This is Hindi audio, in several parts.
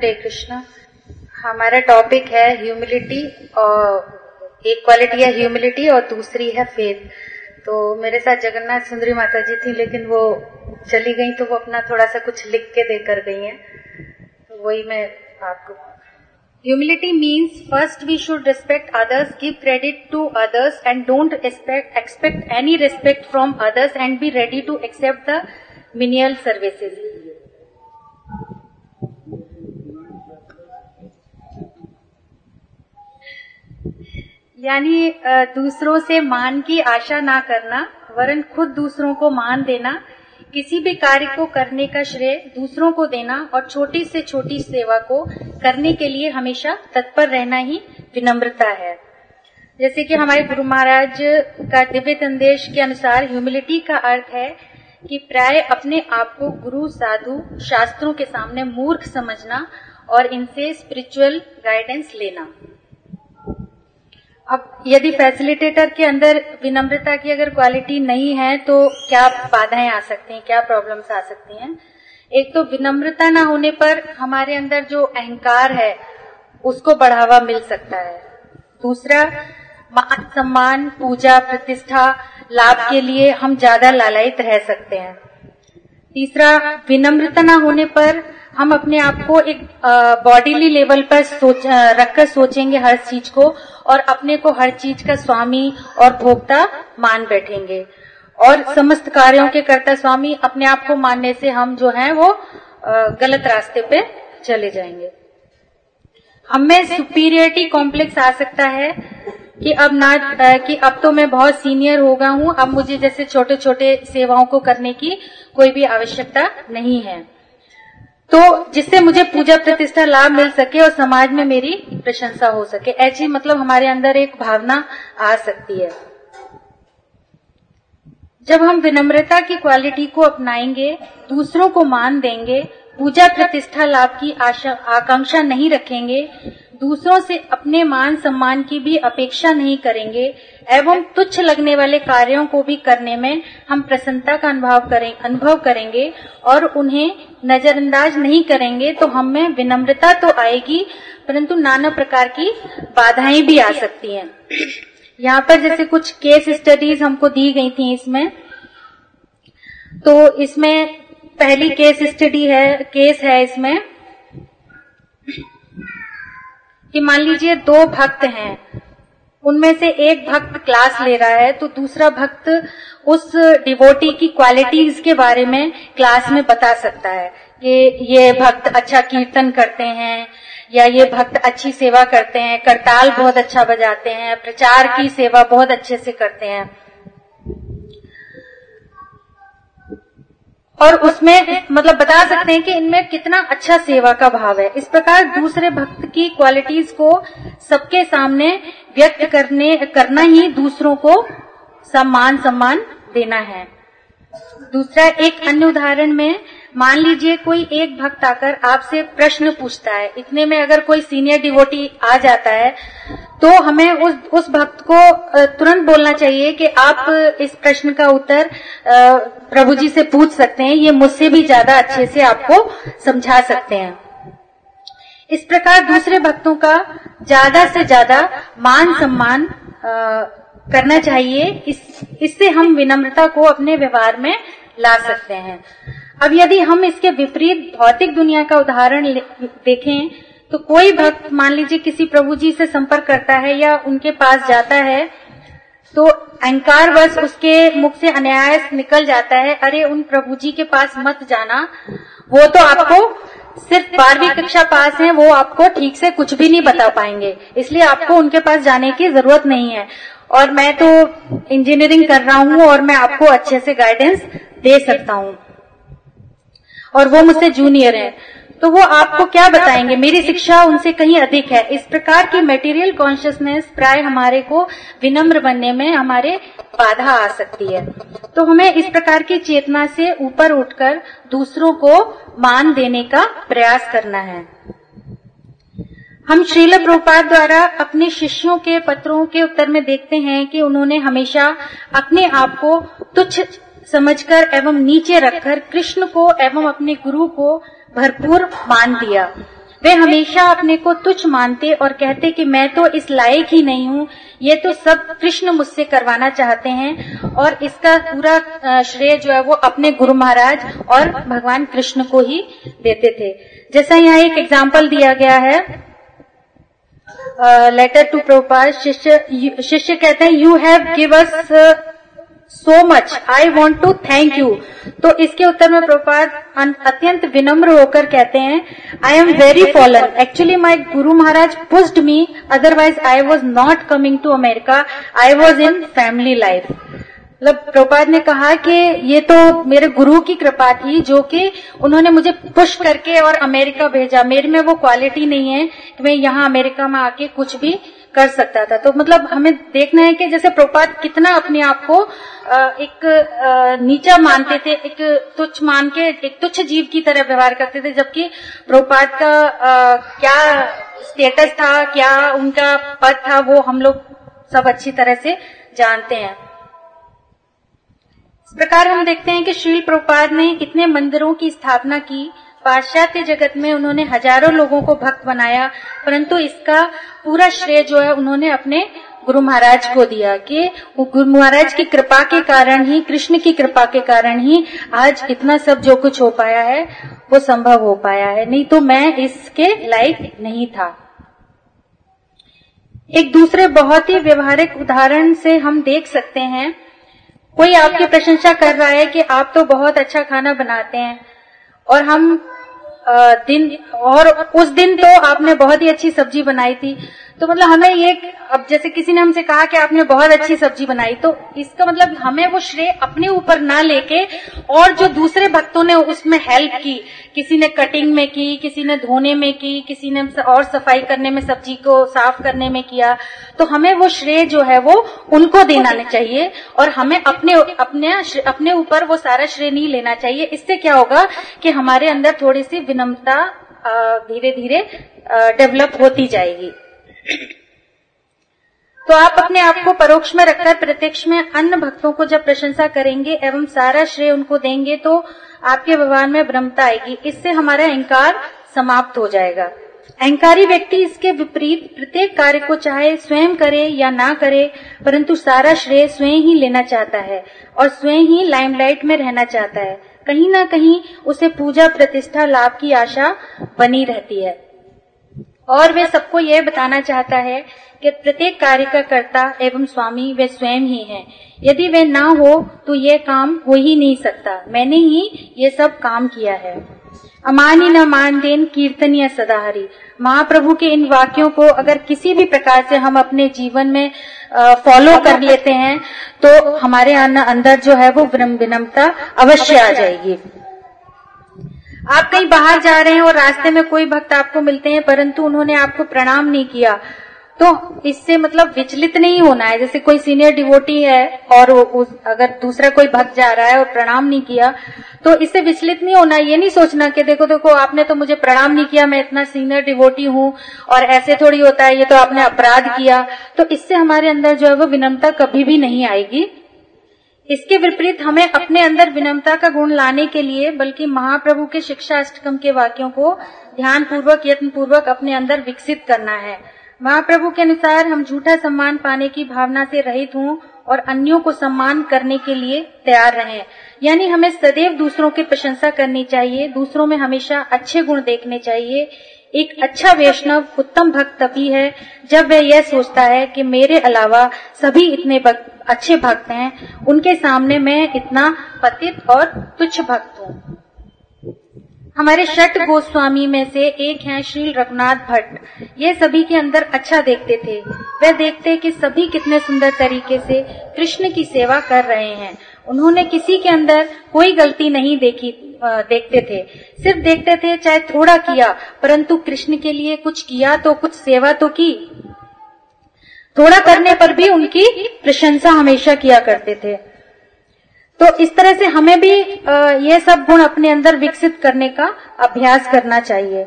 हरे कृष्णा। हमारा टॉपिक है ह्यूमिलिटी और एक क्वालिटी है ह्यूमिलिटी और दूसरी है फेथ तो मेरे साथ जगन्नाथ सुंदरी माता जी थी, लेकिन वो चली गई तो वो अपना थोड़ा सा कुछ लिख के देकर गई है। तो वही मैं आपको humility means first we should respect others give credit to others and don't expect any respect from others and be ready to accept the menial services यानी दूसरों से मान की आशा ना करना, वरन खुद दूसरों को मान देना, किसी भी कार्य को करने का श्रेय दूसरों को देना और छोटी से छोटी सेवा को करने के लिए हमेशा तत्पर रहना ही विनम्रता है। जैसे कि हमारे गुरु महाराज का दिव्य संदेश के अनुसार ह्यूमिलिटी का अर्थ है कि प्राय अपने आप को गुरु, साधु, शास्त्रों के सामने मूर्ख समझना और इनसे स्पिरिचुअल गाइडेंस लेना। अब यदि फैसिलिटेटर के अंदर विनम्रता की अगर क्वालिटी नहीं है तो क्या बाधाएँ आ सकती हैं? क्या प्रॉब्लम्स आ सकती हैं? एक तो विनम्रता ना होने पर हमारे अंदर जो अहंकार है, उसको बढ़ावा मिल सकता है। दूसरा मान सम्मान पूजा, प्रतिष्ठा, लाभ के लिए हम ज़्यादा लालयित रह सकते हैं। तीसरा, विनम्रता ना होने पर हम अपने आप को एक बॉडीली लेवल पर सोच रखकर सोचेंगे हर चीज़ को और अपने को हर चीज़ का स्वामी और भोक्ता मान बैठेंगे। और समस्त कार्यों के कर्ता स्वामी अपने आप को मानने से हम जो है वो गलत रास्ते पे चले जाएँगे। हमें सुपीरियरिटी कॉम्प्लेक्स आ सकता है कि अब ना कि अब तो मैं बहुत सीनियर हो गया हूँ, अब मुझे जैसे छोटे छोटे सेवाओं को करने की कोई भी आवश्यकता नहीं है। तो जिससे मुझे पूजा प्रतिष्ठा लाभ मिल सके और समाज में मेरी प्रशंसा हो सके, ऐसी मतलब हमारे अंदर एक भावना आ सकती है। जब हम विनम्रता की क्वालिटी को अपनाएँगे, दूसरों को मान देंगे, पूजा प्रतिष्ठा लाभ की आशा, आकांक्षा नहीं रखेंगे, दूसरों से अपने मान सम्मान की भी अपेक्षा नहीं करेंगे, एवं तुच्छ लगने वाले कार्यों को भी करने में हम प्रसन्नता का अनुभव करें, अनुभव करेंगे और उन्हें नजरअंदाज नहीं करेंगे तो हम में विनम्रता तो आएगी, परंतु नाना प्रकार की बाधाएँ भी आ सकती हैं। यहाँ पर जैसे कुछ केस स्टडीज़ हमको दी गई थी इसमें तो इसमें पहली केस स्टडी है केस है इसमें कि मान लीजिए दो भक्त हैं, उनमें से एक भक्त क्लास ले रहा है तो दूसरा भक्त उस डिवोटी की क्वालिटीज के बारे में क्लास में बता सकता है कि ये भक्त अच्छा कीर्तन करते हैं या ये भक्त अच्छी सेवा करते हैं, करताल बहुत अच्छा बजाते हैं, प्रचार की सेवा बहुत अच्छे से करते हैं। और उसमें मतलब बता सकते हैं कि इनमें कितना अच्छा सेवा का भाव है। इस प्रकार दूसरे भक्त की क्वालिटीज को सबके सामने व्यक्त करने, करना ही दूसरों को सम्मान सम्मान देना है। दूसरा, एक अन्य उदाहरण में, मान लीजिए कोई एक भक्त आकर आपसे प्रश्न पूछता है। इतने में अगर कोई सीनियर डिवोटी आ जाता है तो हमें उस उस भक्त को तुरंत बोलना चाहिए कि आप इस प्रश्न का उत्तर प्रभु जी से पूछ सकते हैं। ये मुझसे भी ज़्यादा अच्छे से आपको समझा सकते हैं। इस प्रकार दूसरे भक्तों का ज़्यादा से ज़्यादा मान सम्मान करना चाहिए। इस, इससे हम विनम्रता को अपने व्यवहार में ला सकते हैं। अब यदि हम इसके विपरीत भौतिक दुनिया का उदाहरण देखें तो कोई भक्त, मान लीजिए किसी प्रभु जी से संपर्क करता है या उनके पास जाता है तो अहंकार वश उसके मुख से अनायास निकल जाता है, अरे, उन प्रभु जी के पास मत जाना। वो तो आपको सिर्फ़ बारहवीं कक्षा पास है, वो आपको ठीक से कुछ भी नहीं बता पाएँगे। इसलिए आपको उनके पास जाने की ज़रूरत नहीं है। और मैं तो इंजीनियरिंग कर रहा हूँ और मैं आपको अच्छे से गाइडेंस दे सकता हूँ। और वो मुझसे जूनियर है। तो वो आपको क्या बताएँगे? मेरी शिक्षा उनसे कहीं अधिक है। इस प्रकार की मटेरियल कॉन्शियसनेस प्राय हमारे को विनम्र बनने में हमारे बाधा आ सकती है। तो हमें इस प्रकार की चेतना से ऊपर उठकर दूसरों को मान देने का प्रयास करना है। हम श्रील प्रभुपाद द्वारा अपने शिष्यों के पत्रों के उत्तर में देखते हैं कि उन्होंने हमेशा अपने आप को तुच्छ समझकर एवं नीचे रखकर कृष्ण को एवं अपने गुरु को भरपूर मान दिया। वे हमेशा अपने को तुच्छ मानते और कहते कि मैं तो इस लायक ही नहीं हूँ, ये तो सब कृष्ण मुझसे करवाना चाहते हैं और इसका पूरा श्रेय जो है वो अपने गुरु महाराज और भगवान कृष्ण को ही देते थे। जैसा यहाँ एक एग्ज़ाम्पल दिया गया है लेटर टू प्रोपाल शिष्य शिष्य कहते हैं you have give us so much I want to thank you तो इसके उत्तर में प्रपात अत्यंत विनम्र होकर कहते हैं I am very fallen actually my Guru Maharaj pushed me otherwise I was not coming to America I was in family life मतलब प्रपात ने कहा कि ये तो मेरे गुरु की कृपा थी, जो कि उन्होंने मुझे पुश करके और अमेरिका भेजा। मेरे में वो क्वालिटी नहीं है कि मैं यहाँ अमेरिका में आके कुछ भी कर सकता था। तो मतलब हमें देखना है कि जैसे प्रोपात कितना अपने आप को एक नीचा मानते थे, एक तुच्छ मान के, एक तुच्छ जीव की तरह व्यवहार करते थे, जबकि प्रोपात का क्या स्टेटस था, क्या उनका पद था, वो हम लोग सब अच्छी तरह से जानते हैं। इस प्रकार हम देखते हैं कि श्रील प्रोपाद ने इतने मंदिरों की स्थापना की। पाश्चात्य जगत में उन्होंने हज़ारों लोगों को भक्त बनाया, परंतु इसका पूरा श्रेय जो है उन्होंने अपने गुरु महाराज को दिया कि गुरु महाराज की कृपा के कारण ही, कृष्ण की कृपा के कारण ही आज इतना सब जो कुछ हो पाया है, वो संभव हो पाया है। नहीं तो मैं इसके लायक नहीं था। एक दूसरे बहुत ही व्यवहारिक उदाहरण से हम देख सकते हैं। कोई आपकी प्रशंसा कर रहा है कि आप तो बहुत अच्छा खाना बनाते हैं और हम दिन, और उस दिन तो आपने बहुत ही अच्छी सब्ज़ी बनाई थी। तो मतलब हमें ये अब जैसे किसी ने हमसे कहा कि आपने बहुत अच्छी सब्ज़ी बनाई तो इसका मतलब हमें वो श्रेय अपने ऊपर ना लेके और जो दूसरे भक्तों ने उसमें हेल्प की, किसी ने कटिंग में की, किसी ने धोने में की, किसी ने और सफ़ाई करने में, सब्ज़ी को साफ़ करने में किया तो हमें वो श्रेय जो है वो उनको देना चाहिए और हमें अपने अपने अपने ऊपर वो सारा श्रेय नहीं लेना चाहिए। इससे क्या होगा कि हमारे अंदर थोड़ी सी विनम्रता धीरे धीरे डेवलप होती जाएगी। तो आप अपने आप को परोक्ष में रखकर, प्रत्यक्ष में अन्य भक्तों को जब प्रशंसा करेंगे एवं सारा श्रेय उनको देंगे तो आपके व्यवहार में ब्रह्मता आएगी। इससे हमारा अहंकार समाप्त हो जाएगा। अहंकारी व्यक्ति इसके विपरीत प्रत्येक कार्य को चाहे स्वयं करे या ना करे, परंतु सारा श्रेय स्वयं ही लेना चाहता है और स्वयं ही लाइमलाइट में रहना चाहता है। कहीं ना कहीं उसे पूजा प्रतिष्ठा लाभ की आशा बनी रहती है। और वे सबको यह बताना चाहता है कि प्रत्येक कार्य का कर्ता एवं स्वामी वे स्वयं ही हैं। यदि वे ना हो तो यह काम हो ही नहीं सकता। मैंने ही ये सब काम किया है। अमानी न मान देन कीर्तनीय सदाहरी। महाप्रभु के इन वाक्यों को अगर किसी भी प्रकार से हम अपने जीवन में फॉलो कर लेते हैं तो हमारे अंदर जो है वो विनम्रता अवश्य आ जाएगी। आप कहीं बाहर जा रहे हैं और रास्ते में कोई भक्त आपको मिलते हैं परंतु उन्होंने आपको प्रणाम नहीं किया तो इससे मतलब विचलित नहीं होना है। जैसे कोई सीनियर डिवोटी है और उस, अगर दूसरा कोई भक्त जा रहा है और प्रणाम नहीं किया तो इससे विचलित नहीं होना ये नहीं सोचना कि देखो देखो आपने तो मुझे प्रणाम नहीं किया मैं इतना सीनियर डिवोटी हूँ और ऐसे थोड़ी होता है ये तो आपने अपराध किया। तो इससे हमारे अंदर जो है वो विनम्रता कभी भी नहीं आएगी। इसके विपरीत हमें अपने अंदर विनम्रता का गुण लाने के लिए, बल्कि महाप्रभु के शिक्षा अष्टकम के वाक्यों को ध्यान पूर्वक यत्न पूर्वक अपने अंदर विकसित करना है। महाप्रभु के अनुसार हम झूठा सम्मान पाने की भावना से रहित हों और अन्यों को सम्मान करने के लिए तैयार रहें। यानी हमें सदैव दूसरों की प्रशंसा करनी चाहिए, दूसरों में हमेशा अच्छे गुण देखने चाहिए। एक अच्छा वैष्णव उत्तम भक्त तभी है जब वह यह सोचता है कि मेरे अलावा सभी इतने अच्छे भक्त हैं, उनके सामने मैं इतना पतित और तुच्छ भक्त हूँ। हमारे शट गोस्वामी में से एक हैं श्री रघुनाथ भट्ट। ये सभी के अंदर अच्छा देखते थे। वह देखते कि सभी कितने सुंदर तरीके से कृष्ण की सेवा कर रहे हैं। उन्होंने किसी के अंदर कोई गलती नहीं देखी देखते थे। सिर्फ़ देखते थे, चाहे थोड़ा किया, परंतु कृष्ण के लिए कुछ किया तो कुछ सेवा तो की। थोड़ा करने पर भी उनकी प्रशंसा हमेशा किया करते थे। तो इस तरह से हमें भी ये सब गुण अपने अंदर विकसित करने का अभ्यास करना चाहिए।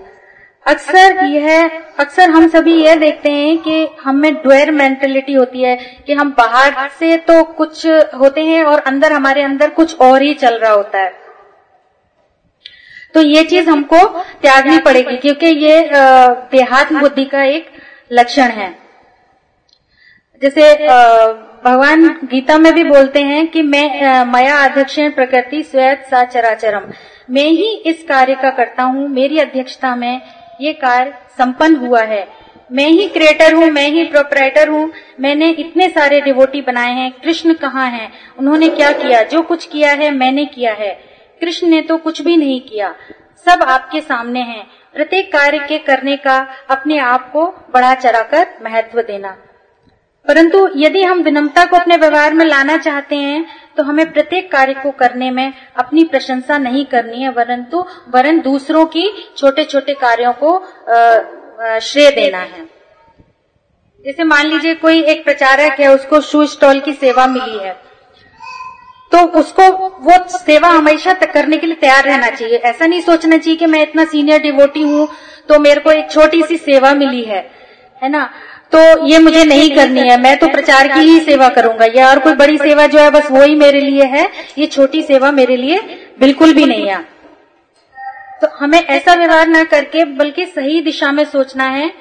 अक्सर यह, अक्सर हम सभी यह देखते हैं कि हमें ड्वेर मेंटेलिटी होती है, कि हम बाहर से तो कुछ होते हैं और अंदर हमारे अंदर कुछ और ही चल रहा होता है। तो ये चीज़ हमको त्यागनी पड़ेगी, क्योंकि ये देहात्म बुद्धि का एक लक्षण है। जैसे भगवान गीता में भी बोलते हैं कि मैं माया अध्यक्ष प्रकृति स्वयं सा चराचरम। मैं ही इस कार्य का करता हूँ, मेरी अध्यक्षता में ये कार्य संपन्न हुआ है। मैं ही क्रिएटर हूँ, मैं ही प्रोपराइटर हूँ, मैंने इतने सारे डिवोटी बनाए हैं, कृष्ण कहाँ हैं? उन्होंने क्या किया? जो कुछ किया है, मैंने किया है। कृष्ण ने तो कुछ भी नहीं किया। सब आपके सामने है। प्रत्येक कार्य के करने का अपने आप को बढ़ा चढ़ाकर महत्व देना। परंतु यदि हम विनम्रता को अपने व्यवहार में लाना चाहते हैं तो हमें प्रत्येक कार्य को करने में अपनी प्रशंसा नहीं करनी है, परंतु वरन दूसरों की छोटे छोटे कार्यों को श्रेय देना है। जैसे मान लीजिए कोई एक प्रचारक है, उसको शू स्टॉल की सेवा मिली है तो उसको वो सेवा हमेशा तक करने के लिए तैयार रहना चाहिए। ऐसा नहीं सोचना चाहिए कि मैं इतना सीनियर डिवोटी हूँ तो मेरे को एक छोटी सी सेवा मिली है है ना? तो ये मुझे नहीं करनी है। मैं तो प्रचार की ही सेवा करूँगा। या और कोई बड़ी सेवा जो है, बस वो ही मेरे लिए है। ये छोटी सेवा मेरे लिए बिल्कुल भी नहीं है। तो हमें ऐसा व्यवहार ना करके, बल्कि सही दिशा में सोचना है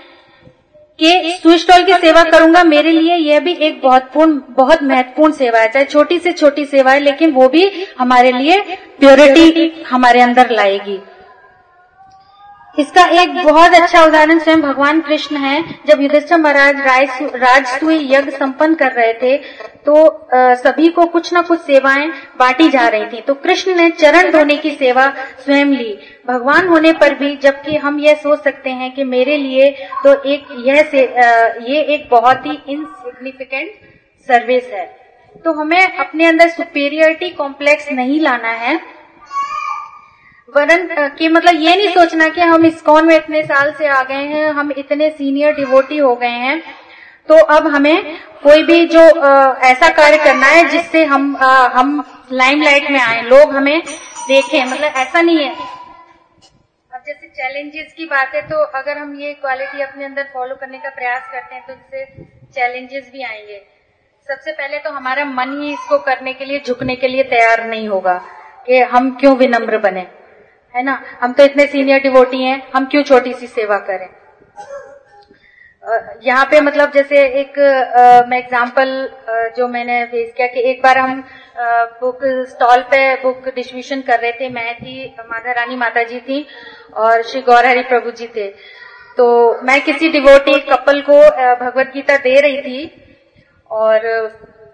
कि स्विच स्टॉल की सेवा करूँगा मेरे लिए, यह भी एक बहुत पूर्ण, बहुत महत्वपूर्ण सेवा है। चाहे छोटी से छोटी सेवा है, लेकिन वो भी हमारे लिए प्योरिटी हमारे अंदर लाएगी। इसका एक बहुत अच्छा उदाहरण स्वयं भगवान कृष्ण है। जब युधिष्ठिर महाराज राजसूय यज्ञ संपन्न कर रहे थे तो आ, सभी को कुछ न कुछ सेवाएँ बांटी जा रही थी। तो कृष्ण ने चरण धोने की सेवा स्वयं ली। भगवान होने पर भी जबकि हम यह सोच सकते हैं कि मेरे लिए तो एक यह से आ, ये एक बहुत ही इनसिग्निफिकेंट सर्विस है। तो हमें अपने अंदर सुपेरियरिटी कॉम्प्लेक्स नहीं लाना है। वरन कि मतलब ये नहीं सोचना कि हम इस्कॉन में इतने साल से आ गए हैं हम इतने सीनियर डिवोटी हो गए हैं तो अब हमें कोई भी जो आ, ऐसा कार्य करना है जिससे हम आ, हम लाइमलाइट में आए लोग हमें देखें मतलब ऐसा नहीं है। अब जैसे चैलेंजेस की बात है तो अगर हम ये क्वालिटी अपने अंदर फॉलो करने का प्रयास करते हैं तो इससे चैलेंजेस भी आएँगे। सबसे पहले तो हमारा मन ही इसको करने के लिए झुकने के लिए तैयार नहीं होगा कि हम क्यों विनम्र बने। है ना? हम तो इतने सीनियर डिवोटी हैं हम क्यों छोटी सी सेवा करें? यहाँ पे मतलब जैसे एक आ, मैं एग्जांपल जो मैंने फेस किया कि एक बार हम आ, बुक स्टॉल पे बुक डिस्ट्रीब्यूशन कर रहे थे मैं थी माधा रानी माता जी थी और श्री गौर हरि प्रभु जी थे। तो मैं किसी डिवोटी कपल को भगवत गीता दे रही थी और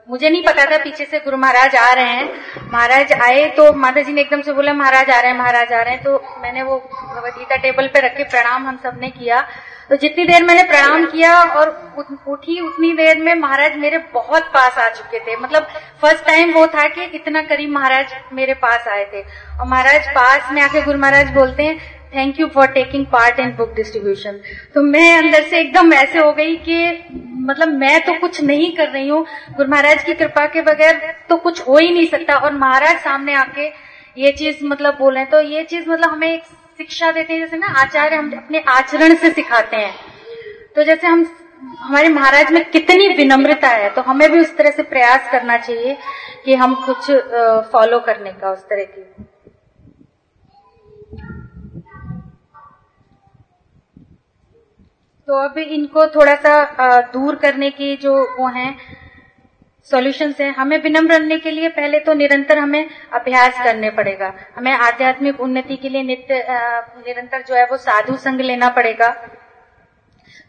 मुझे नहीं पता था पीछे से गुरु महाराज आ रहे हैं। महाराज आए तो माता जी ने एकदम से बोला, महाराज आ रहे हैं, महाराज आ रहे हैं। तो मैंने वो भगवदगीता टेबल पे रख के प्रणाम हम सबने किया। तो जितनी देर मैंने प्रणाम किया और उठी, उतनी देर में महाराज मेरे बहुत पास आ चुके थे। मतलब फ़र्स्ट टाइम वो था कि इतना करीब महाराज मेरे पास आए थे। और महाराज पास में आके गुरु महाराज बोलते हैं thank you for taking part in book distribution तो मैं अंदर से एकदम ऐसे हो गई कि मतलब मैं तो कुछ नहीं कर रही हूँ। गुरु महाराज की कृपा के बगैर तो कुछ हो ही नहीं सकता। और महाराज सामने आके ये चीज़ मतलब बोले तो ये चीज़ मतलब हमें एक शिक्षा देते हैं। जैसे ना आचार्य हम अपने आचरण से सिखाते हैं। तो जैसे हम, हमारे महाराज में कितनी विनम्रता है तो हमें भी उस तरह से प्रयास करना चाहिए कि हम कुछ फॉलो करने का उस तरह की। तो अब इनको थोड़ा सा दूर करने की जो वो हैं सॉल्यूशंस हैं, हमें विनम्र रहने के लिए पहले तो निरंतर हमें अभ्यास करने पड़ेगा। हमें आध्यात्मिक उन्नति के लिए नित्य निरंतर जो है वो साधु संग लेना पड़ेगा।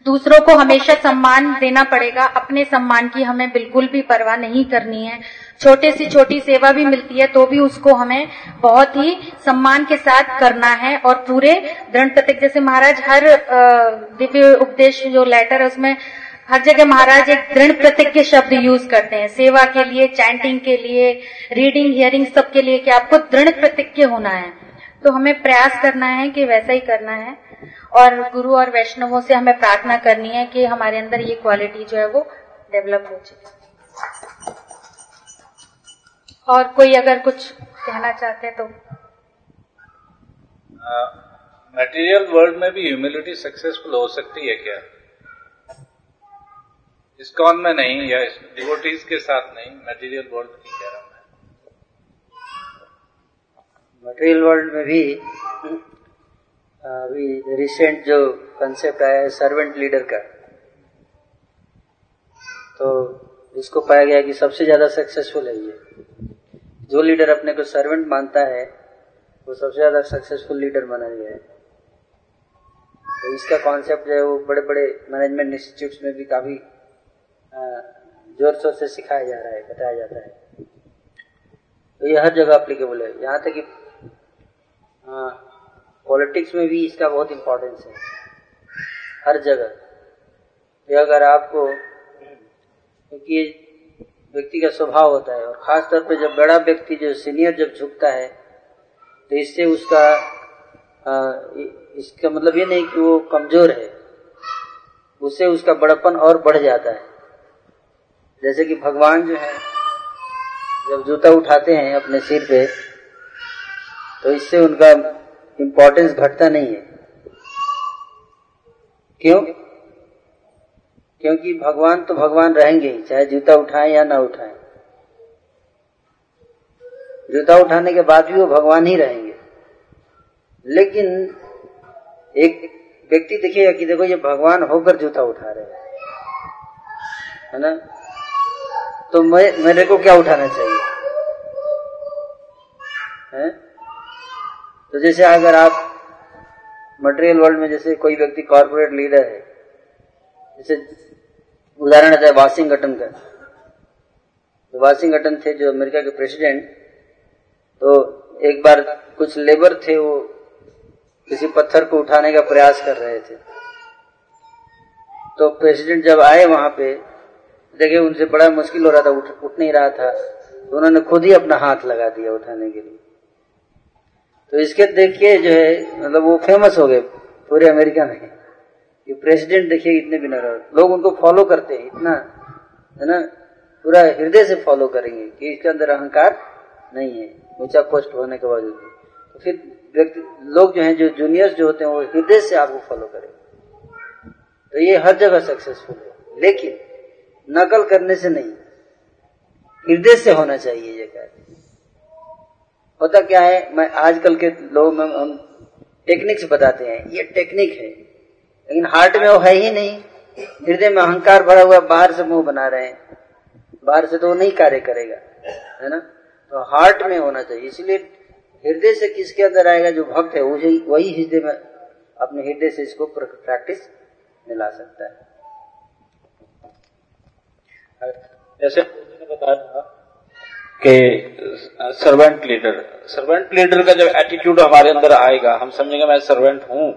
दूसरों को हमेशा सम्मान देना पड़ेगा। अपने सम्मान की हमें बिल्कुल भी परवाह नहीं करनी है। छोटे से छोटी सेवा भी मिलती है तो भी उसको हमें बहुत ही सम्मान के साथ करना है। और पूरे दृढ़ प्रतिक जैसे महाराज हर दिव्य उपदेश, जो लेटर है, उसमें हर जगह महाराज एक दृढ़ प्रतिज्ञ शब्द यूज़ करते हैं। सेवा के लिए चैंटिंग के लिए रीडिंग हियरिंग सब के लिए कि आपको दृढ़ प्रतिज्ञ होना है। तो हमें प्रयास करना है कि वैसा ही करना है। और गुरु और वैष्णवों से हमें प्रार्थना करनी है कि हमारे अंदर ये क्वालिटी जो है वो डेवलप हो जाए और कोई अगर कुछ कहना चाहते हैं तो। मटेरियल uh, वर्ल्ड में भी ह्यूमिलिटी सक्सेसफुल हो सकती है क्या? इस्कॉन में नहीं या डिवोटीज के साथ नहीं? मटेरियल वर्ल्ड की कह रहा हूँ मटेरियल वर्ल्ड में भी अभी रिसेंट जो कंसेप्ट आया है सर्वेंट लीडर का तो इसको पाया गया कि सबसे ज़्यादा सक्सेसफुल है ये। जो लीडर अपने को सर्वेंट मानता है, वो सबसे ज़्यादा सक्सेसफुल लीडर माना गया है। तो इसका कॉन्सेप्ट जो है वो बड़े बड़े मैनेजमेंट इंस्टीट्यूट में भी काफ़ी ज़ोर शोर से सिखाया जा रहा है, बताया जाता है। तो ये हर जगह अप्लीकेबल है। यहाँ तक कि पॉलिटिक्स में भी इसका बहुत इम्पोर्टेंस है। हर जगह। कि अगर आपको, क्योंकि व्यक्ति का स्वभाव होता है। और खास तौर पे जब बड़ा व्यक्ति जो सीनियर जब झुकता है तो इससे उसका आ, इसका मतलब ये नहीं कि वो कमज़ोर है। उससे उसका बड़पन और बढ़ जाता है। जैसे कि भगवान जो है जब जूता उठाते हैं अपने सिर पे तो इससे उनका इम्पोर्टेंस घटता नहीं है। क्यों? क्योंकि भगवान तो भगवान रहेंगे ही, चाहे जूता उठाएँ या ना उठाएँ। जूता उठाने के बाद भी वो भगवान ही रहेंगे। लेकिन एक व्यक्ति देखिएगा कि देखो ये भगवान होकर जूता उठा रहे हैं। है ना? तो मैं, मेरे को क्या उठाना चाहिए? है? तो जैसे अगर आप मटेरियल वर्ल्ड में जैसे कोई व्यक्ति कॉरपोरेट लीडर है, जैसे उदाहरण है वाशिंगटन का। तो वाशिंगटन थे जो अमेरिका के प्रेसिडेंट। तो एक बार कुछ लेबर थे वो किसी पत्थर को उठाने का प्रयास कर रहे थे। तो प्रेसिडेंट जब आए वहाँ पे देखे उनसे बड़ा मुश्किल हो रहा था उठ, उठ नहीं रहा था। तो उन्होंने खुद ही अपना हाथ लगा दिया उठाने के लिए। तो इसके देखिए जो है मतलब वो फ़ेमस हो गए पूरे अमेरिका में। कि प्रेसिडेंट देखिए इतने भी न लोग उनको फॉलो करते हैं, इतना, है ना? पूरा हृदय से फॉलो करेंगे कि इसके अंदर अहंकार नहीं है, ऊँचा पोस्ट होने के बावजूद तो फिर व्यक्ति, लोग जो हैं, जो जूनियर्स जो होते हैं, वो हृदय से आपको फॉलो करेंगे। तो ये हर जगह सक्सेसफुल है। लेकिन नकल करने से नहीं, हृदय से होना चाहिए ये कार्य। होता क्या है, मैं आजकल के लोग हम टेक्निक्स बताते हैं। ये टेक्निक है। लेकिन हार्ट में वो है ही नहीं। हृदय में अहंकार भरा हुआ बाहर से मुँह बना रहे हैं। बाहर से तो वो नहीं कार्य करेगा, है ना? तो हार्ट में होना चाहिए। इसलिए हृदय से किसके अंदर आएगा जो भक्त है, वही वही हृदय में अपने हृदय से इसको प्रैक्टिस मिला सकता है। जैसे बताया कि सर्वेंट लीडर सर्वेंट लीडर का जब एटीट्यूड हमारे अंदर आएगा, हम समझेंगे मैं सर्वेंट हूँ।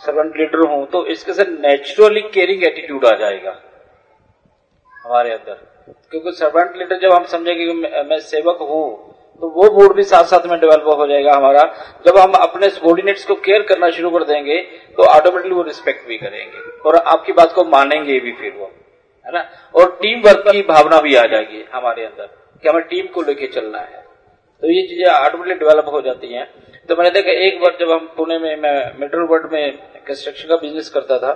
सर्वेंट लीडर हूँ तो इसके से नेचुरली केयरिंग एटीट्यूड आ जाएगा हमारे अंदर। क्योंकि सर्वेंट लीडर जब हम समझेंगे कि मैं सेवक हूँ तो वो मूड भी साथ साथ में डेवलप हो जाएगा हमारा। जब हम अपने सबॉर्डिनेट्स को केयर करना शुरू कर देंगे तो ऑटोमेटिकली वो रिस्पेक्ट भी करेंगे और आपकी बात को मानेंगे भी फिर वो, है ना? और टीम वर्क की भावना भी आ जाएगी हमारे अंदर कि हमें टीम को लेके चलना है। तो ये चीज़ें ऑटोमेटिकली डेवलप हो जाती हैं। तो मैंने देखा एक बार जब हम पुणे में, मैं मेट्रो वर्ल्ड में कंस्ट्रक्शन का बिज़नेस करता था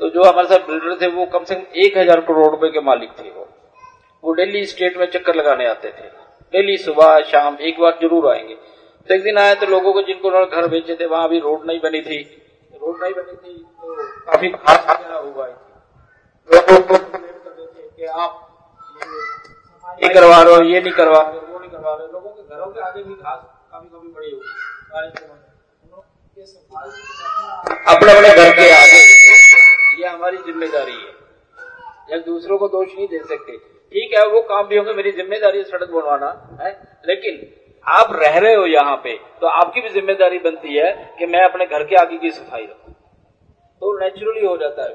तो जो हमारे साथ बिल्डर थे, वो कम से कम एक हज़ार करोड़ रुपए के मालिक थे वो। वो डेली स्टेट में चक्कर लगाने आते थे। डेली सुबह, शाम एक बार ज़रूर आएँगे। तो एक दिन आए तो लोगों को जिनको उन्होंने घर बेचे थे, वहाँ अभी रोड नहीं बनी थी। रोड नहीं बनी थी तो काफ़ी हुआ कि आप ये करवा रहे हो, ये नहीं करवा रहे वो नहीं करवा रहे लोगों के घरों के आगे भी घास कभी कभी बड़ी हो अपने अपने घर के आगे। ये हमारी ज़िम्मेदारी है। या दूसरों को दोष नहीं दे सकते ठीक है वो काम भी होंगे मेरी ज़िम्मेदारी है सड़क बनवाना है? लेकिन आप रह रहे हो यहाँ पे तो आपकी भी ज़िम्मेदारी बनती है कि मैं अपने घर के आगे की सफ़ाई रखू। तो नेचुरली हो जाता है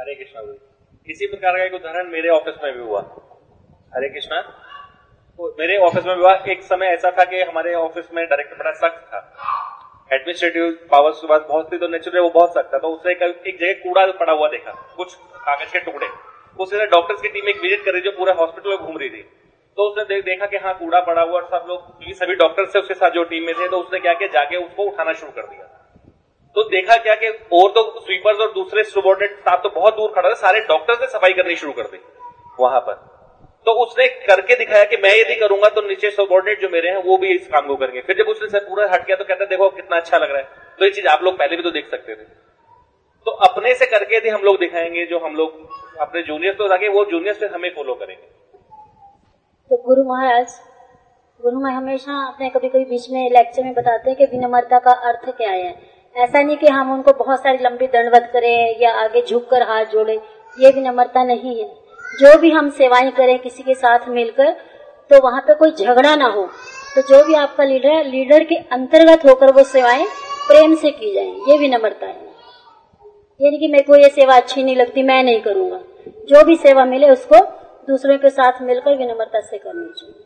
हरे कृष्णा किसी प्रकार का एक उदाहरण मेरे ऑफ़िस में भी हुआ। हरे कृष्णा। मेरे ऑफ़िस में हुआ। एक समय ऐसा था कि हमारे ऑफ़िस में डायरेक्टर बड़ा सख्त था। एडमिनिस्ट्रेटिव पावर्स के बाद बहुत थी तो नेचुरली वो बहुत सख्त था। तो उसने एक जगह कूड़ा पड़ा हुआ देखा कुछ कागज़ के टुकड़े। उसने डॉक्टर्स की टीम एक विज़िट कर रही जो पूरे हॉस्पिटल में घूम रही थी। तो उसने देख, देखा कि हाँ कूड़ा पड़ा हुआ और सब लोग सभी डॉक्टर्स थे उसके साथ जो टीम में थे तो उसने क्या किया जाके उसको उठाना शुरू कर दिया। तो देखा क्या कि और तो स्वीपर्स और दूसरे सुबॉर्डिनेट स्टाफ तो बहुत दूर खड़ा था सारे डॉक्टर्स ने सफ़ाई करनी शुरू कर दी वहाँ पर। तो उसने करके दिखाया कि मैं यदि करूँगा तो नीचे सबॉर्डिनेट जो मेरे हैं, वो भी इस काम को करेंगे। फिर जब उसने सर पूरा हट गया तो कहते देखो, कितना अच्छा लग रहा है। तो ये चीज़ आप लोग पहले भी तो देख सकते थे। तो अपने से करके यदि हम लोग दिखाएँगे, जो हम लोग, अपने जूनियर्स तो वो जूनियर्स फिर हमें फॉलो करेंगे। तो गुरु महाराज, गुरु में हमेशा अपने कभी कभी बीच में लेक्चर में बताते हैं कि विनम्रता का अर्थ क्या है। ऐसा नहीं कि हम उनको बहुत सारी लंबी दंडवत करें या आगे झुक कर हाथ जोड़े, ये विनम्रता नहीं है। जो भी हम सेवाएँ करें किसी के साथ मिलकर तो वहाँ पे कोई झगड़ा ना हो। तो जो भी आपका लीडर है लीडर के अंतर्गत होकर वो सेवाएँ प्रेम से की जाए ये विनम्रता है। यानी कि मेरे को ये सेवा अच्छी नहीं लगती मैं नहीं करूँगा। जो भी सेवा मिले उसको दूसरों के साथ मिलकर विनम्रता से करनी चाहिए।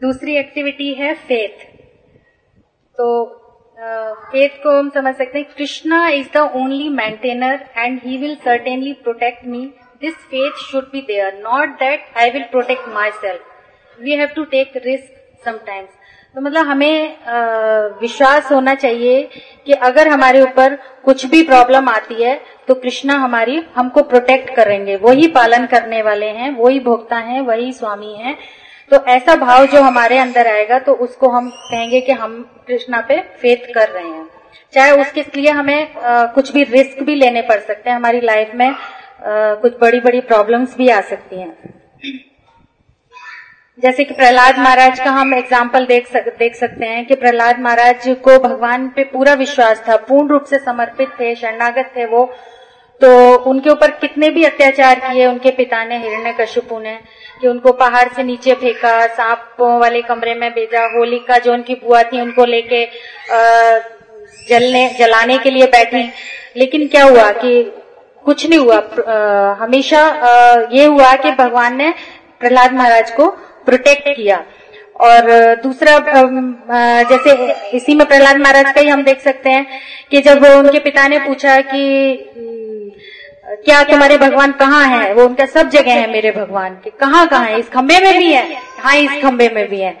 दूसरी एक्टिविटी है फेथ तो फेथ को हम समझ सकते हैं Krishna is the only maintainer and he will certainly protect me this faith should be there not that I will protect myself we have to take risk sometimes तो मतलब हमें विश्वास होना चाहिए कि अगर हमारे ऊपर कुछ भी प्रॉब्लम आती है तो कृष्णा हमारी हमको प्रोटेक्ट करेंगे। वही पालन करने वाले हैं, वही भोक्ता हैं, वही स्वामी हैं। तो ऐसा भाव जो हमारे अंदर आएगा तो उसको हम कहेंगे कि हम कृष्णा पे फेथ कर रहे हैं। चाहे उसके लिए हमें आ, कुछ भी रिस्क भी लेने पड़ सकते हैं। हमारी लाइफ में आ, कुछ बड़ी बड़ी प्रॉब्लम्स भी आ सकती हैं। जैसे कि प्रहलाद महाराज का हम एग्ज़ाम्पल देख सक, देख सकते हैं कि प्रहलाद महाराज को भगवान पे पूरा विश्वास था। पूर्ण रूप से समर्पित थे शरणागत थे वो। तो उनके ऊपर कितने भी अत्याचार किए उनके पिता ने हिरण्य कश्यपु ने कि उनको पहाड़ से नीचे फेंका सांपों वाले कमरे में भेजा होलिका जो उनकी बुआ थी उनको लेके जलने जलाने के लिए बैठी। लेकिन क्या हुआ कि कुछ नहीं हुआ। आ, हमेशा आ, ये हुआ कि भगवान ने प्रहलाद महाराज को प्रोटेक्ट किया। और दूसरा जैसे इसी में प्रहलाद महाराज का ही हम देख सकते हैं कि जब उनके पिता ने पूछा कि क्या तुम्हारे भगवान कहाँ है? वो उनका सब जगह है मेरे भगवान। के कहाँ कहाँ है? इस खंबे में भी है। हाँ इस खंबे में भी है।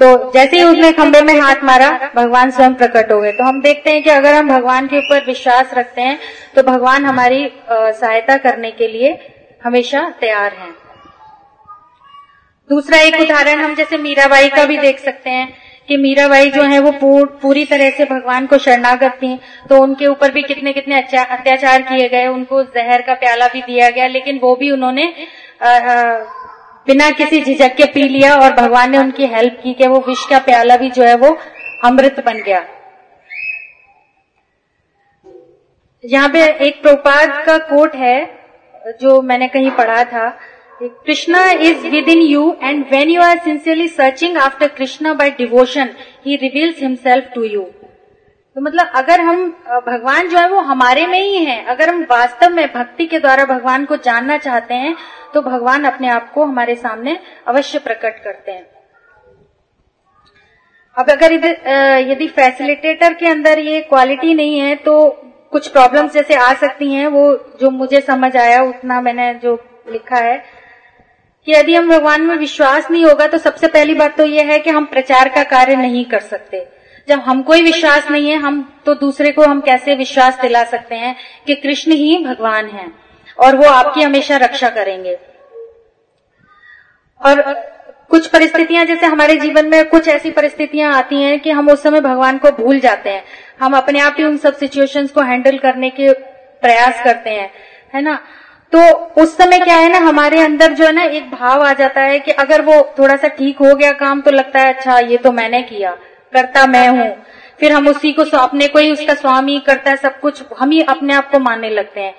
तो जैसे ही उसने खंबे में हाथ मारा, भगवान स्वयं प्रकट हो गए। तो हम देखते हैं कि अगर हम भगवान के ऊपर विश्वास रखते हैं तो भगवान हमारी सहायता करने के लिए हमेशा तैयार हैं। दूसरा एक उदाहरण, हम जैसे मीराबाई का भी देख सकते हैं। कि मीराबाई जो है वो पूर, पूरी तरह से भगवान को शरणागत थी। तो उनके ऊपर भी कितने कितने अत्याचार किए गए उनको जहर का प्याला भी दिया गया लेकिन वो भी उन्होंने बिना किसी झिझक के पी लिया और भगवान ने उनकी हेल्प की कि वो विष का प्याला भी जो है वो अमृत बन गया। यहाँ पे एक प्रोपाद का कोट है जो मैंने कहीं पढ़ा था। Krishna is within you and when you are sincerely searching after Krishna by devotion, he reveals himself to you. तो मतलब अगर हम भगवान जो है वो हमारे में ही है अगर हम वास्तव में भक्ति के द्वारा भगवान को जानना चाहते हैं तो भगवान अपने आप को हमारे सामने अवश्य प्रकट करते हैं अब अगर यदि फैसिलिटेटर के अंदर ये क्वालिटी नहीं है तो कुछ प्रॉब्लम्स जैसे आ सकती हैं वो जो मुझे समझ आया उतना मैंने जो लिखा है कि यदि हम भगवान में विश्वास नहीं होगा तो सबसे पहली बात तो यह है कि हम प्रचार का कार्य नहीं कर सकते। जब हमको ही विश्वास नहीं है, हम तो दूसरे को हम कैसे विश्वास दिला सकते हैं कि कृष्ण ही भगवान है और वो आपकी हमेशा रक्षा करेंगे। और कुछ परिस्थितियाँ, जैसे हमारे जीवन में कुछ ऐसी परिस्थितियाँ आती हैं कि हम उस समय भगवान को भूल जाते हैं। हम अपने आप ही उन सब सिचुएशंस को हैंडल करने के प्रयास करते हैं, है ना? तो उस समय क्या है ना, हमारे अंदर जो है ना एक भाव आ जाता है कि अगर वो थोड़ा सा ठीक हो गया काम तो लगता है अच्छा ये तो मैंने किया, करता मैं हूँ। फिर हम उसी को अपने को ही उसका स्वामी करता है, सब कुछ हम ही अपने आप को मानने लगते हैं।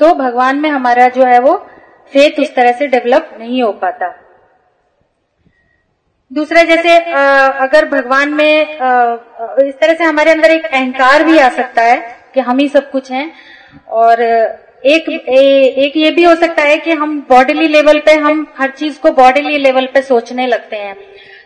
तो भगवान में हमारा जो है वो फेथ उस तरह से डेवलप नहीं हो पाता। दूसरा जैसे अगर भगवान में इस तरह से हमारे अंदर एक अहंकार भी आ सकता है कि हम ही सब कुछ हैं, और एक ए, एक ये भी हो सकता है कि हम बॉडीली लेवल पे हम हर चीज़ को बॉडीली लेवल पे सोचने लगते हैं।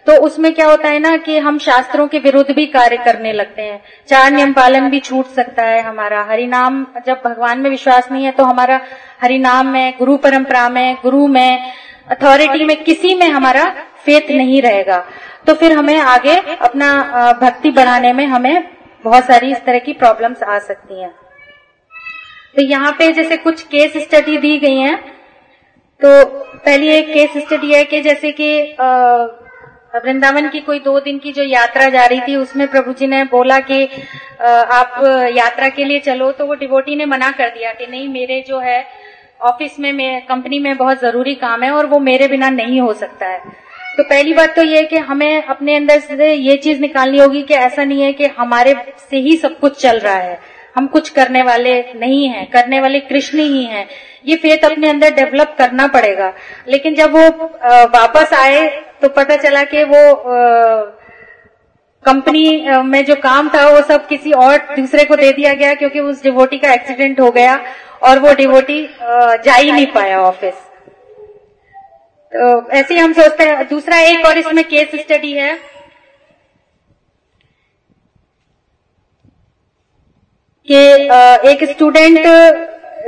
तो उसमें क्या होता है ना कि हम शास्त्रों के विरुद्ध भी कार्य करने लगते हैं। चार नियम पालन भी छूट सकता है हमारा। हरिनाम जब भगवान में विश्वास नहीं है तो हमारा हरिनाम में गुरु परंपरा में गुरु में अथॉरिटी में किसी में हमारा फेथ नहीं रहेगा। तो फिर हमें आगे अपना भक्ति बढ़ाने में हमें बहुत सारी इस तरह की प्रॉब्लम्स आ सकती हैं। तो यहाँ पे जैसे कुछ केस स्टडी दी गई हैं। तो पहली एक केस स्टडी है कि जैसे कि वृंदावन की कोई दो दिन की जो यात्रा जा रही थी, उसमें प्रभु जी ने बोला कि आप यात्रा के लिए चलो तो वो डिवोटी ने मना कर दिया कि नहीं, मेरे जो है ऑफ़िस में, मैं कंपनी में बहुत ज़रूरी काम है और वो मेरे बिना नहीं हो सकता है। तो पहली बात तो ये है कि हमें अपने अंदर से ये चीज़ निकालनी होगी कि ऐसा नहीं है कि हमारे से ही सब कुछ चल रहा है। हम कुछ करने वाले नहीं हैं, करने वाले कृष्ण ही हैं। ये फेथ अपने अंदर डेवलप करना पड़ेगा। लेकिन जब वो वापस आए तो पता चला कि वो कंपनी में जो काम था, वो सब किसी और दूसरे को दे दिया गया क्योंकि उस डिवोटी का एक्सीडेंट हो गया और वो डिवोटी जा ही नहीं पाया ऑफ़िस तो ऐसे ही हम सोचते हैं, दूसरा एक और इसमें केस स्टडी है। कि एक स्टूडेंट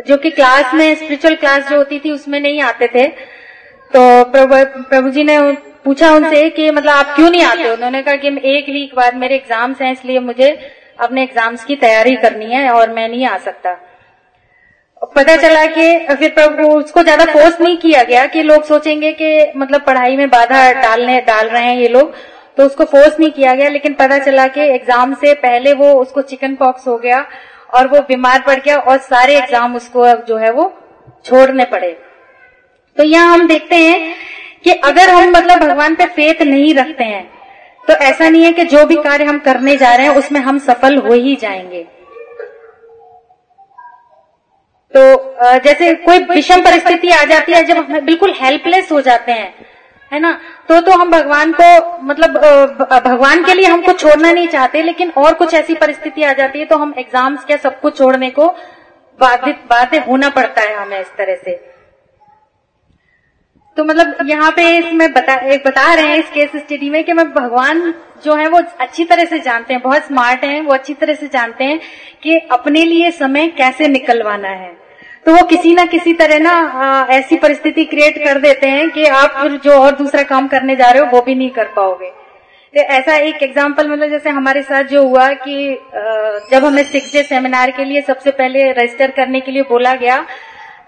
जो कि क्लास में स्पिरिचुअल क्लास जो होती थी, उसमें नहीं आते थे। तो प्रभु प्रभु जी ने पूछा उनसे कि मतलब आप क्यों नहीं आते? उन्होंने कहा कि, एक वीक बाद मेरे एग्ज़ाम्स हैं, इसलिए मुझे अपने एग्ज़ाम्स की तैयारी करनी है और मैं नहीं आ सकता। पता चला कि, फिर प्रभु, उसको ज़्यादा फोर्स नहीं किया गया कि लोग सोचेंगे कि मतलब पढ़ाई में बाधा डालने, डाल रहे हैं ये लोग। तो उसको फोर्स नहीं किया गया, लेकिन पता चला कि एग्ज़ाम से पहले वो उसको चिकन पॉक्स हो गया और वो बीमार पड़ गया और सारे एग्ज़ाम उसको जो है वो छोड़ने पड़े। तो यहाँ हम देखते हैं कि अगर हम मतलब भगवान पे फेत नहीं रखते हैं तो ऐसा नहीं है कि जो भी कार्य हम करने जा रहे हैं, उसमें हम सफल हो ही जाएँगे। तो जैसे कोई विषम परिस्थिति आ जाती है, जब हम बिल्कुल हेल्पलेस हो जाते हैं है ना? तो तो हम भगवान को मतलब भगवान के लिए हमको छोड़ना नहीं चाहते, लेकिन और कुछ ऐसी परिस्थिति आ जाती है तो हम एग्ज़ाम्स क्या सब कुछ छोड़ने को बाधित, बाध्य होना पड़ता है हमें इस तरह से। तो मतलब यहाँ पे इसमें बता, एक बता रहे हैं इस केस स्टडी में कि मैं भगवान जो है वो अच्छी तरह से जानते हैं, बहुत स्मार्ट हैं, वो अच्छी तरह से जानते हैं कि अपने लिए समय कैसे निकलवाना है। तो वो किसी ना किसी तरह ना ऐसी परिस्थिति क्रिएट कर देते हैं कि आप फिर जो और दूसरा काम करने जा रहे हो, वो भी नहीं कर पाओगे। तो ऐसा एक एग्ज़ाम्पल मतलब जैसे हमारे साथ जो हुआ कि जब हमें सिक्स डे सेमिनार के लिए सबसे पहले रजिस्टर करने के लिए बोला गया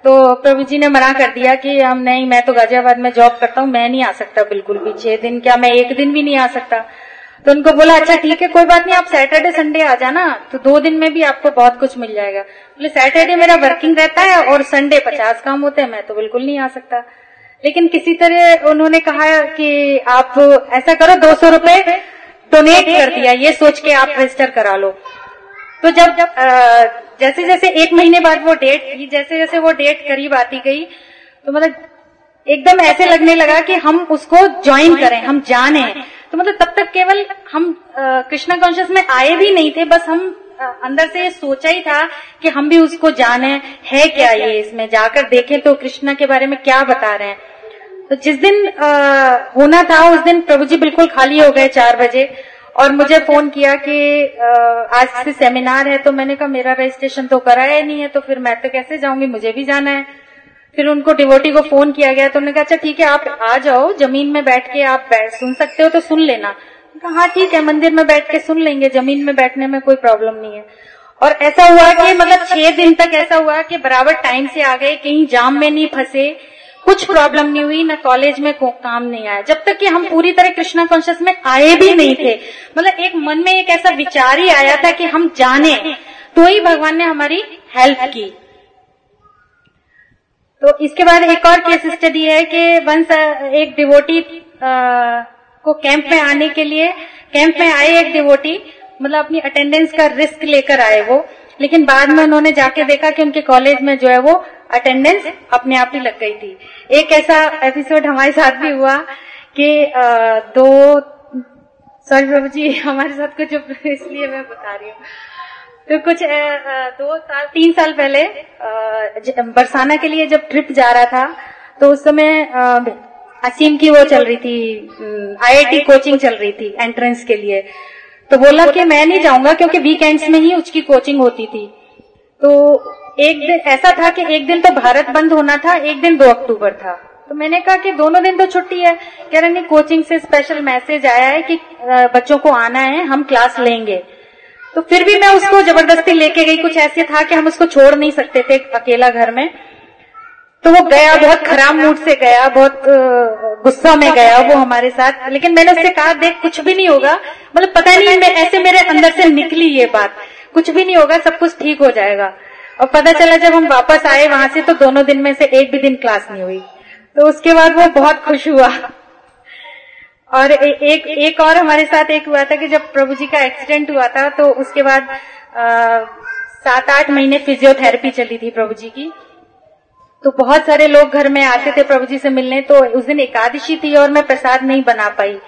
तो प्रभु जी ने मना कर दिया कि हम नहीं, मैं तो गाजियाबाद में जॉब करता हूँ, मैं नहीं आ सकता बिल्कुल भी, छह दिन क्या, मैं एक दिन भी नहीं आ सकता। तो उनको बोला अच्छा ठीक है, कोई बात नहीं, आप सैटरडे संडे आ जाना तो दो दिन में भी आपको बहुत कुछ मिल जाएगा। बोले सैटरडे मेरा वर्किंग रहता है और संडे पचास काम होते हैं, मैं तो बिल्कुल नहीं आ सकता। लेकिन किसी तरह उन्होंने कहा कि आप ऐसा करो, दो सौ रुपये डोनेट कर दिया, ये सोच के आप रजिस्टर करा लो। तो जब जब जैसे जैसे एक महीने बाद वो डेट जैसे जैसे वो डेट करीब आती गई तो मतलब एकदम ऐसे लगने लगा कि हम उसको ज्वाइन करें, हम जाने। तो मतलब तब तक केवल हम कृष्णा कॉन्शियस में आए भी नहीं थे बस हम अंदर से सोचा ही था कि हम भी उसको जाने है क्या ये इसमें? जाकर देखें तो कृष्णा के बारे में क्या बता रहे हैं। तो जिस दिन आ, होना था उस दिन प्रभु जी बिल्कुल खाली हो गए चार बजे और मुझे फ़ोन किया कि आज से सेमिनार है तो मैंने कहा मेरा रजिस्ट्रेशन तो कराया नहीं है तो फिर मैं तो कैसे जाऊँगी? मुझे भी जाना है। फिर उनको डिवोटी को फ़ोन किया गया तो उन्होंने कहा अच्छा ठीक है, आप आ जाओ, ज़मीन में बैठ के आप सुन सकते हो तो सुन लेना। कहा हाँ ठीक है, मंदिर में बैठ के सुन लेंगे, ज़मीन में बैठने में कोई प्रॉब्लम नहीं है। और ऐसा हुआ कि मतलब छह दिन तक ऐसा हुआ कि बराबर टाइम से आ गए, कहीं जाम में नहीं फंसे, कुछ प्रॉब्लम नहीं हुई, ना कॉलेज में काम नहीं आया। जब तक कि हम पूरी तरह कृष्णा कॉन्शियस में आए भी नहीं थे मतलब एक मन में एक ऐसा विचार ही आया था कि हम जाने तो ही भगवान ने हमारी हेल्प की। तो इसके बाद एक और केस स्टडी है कि वंस एक डिवोटी को कैंप में आने के लिए कैंप में आए एक डिवोटी मतलब अपनी अटेंडेंस का रिस्क लेकर आए वो, लेकिन बाद में उन्होंने जाके देखा कि उनके कॉलेज में जो है वो अटेंडेंस अपने आप ही लग गई थी। एक ऐसा एपिसोड हमारे साथ भी हुआ कि दो सॉरी प्रभु जी, हमारे साथ कुछ, इसलिए मैं बता रही हूँ। तो कुछ दो साल तीन साल पहले बरसाना के लिए जब ट्रिप जा रहा था तो उस समय असीम की वो चल रही थी आईआईटी कोचिंग चल रही थी एंट्रेंस के लिए। तो बोला कि मैं नहीं जाऊँगा क्योंकि वीकेंड्स में ही उसकी कोचिंग होती थी। तो एक दिन ऐसा था कि एक दिन तो भारत बंद होना था एक दिन दो अक्टूबर था। तो मैंने कहा कि दोनों दिन तो छुट्टी है। कह रहे नहीं कोचिंग से स्पेशल मैसेज आया है कि बच्चों को आना है हम क्लास लेंगे। तो फिर भी मैं उसको ज़बरदस्ती लेके गई। कुछ ऐसे था कि हम उसको छोड़ नहीं सकते थे अकेला घर में। तो वो गया, बहुत खराब मूड से गया, बहुत गुस्सा में गया वो हमारे साथ। लेकिन मैंने उससे कहा, देख, कुछ भी नहीं होगा। मतलब पता नहीं, मैं ऐसे मेरे अंदर से निकली ये बात। कुछ भी नहीं होगा, सब कुछ ठीक हो जाएगा। और पता चला, जब हम वापस आए वहाँ से तो दोनों दिन में से एक भी दिन क्लास नहीं हुई। तो उसके बाद वो बहुत खुश हुआ। और ए, एक एक और हमारे साथ एक हुआ था कि जब प्रभु जी का एक्सीडेंट हुआ था तो उसके बाद सात आठ महीने फिजियोथेरेपी चली थी प्रभु जी की। तो बहुत सारे लोग घर में आते थे प्रभु जी से मिलने तो उस दिन एकादशी थी और मैं प्रसाद नहीं बना पाई।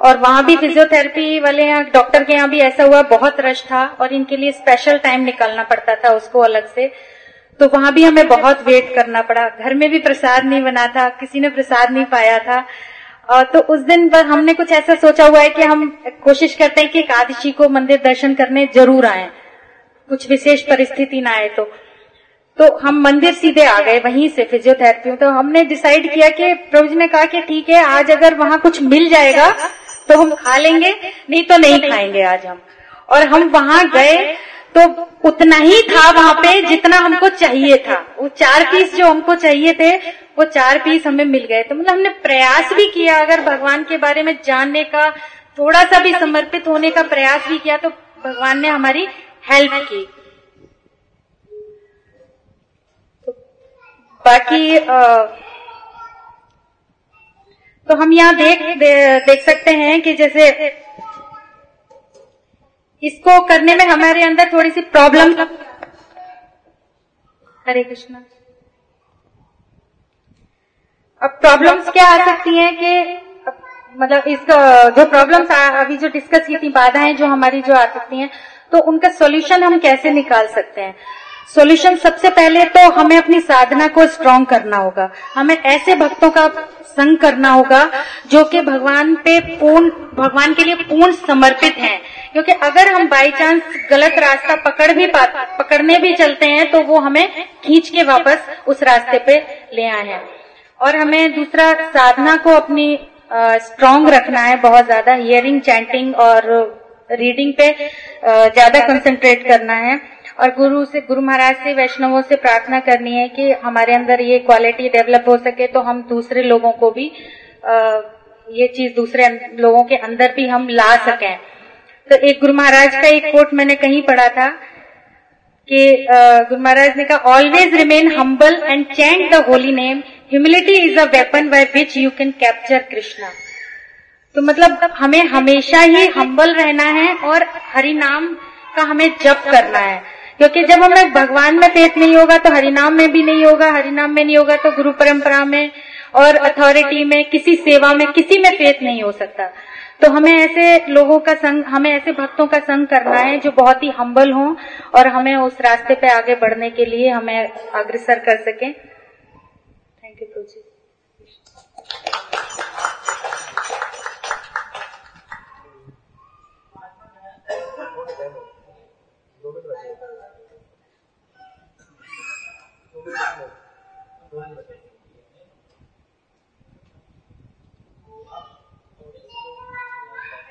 और वहाँ भी फिजियोथेरेपी वाले यहाँ डॉक्टर के यहाँ भी ऐसा हुआ बहुत रश था और इनके लिए स्पेशल टाइम निकालना पड़ता था उसको अलग से। तो वहाँ भी हमें बहुत वेट करना पड़ा। घर में भी प्रसाद नहीं बना था किसी ने प्रसाद नहीं पाया था। तो उस दिन पर हमने कुछ ऐसा सोचा हुआ है कि हम कोशिश करते हैं कि एकादशी को मंदिर दर्शन करने ज़रूर आए। कुछ विशेष परिस्थिति ना आए तो। तो हम मंदिर सीधे आ गए, वहीं से फिजियोथेरेपी तो हमने डिसाइड किया कि प्रभु जी ने कहा कि ठीक है, आज अगर वहाँ कुछ मिल जाएगा तो हम खा लेंगे, नहीं तो नहीं खाएँगे आज हम। और हम वहाँ गए तो उतना ही था वहाँ पे जितना हमको चाहिए था। वो चार पीस जो हमको चाहिए थे वो चार पीस हमें मिल गए। तो मतलब हमने प्रयास भी किया अगर भगवान के बारे में जानने का थोड़ा सा भी समर्पित होने का प्रयास भी किया तो भगवान ने हमारी हेल्प की। तो बाकी आ, तो हम यहाँ देख दे, देख सकते हैं कि जैसे इसको करने में हमारे अंदर थोड़ी सी प्रॉब्लम हरे कृष्णा। अब प्रॉब्लम्स क्या आ सकती हैं कि मतलब इसका जो प्रॉब्लम्स अभी जो डिस्कस की थी, बाधाएँ जो हमारी जो आ सकती हैं तो उनका सॉल्यूशन हम कैसे निकाल सकते हैं? सॉल्यूशन सबसे पहले तो हमें अपनी साधना को स्ट्रांग करना होगा। हमें ऐसे भक्तों का संग करना होगा, जो कि भगवान पे पूर्ण, भगवान के लिए पूर्ण समर्पित हैं। क्योंकि अगर हम बाई चांस गलत रास्ता पकड़ भी पा, पकड़ने भी चलते हैं तो वो हमें खींच के वापस उस रास्ते पे ले आए हैं। और हमें दूसरा साधना को अपनी स्ट्रांग रखना है बहुत ज़्यादा हियरिंग चैंटिंग और रीडिंग पे ज़्यादा कंसंट्रेट करना है। और गुरु से गुरु महाराज से वैष्णवों से प्रार्थना करनी है कि हमारे अंदर ये क्वालिटी डेवलप हो सके तो हम दूसरे लोगों को भी आ, ये चीज़ दूसरे लोगों के अंदर भी हम ला सकें। तो एक गुरु महाराज का एक कोट मैंने कहीं पढ़ा था कि गुरु महाराज ने कहा always remain humble and chant the holy name humility is a weapon by which you can capture Krishna तो मतलब हमें हमेशा ही हम्बल रहना है और हरि नाम का हमें जप करना है। क्योंकि जब हमें भगवान में फेथ नहीं होगा तो हरिनाम में भी नहीं होगा हरिनाम में नहीं होगा तो गुरु परंपरा में और अथॉरिटी में, किसी सेवा में, किसी में फेथ नहीं हो सकता। तो हमें ऐसे लोगों का संग, हमें ऐसे भक्तों का संग करना है जो बहुत ही हम्बल हों और हमें उस रास्ते पे आगे बढ़ने के लिए हमें अग्रसर कर सके।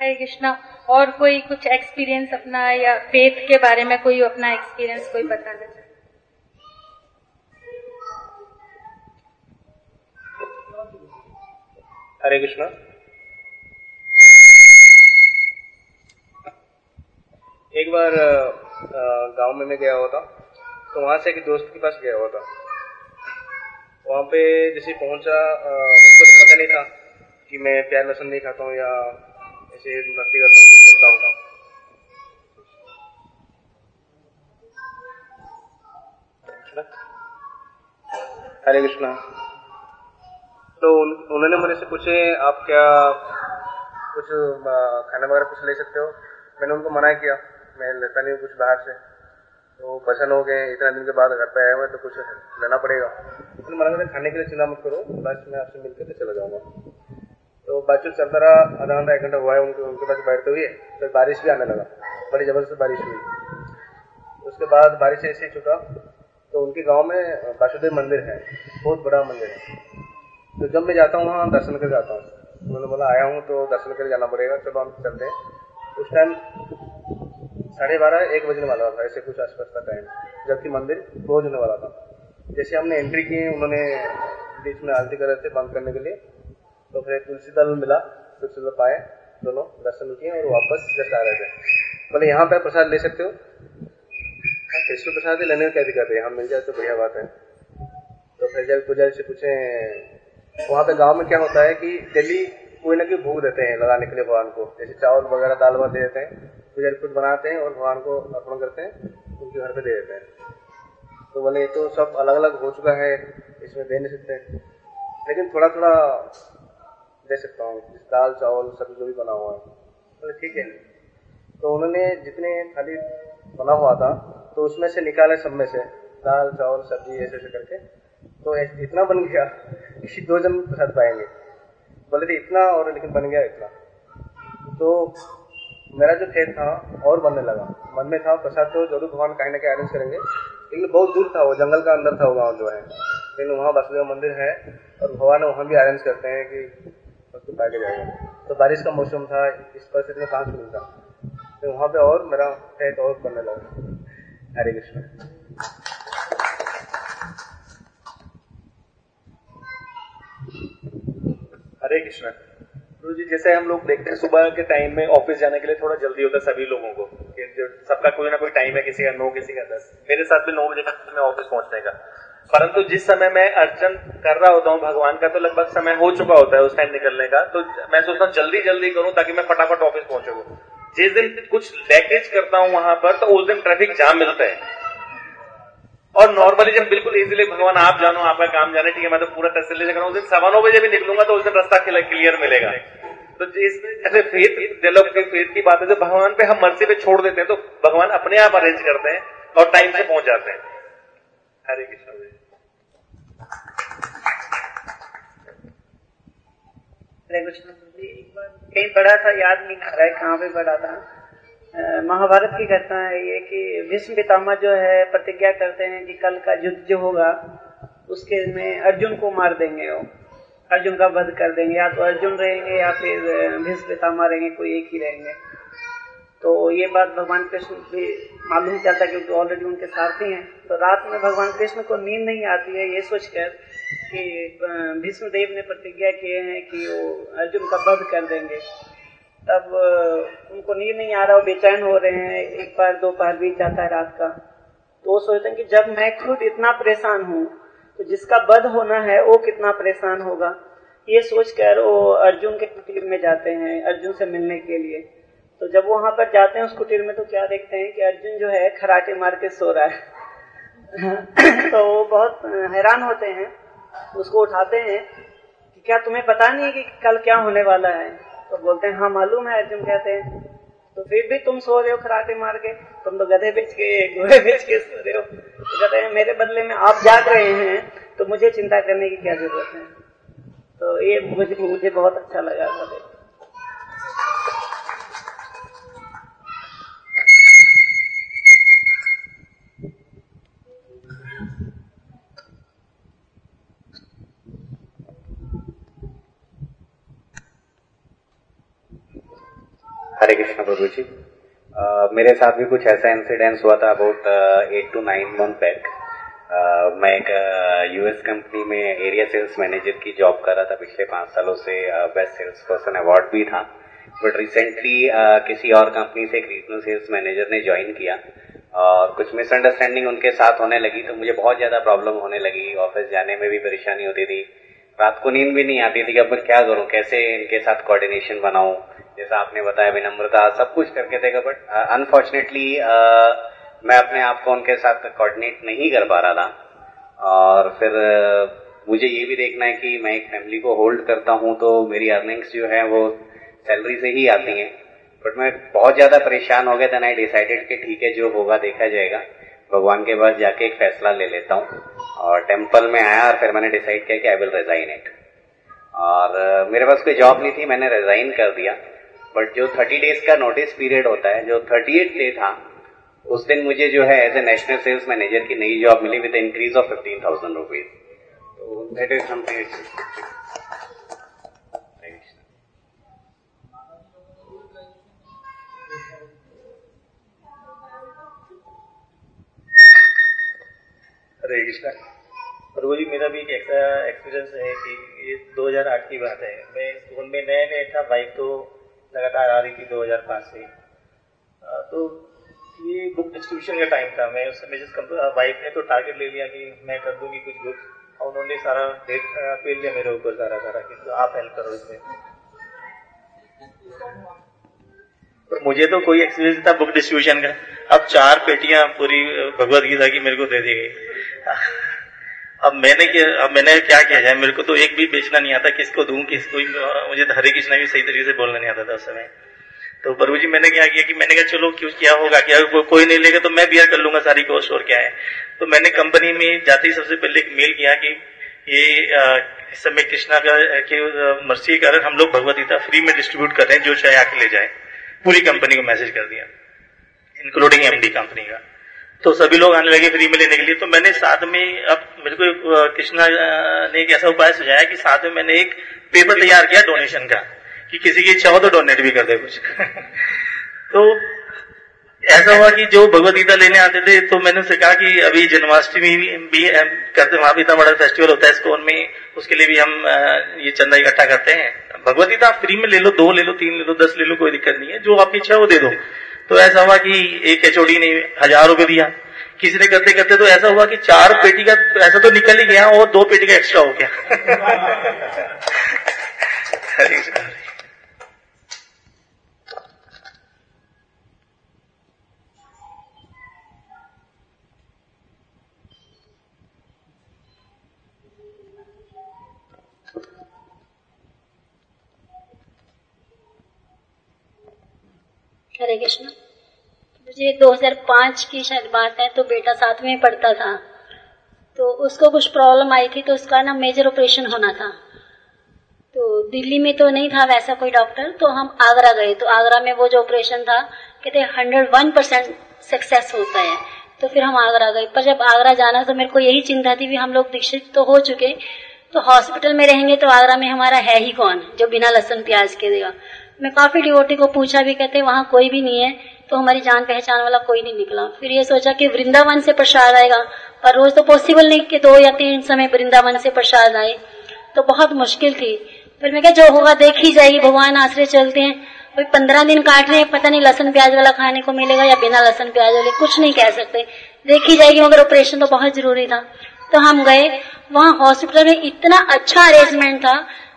हरे कृष्णा, और कोई कुछ एक्सपीरियंस अपना या फेथ के बारे में कोई अपना एक्सपीरियंस कोई बताना हरे कृष्णा। एक बार गाँव में मैं गया हुआ था तो वहाँ से एक दोस्त के पास गया हुआ था। वहाँ पे जैसे पहुँचा उनको तो पता नहीं था कि मैं प्यार लसन नहीं खाता हूँ या ऐसे भक्ति करता हूँ, कुछ करता हूँ। हरे कृष्णा। तो उन, उन्होंने मेरे से पूछे आप क्या कुछ खाना वगैरह कुछ ले सकते हो? मैंने उनको मना किया। मैं लेता नहीं कुछ बाहर से। तो पसंद हो गए। इतना दिन के बाद घर पे आया हुआ तो कुछ लेना पड़ेगा। तो मना करते खाने के लिए चिंता मत करो। बस मैं आपसे मिलकर तो चला जाऊँगा। तो बातचीत चलता रहा। आधा घंटा एक घंटा हुआ है उनके उनके पास बैठते हुए। फिर तो बारिश भी आने लगा। बड़ी ज़बरदस्त बारिश हुई। उसके बाद बारिश ऐसे ही छुटा तो उनके गाँव में वासुदेव मंदिर है। बहुत बड़ा मंदिर है। तो जब मैं जाता हूँ वहाँ दर्शन कर जाता हूँ। उन्होंने बोला आया हूँ तो दर्शन कर जाना पड़ेगा चलो हम चलते हैं। उस टाइम साढ़े बारह एक बजने वाला था ऐसे कुछ आसपास का टाइम जबकि मंदिर क्लोज होने वाला था। जैसे हमने एंट्री की उन्होंने बीच में आरती कर रहे थे बंद करने के लिए तो फिर तुलसी दल मिला तुलसी दल पाए दोनों दर्शन किए और वापस जस्ट आ रहे थे। बोले यहाँ पे प्रसाद ले सकते हो? हाँ, कृष्ण प्रसाद लेने में क्या दिक्कत है यहाँ मिल जाए तो बढ़िया बात है। तो फिर जब पूजा से पूछे वहाँ पे गाँव में क्या होता है कि डेली कोई ना कोई भोग देते हैं लगाने के लिए भगवान को। जैसे चावल वगैरह दाल वाल दे देते हैं पुजारी खुद बनाते हैं और भगवान को अर्पण करते हैं, उनके घर पे दे देते हैं। तो बोले, ये तो सब अलग अलग हो चुका है, इसमें दे नहीं सकते। लेकिन थोड़ा थोड़ा दे सकता हूँ दाल, चावल, सब्ज़ी जो भी बना हुआ है। बोले, ठीक है। तो उन्होंने जितने थाली बना हुआ था तो उसमें से निकाले सब में से, दाल, चावल, सब्ज़ी ऐसे ऐसे करके तो इतना बन गया कि दो जन प्रसाद पाएँगे। बोले थे इतना और, लेकिन बन गया इतना। तो मेरा जो खेत था, और बनने लगा। मन में था प्रसाद तो ज़रूर भगवान कहीं ना कहीं अरेंज करेंगे। लेकिन बहुत दूर था वो, जंगल का अंदर था वो गाँव जो है। लेकिन वहाँ वासुदेव मंदिर है, और भगवान वहाँ भी अरेंज करते हैं कि उसको पाके जाएगा। तो बारिश का मौसम था, इस परिस्थिति में कहाँ से मिलता तो वहाँ पे और मेरा खेत और बनने लगा। हरे कृष्ण। हरे कृष्ण। गुरु जी, जैसे हम लोग देखते हैं, सुबह के टाइम में ऑफ़िस जाने के लिए थोड़ा जल्दी होता है सभी लोगों को, कि सबका कोई ना कोई टाइम है किसी का, नौ किसी का, दस। मेरे साथ भी नौ बजे तक मैं ऑफ़िस पहुँचने का। परंतु जिस समय मैं अर्चन कर रहा होता हूँ भगवान का तो लगभग समय हो चुका होता है उस टाइम निकलने का। तो मैं सोचता हूँ जल्दी जल्दी करूँ ताकि मैं फटाफट ऑफ़िस पहुंचू। जिस दिन कुछ लैकेज करता हूँ वहाँ पर तो उस दिन ट्रैफ़िक जाम मिलता है। और नॉर्मली जब बिल्कुल इजीली भगवान आप जानो, आपका काम जाने, ठीक है, मैं तो पूरा तसली से करूँ उस दिन सवा नौ बजे भी निकलूँगा तो उस दिन रास्ता क्लियर मिलेगा। तो इसमें जैसे फेथ डेवलप फेथ की बात है जब भगवान पे हम मर्ज़ी पे छोड़ देते हैं तो भगवान अपने आप अरेंज करते हैं और टाइम से पहुँच जाते हैं। हरे कृष्ण। हरे कृष्ण। एक बार कहीं पढ़ा था याद नहीं आ रहा है, कहाँ पे पढ़ा था? महाभारत की घटना है ये कि भीष्म पितामह जो है, प्रतिज्ञा करते हैं कि कल का युद्ध जो होगा, उसके में अर्जुन को मार देंगे वो। अर्जुन का वध कर देंगे। या तो अर्जुन रहेंगे या फिर भीष्म पितामह रहेंगे, कोई एक ही रहेंगे। तो ये बात भगवान कृष्ण भी मालूम चलता है क्योंकि ऑलरेडी उनके साथी हैं। तो रात में भगवान कृष्ण को नींद नहीं आती है ये सोचकर कि भीष्म देव ने प्रतिज्ञा किए हैं कि वो अर्जुन का वध कर देंगे। तब उनको नींद नहीं आ रहा, वो बेचैन हो रहे हैं, एक बार दोपहर बीत जाता है रात का। तो वो सोचते हैं कि जब मैं खुद इतना परेशान हूँ तो जिसका बध होना है, वो कितना परेशान होगा। ये सोचकर वो अर्जुन के कुटीर में जाते हैं, अर्जुन से मिलने के लिए। तो जब वो वहाँ पर जाते हैं, उस कुटीर में तो क्या देखते हैं कि अर्जुन जो है, खराटे मार के सो रहा है। तो वो बहुत हैरान होते हैं, उसको उठाते हैं कि क्या तुम्हें पता नहीं है कि कल क्या होने वाला है? तो बोलते हैं हाँ मालूम है अर्जुन कहते हैं। तो फिर भी तुम सो रहे हो खराटे मार के, तुम तो गधे बेच के घोड़े बेच के सो रहे हो। तो कहते हैं, मेरे बदले में आप जाग रहे हैं तो मुझे चिंता करने की क्या ज़रूरत है? तो ये मुझे मुझे बहुत अच्छा लगा। हरे कृष्ण प्रभु जी। मेरे साथ भी कुछ ऐसा इंसिडेंस हुआ था about eight to nine month back मैं एक यूएस कंपनी में एरिया सेल्स मैनेजर की जॉब कर रहा था पिछले पाँच सालों से। बेस्ट सेल्स पर्सन अवार्ड भी था। बट रिसेंटली किसी और कंपनी से एक रीजनल सेल्स मैनेजर ने ज्वाइन किया। और कुछ मिसअंडरस्टैंडिंग उनके साथ होने लगी तो मुझे बहुत ज़्यादा प्रॉब्लम होने लगी। ऑफ़िस जाने में भी परेशानी होती थी। रात को नींद भी नहीं आती थी कि अब मैं क्या करूँ, कैसे इनके साथ कोऑर्डिनेशन बनाऊँ। जैसा आपने बताया विनम्रता सब कुछ करके देगा बट अनफॉर्चुनेटली मैं अपने आप को उनके साथ कोऑर्डिनेट नहीं कर पा रहा था। और फिर uh, मुझे ये भी देखना है कि मैं एक फैमिली को होल्ड करता हूँ तो मेरी अर्निंग्स जो है वो सैलरी से ही आती हैं। बट मैं बहुत ज़्यादा परेशान हो गया था आई डिसाइडेड कि ठीक है जो होगा देखा जाएगा। भगवान के पास जाके एक फैसला ले लेता हूँ। और टेंपल में आया और फिर मैंने डिसाइड किया कि आई विल रिजाइन इट और uh, मेरे पास कोई जॉब नहीं थी मैंने रिजाइन कर दिया। बट जो थर्टी डेज़ का नोटिस पीरियड होता है, जो थर्टी एट डे था, उस दिन मुझे जो है as a national sales manager की नई job milli with increase of fifteen thousand rupees तो दैट इज़ समथिंग रेगिस्तान और वही मेरा भी एक ऐसा एक्सपीरियंस है कि ये 2008 की बात है। मैं स्कूल में नया नया था बाइक तो लगातार आ रही थी 2005 से तो ये बुक डिस्ट्रीब्यूशन का टाइम था। मैं उस समय जिस वाइफ ने तो टारगेट ले लिया कि मैं कर दूँगी कुछ बुक और उन्होंने सारा डेट पेल लिया मेरे ऊपर सारा सारा कि तो आप हेल्प करो इसमें। तो मुझे तो कोई एक्सपीरियंस था बुक डिस्ट्रीब्यूशन का। अब चार पेटियाँ पूरी भगवत गीता की मेरे को दे दी गई। अब मैंने अब मैंने क्या किया जाए? मेरे को तो एक भी बेचना नहीं आता किसको दूँ किसको मुझे तो हरे कृष्णा भी सही तरीके से बोलना नहीं आता था उस समय। तो प्रभु जी मैंने क्या किया कि मैंने कहा चलो क्यों क्या होगा? क्या को, कोई नहीं लेगा तो मैं बियर कर लूँगा सारी कॉस्ट और क्या है? तो मैंने कंपनी में जाते ही सबसे पहले एक मेल किया कि ये इस समय कृष्णा का के मर्सी के कारण हम लोग भगवदगीता फ्री में डिस्ट्रीब्यूट कर रहे हैं जो चाहे आके ले जाए। पूरी कंपनी को मैसेज कर दिया इंक्लूडिंग एमडी कंपनी का। तो सभी लोग आने लगे फ्री में लेने के लिए। तो मैंने साथ में अब मेरे को कृष्णा ने एक ऐसा उपाय सुझाया कि साथ में मैंने एक पेपर तैयार किया डोनेशन का, कि किसी की इच्छा हो तो डोनेट भी कर दे कुछ। तो ऐसा हुआ कि जो भगवत गीता लेने आते थे तो मैंने उनसे कहा कि अभी जन्माष्टमी भी करते वहाँ भी इतना बड़ा फेस्टिवल होता है स्कोन में उसके लिए भी हम ये चंदा इकट्ठा करते हैं। भगवत गीता फ्री में ले लो, दो ले लो, तीन ले लो, दस ले लो, कोई दिक्कत नहीं है। जो आपकी इच्छा वो दे दो। तो ऐसा हुआ कि एक एचओडी ने हज़ार रुपए दिया। किसी ने करते करते तो ऐसा हुआ कि चार पेटी का ऐसा तो निकल ही गया और दो पेटी का एक्स्ट्रा हो गया। हरे कृष्ण। मुझे 2005 की शायद बात है तो बेटा साथ में पढ़ता था। तो उसको कुछ प्रॉब्लम आई थी तो उसका ना मेजर ऑपरेशन होना था। तो दिल्ली में तो नहीं था वैसा कोई डॉक्टर तो हम आगरा गए। तो आगरा में वो जो ऑपरेशन था, कहते हंड्रेड वन परसेंट सक्सेस होता है। तो फिर हम आगरा गए। पर जब आगरा जाना तो मेरे को यही चिंता थी भी हम लोग दीक्षित तो हो चुके तो हॉस्पिटल में रहेंगे तो आगरा में हमारा है ही कौन, जो बिना लहसन प्याज के देगा। मैं काफ़ी डिवोटी को पूछा भी, कहते वहाँ कोई भी नहीं है तो हमारी जान पहचान वाला कोई नहीं निकला। फिर ये सोचा कि वृंदावन से प्रसाद आएगा, पर रोज तो पॉसिबल नहीं कि दो या तीन समय वृंदावन से प्रसाद आए। तो बहुत मुश्किल थी। फिर मैं क्या जो होगा देख ही जाएगी, भगवान आश्रय चलते हैं। भाई पंद्रह दिन काट रहे हैं, पता नहीं लसन प्याज वाला खाने को मिलेगा या बिना लसन प्याज वाले, कुछ नहीं कह सकते। देख जाएगी, मगर ऑपरेशन तो बहुत ज़रूरी था। तो हम गए, वहाँ हॉस्पिटल में इतना अच्छा अरेंजमेंट था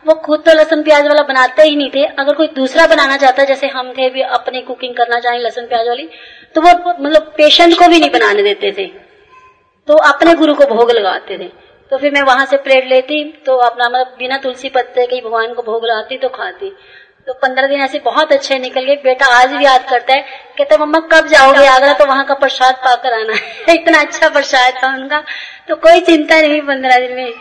वो खुद तो लहसन प्याज वाला बनाते ही नहीं थे। अगर कोई दूसरा बनाना चाहता जैसे हम थे भी अपनी कुकिंग करना चाहें लहसन प्याज वाली तो वो मतलब पेशेंट को भी नहीं बनाने देते थे। तो अपने गुरु को भोग लगाते थे। तो फिर मैं वहाँ से प्लेट लेती तो अपना मतलब बिना तुलसी पत्ते के भगवान को भोग लगाती तो खाती। तो पंद्रह दिन ऐसे बहुत अच्छे निकल गए। बेटा आज भी याद करता है कहते मम्मा कब जाओगे? आगरा तो वहाँ का प्रसाद पाकर आना है। इतना अच्छा प्रसाद था उनका। तो कोई चिंता नहीं पंद्रह दिन में।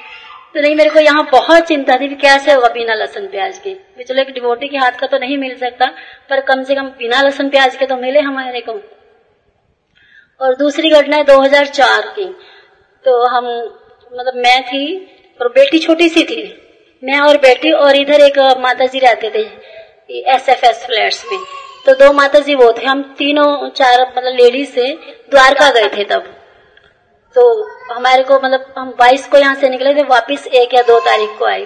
तो नहीं, मेरे को यहाँ बहुत चिंता थी कैसे होगा बिना लहसन प्याज के। चलो एक डिवोटी के हाथ का तो नहीं मिल सकता, पर कम से कम बिना लहसन प्याज के तो मिले हमारे को। और दूसरी घटना है 2004 की। तो हम मतलब मैं थी और बेटी छोटी सी थी। मैं और बेटी और इधर एक माता जी रहते थे एस एफ़ एस फ्लैट्स में तो दो माता जी वो थे। हम तीनों, चार मतलब लेडीज़ से द्वारका गए थे तब। तो हमारे को मतलब हम बाईस को यहाँ से निकले थे, वापस एक या दो तारीख को आए।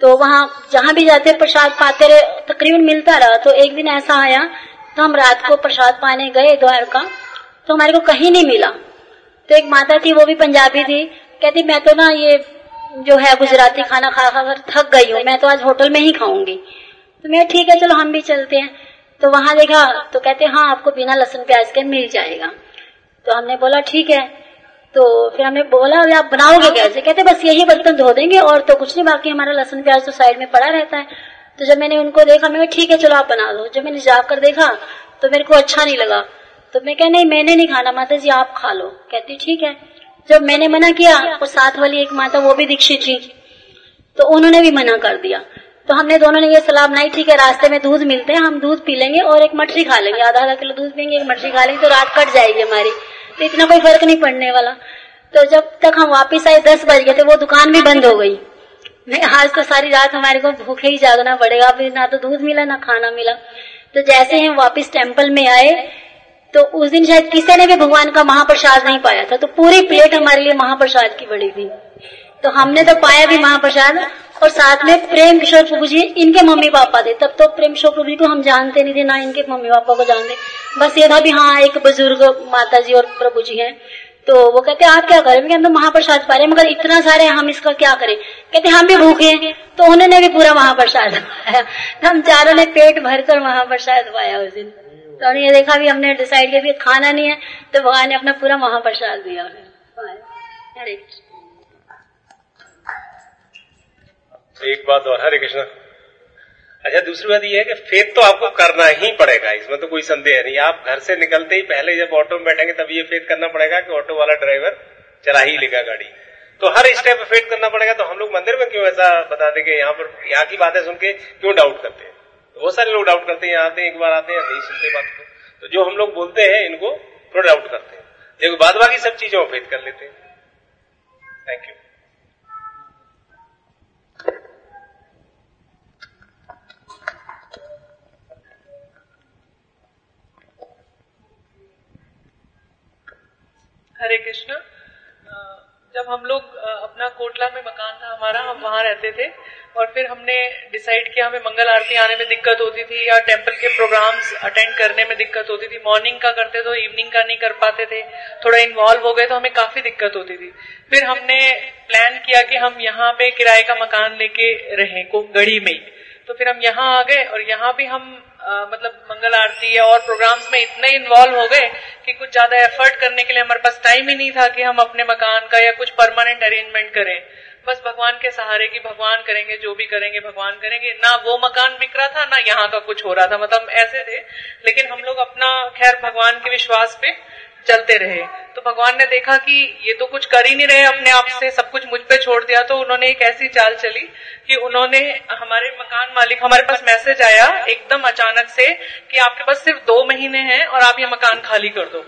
तो वहाँ जहाँ भी जाते प्रसाद पाते रहे, तकरीबन मिलता रहा। तो एक दिन ऐसा आया तो हम रात को प्रसाद पाने गए द्वारका तो हमारे को कहीं नहीं मिला। तो एक माता थी, वो भी पंजाबी थी। कहती, मैं तो ना ये जो है गुजराती खाना खा खा कर थक गई हूँ, मैं तो आज होटल में ही खाऊँगी। तो मैं, ठीक है, चलो हम भी चलते हैं। तो वहाँ देखा तो कहते हाँ आपको बिना लहसुन प्याज के मिल जाएगा। तो हमने बोला, ठीक है। तो फिर हमने बोला अभी आप बनाओगे कैसे? कहते बस यही बर्तन धो देंगे और तो कुछ नहीं बाकी हमारा लहसुन प्याज तो साइड में पड़ा रहता है। तो जब मैंने उनको देखा मैं ठीक है चलो आप बना दो जब मैंने जाकर देखा तो मेरे को अच्छा नहीं लगा। तो मैं कह नहीं मैंने नहीं खाना माता जी आप खा लो। कहती ठीक है। जब मैंने मना किया और साथ वाली एक माता वो भी दीक्षित थी तो उन्होंने भी मना कर दिया। तो हमने दोनों ने ये सलाह बनाई ठीक है रास्ते में दूध मिलते हैं हम दूध पी लेंगे और एक मछली खा लेंगे। आधा आधा किलो दूध पियेंगे एक मछली खा लेंगे तो रात कट जाएगी हमारी। तो इतना कोई फ़र्क नहीं पड़ने वाला। तो जब तक हम वापिस आए, दस बज गए थे, वो दुकान भी बंद हो गई। नहीं, आज तो सारी रात हमारे को भूखे ही जागना पड़ेगा। फिर ना तो दूध मिला, ना खाना मिला। तो जैसे हम वापिस टेंपल में आए तो उस दिन शायद किसी ने भी भगवान का महाप्रसाद नहीं पाया था। तो पूरी प्लेट हमारे लिए महाप्रसाद की बड़ी थी। तो हमने तो पाया भी महाप्रसाद और साथ में प्रेम किशोर प्रभु जी इनके मम्मी पापा थे। तब तो प्रेम किशोर प्रभु जी को हम जानते नहीं थे, ना इनके मम्मी पापा को जानते। बस ये था भी हाँ एक बुज़ुर्ग माता जी और प्रभु जी हैं। तो वो कहते, आप क्या करें हम तो महाप्रसाद पा रहे मगर इतना सारे हम इसका क्या करें? कहते, हम भी भूखे हैं। तो उन्होंने भी पूरा महाप्रसाद पाया। तो हम चारों ने पेट भरकर महाप्रसाद पाया उस दिन। तो ये देखा भी, हमने डिसाइड किया खाना नहीं है तो भगवान ने अपना पूरा महाप्रसाद दिया। हरे एक बात और। हरे कृष्ण। अच्छा दूसरी बात यह है कि फेथ तो आपको करना ही पड़ेगा, इसमें तो कोई संदेह नहीं। आप घर से निकलते ही पहले जब ऑटो में बैठेंगे, तब ये फेथ करना पड़ेगा कि ऑटो वाला ड्राइवर चला ही लेगा गाड़ी। तो हर स्टेप पे फेथ करना पड़ेगा तो हम लोग मंदिर में क्यों ऐसा बता देंगे यहाँ पर यहाँ की बातें सुन के क्यों डाउट करते हैं? तो बहुत सारे लोग डाउट करते हैं, यहाँ आते हैं, एक बार आते हैं, नहीं सुनते बात को। तो जो हम लोग बोलते हैं, इनको थोड़ा डाउट करते हैं। लेकिन बाद बाकी सब चीज़ों में फेथ कर लेते हैं। Thank you Hare Krishna. जब हम लोग अपना कोटला में मकान था हमारा, हम वहाँ रहते थे और फिर हमने डिसाइड किया, हमें मंगल आरती आने में दिक्कत होती थी या टेंपल के प्रोग्राम्स अटेंड करने में दिक्कत होती थी। मॉर्निंग का करते तो इवनिंग का नहीं कर पाते थे। थोड़ा इन्वॉल्व हो गए तो हमें काफ़ी दिक्कत होती थी। फिर हमने प्लान किया कि हम यहाँ पे किराए का मकान लेके रहे, को गढ़ी में तो फिर हम यहाँ आ गए और यहाँ भी हम आ, मतलब मंगल आरती या और प्रोग्राम्स में इतने इन्वॉल्व हो गए कि कुछ ज़्यादा एफर्ट करने के लिए हमारे पास टाइम ही नहीं था कि हम अपने मकान का या कुछ परमानेंट अरेंजमेंट करें। बस भगवान के सहारे की भगवान करेंगे जो भी करेंगे भगवान करेंगे। ना वो मकान बिक रहा था ना यहाँ का कुछ हो रहा था। मतलब ऐसे थे। लेकिन हम लोग अपना खैर भगवान के विश्वास पे चलते रहे। तो भगवान ने देखा कि ये तो कुछ कर ही नहीं रहे, अपने आप से सब कुछ मुझ पे छोड़ दिया। तो उन्होंने एक ऐसी चाल चली कि उन्होंने हमारे मकान मालिक, हमारे पास मैसेज आया एकदम अचानक से कि आपके पास सिर्फ़ दो महीने हैं और आप ये मकान खाली कर दो।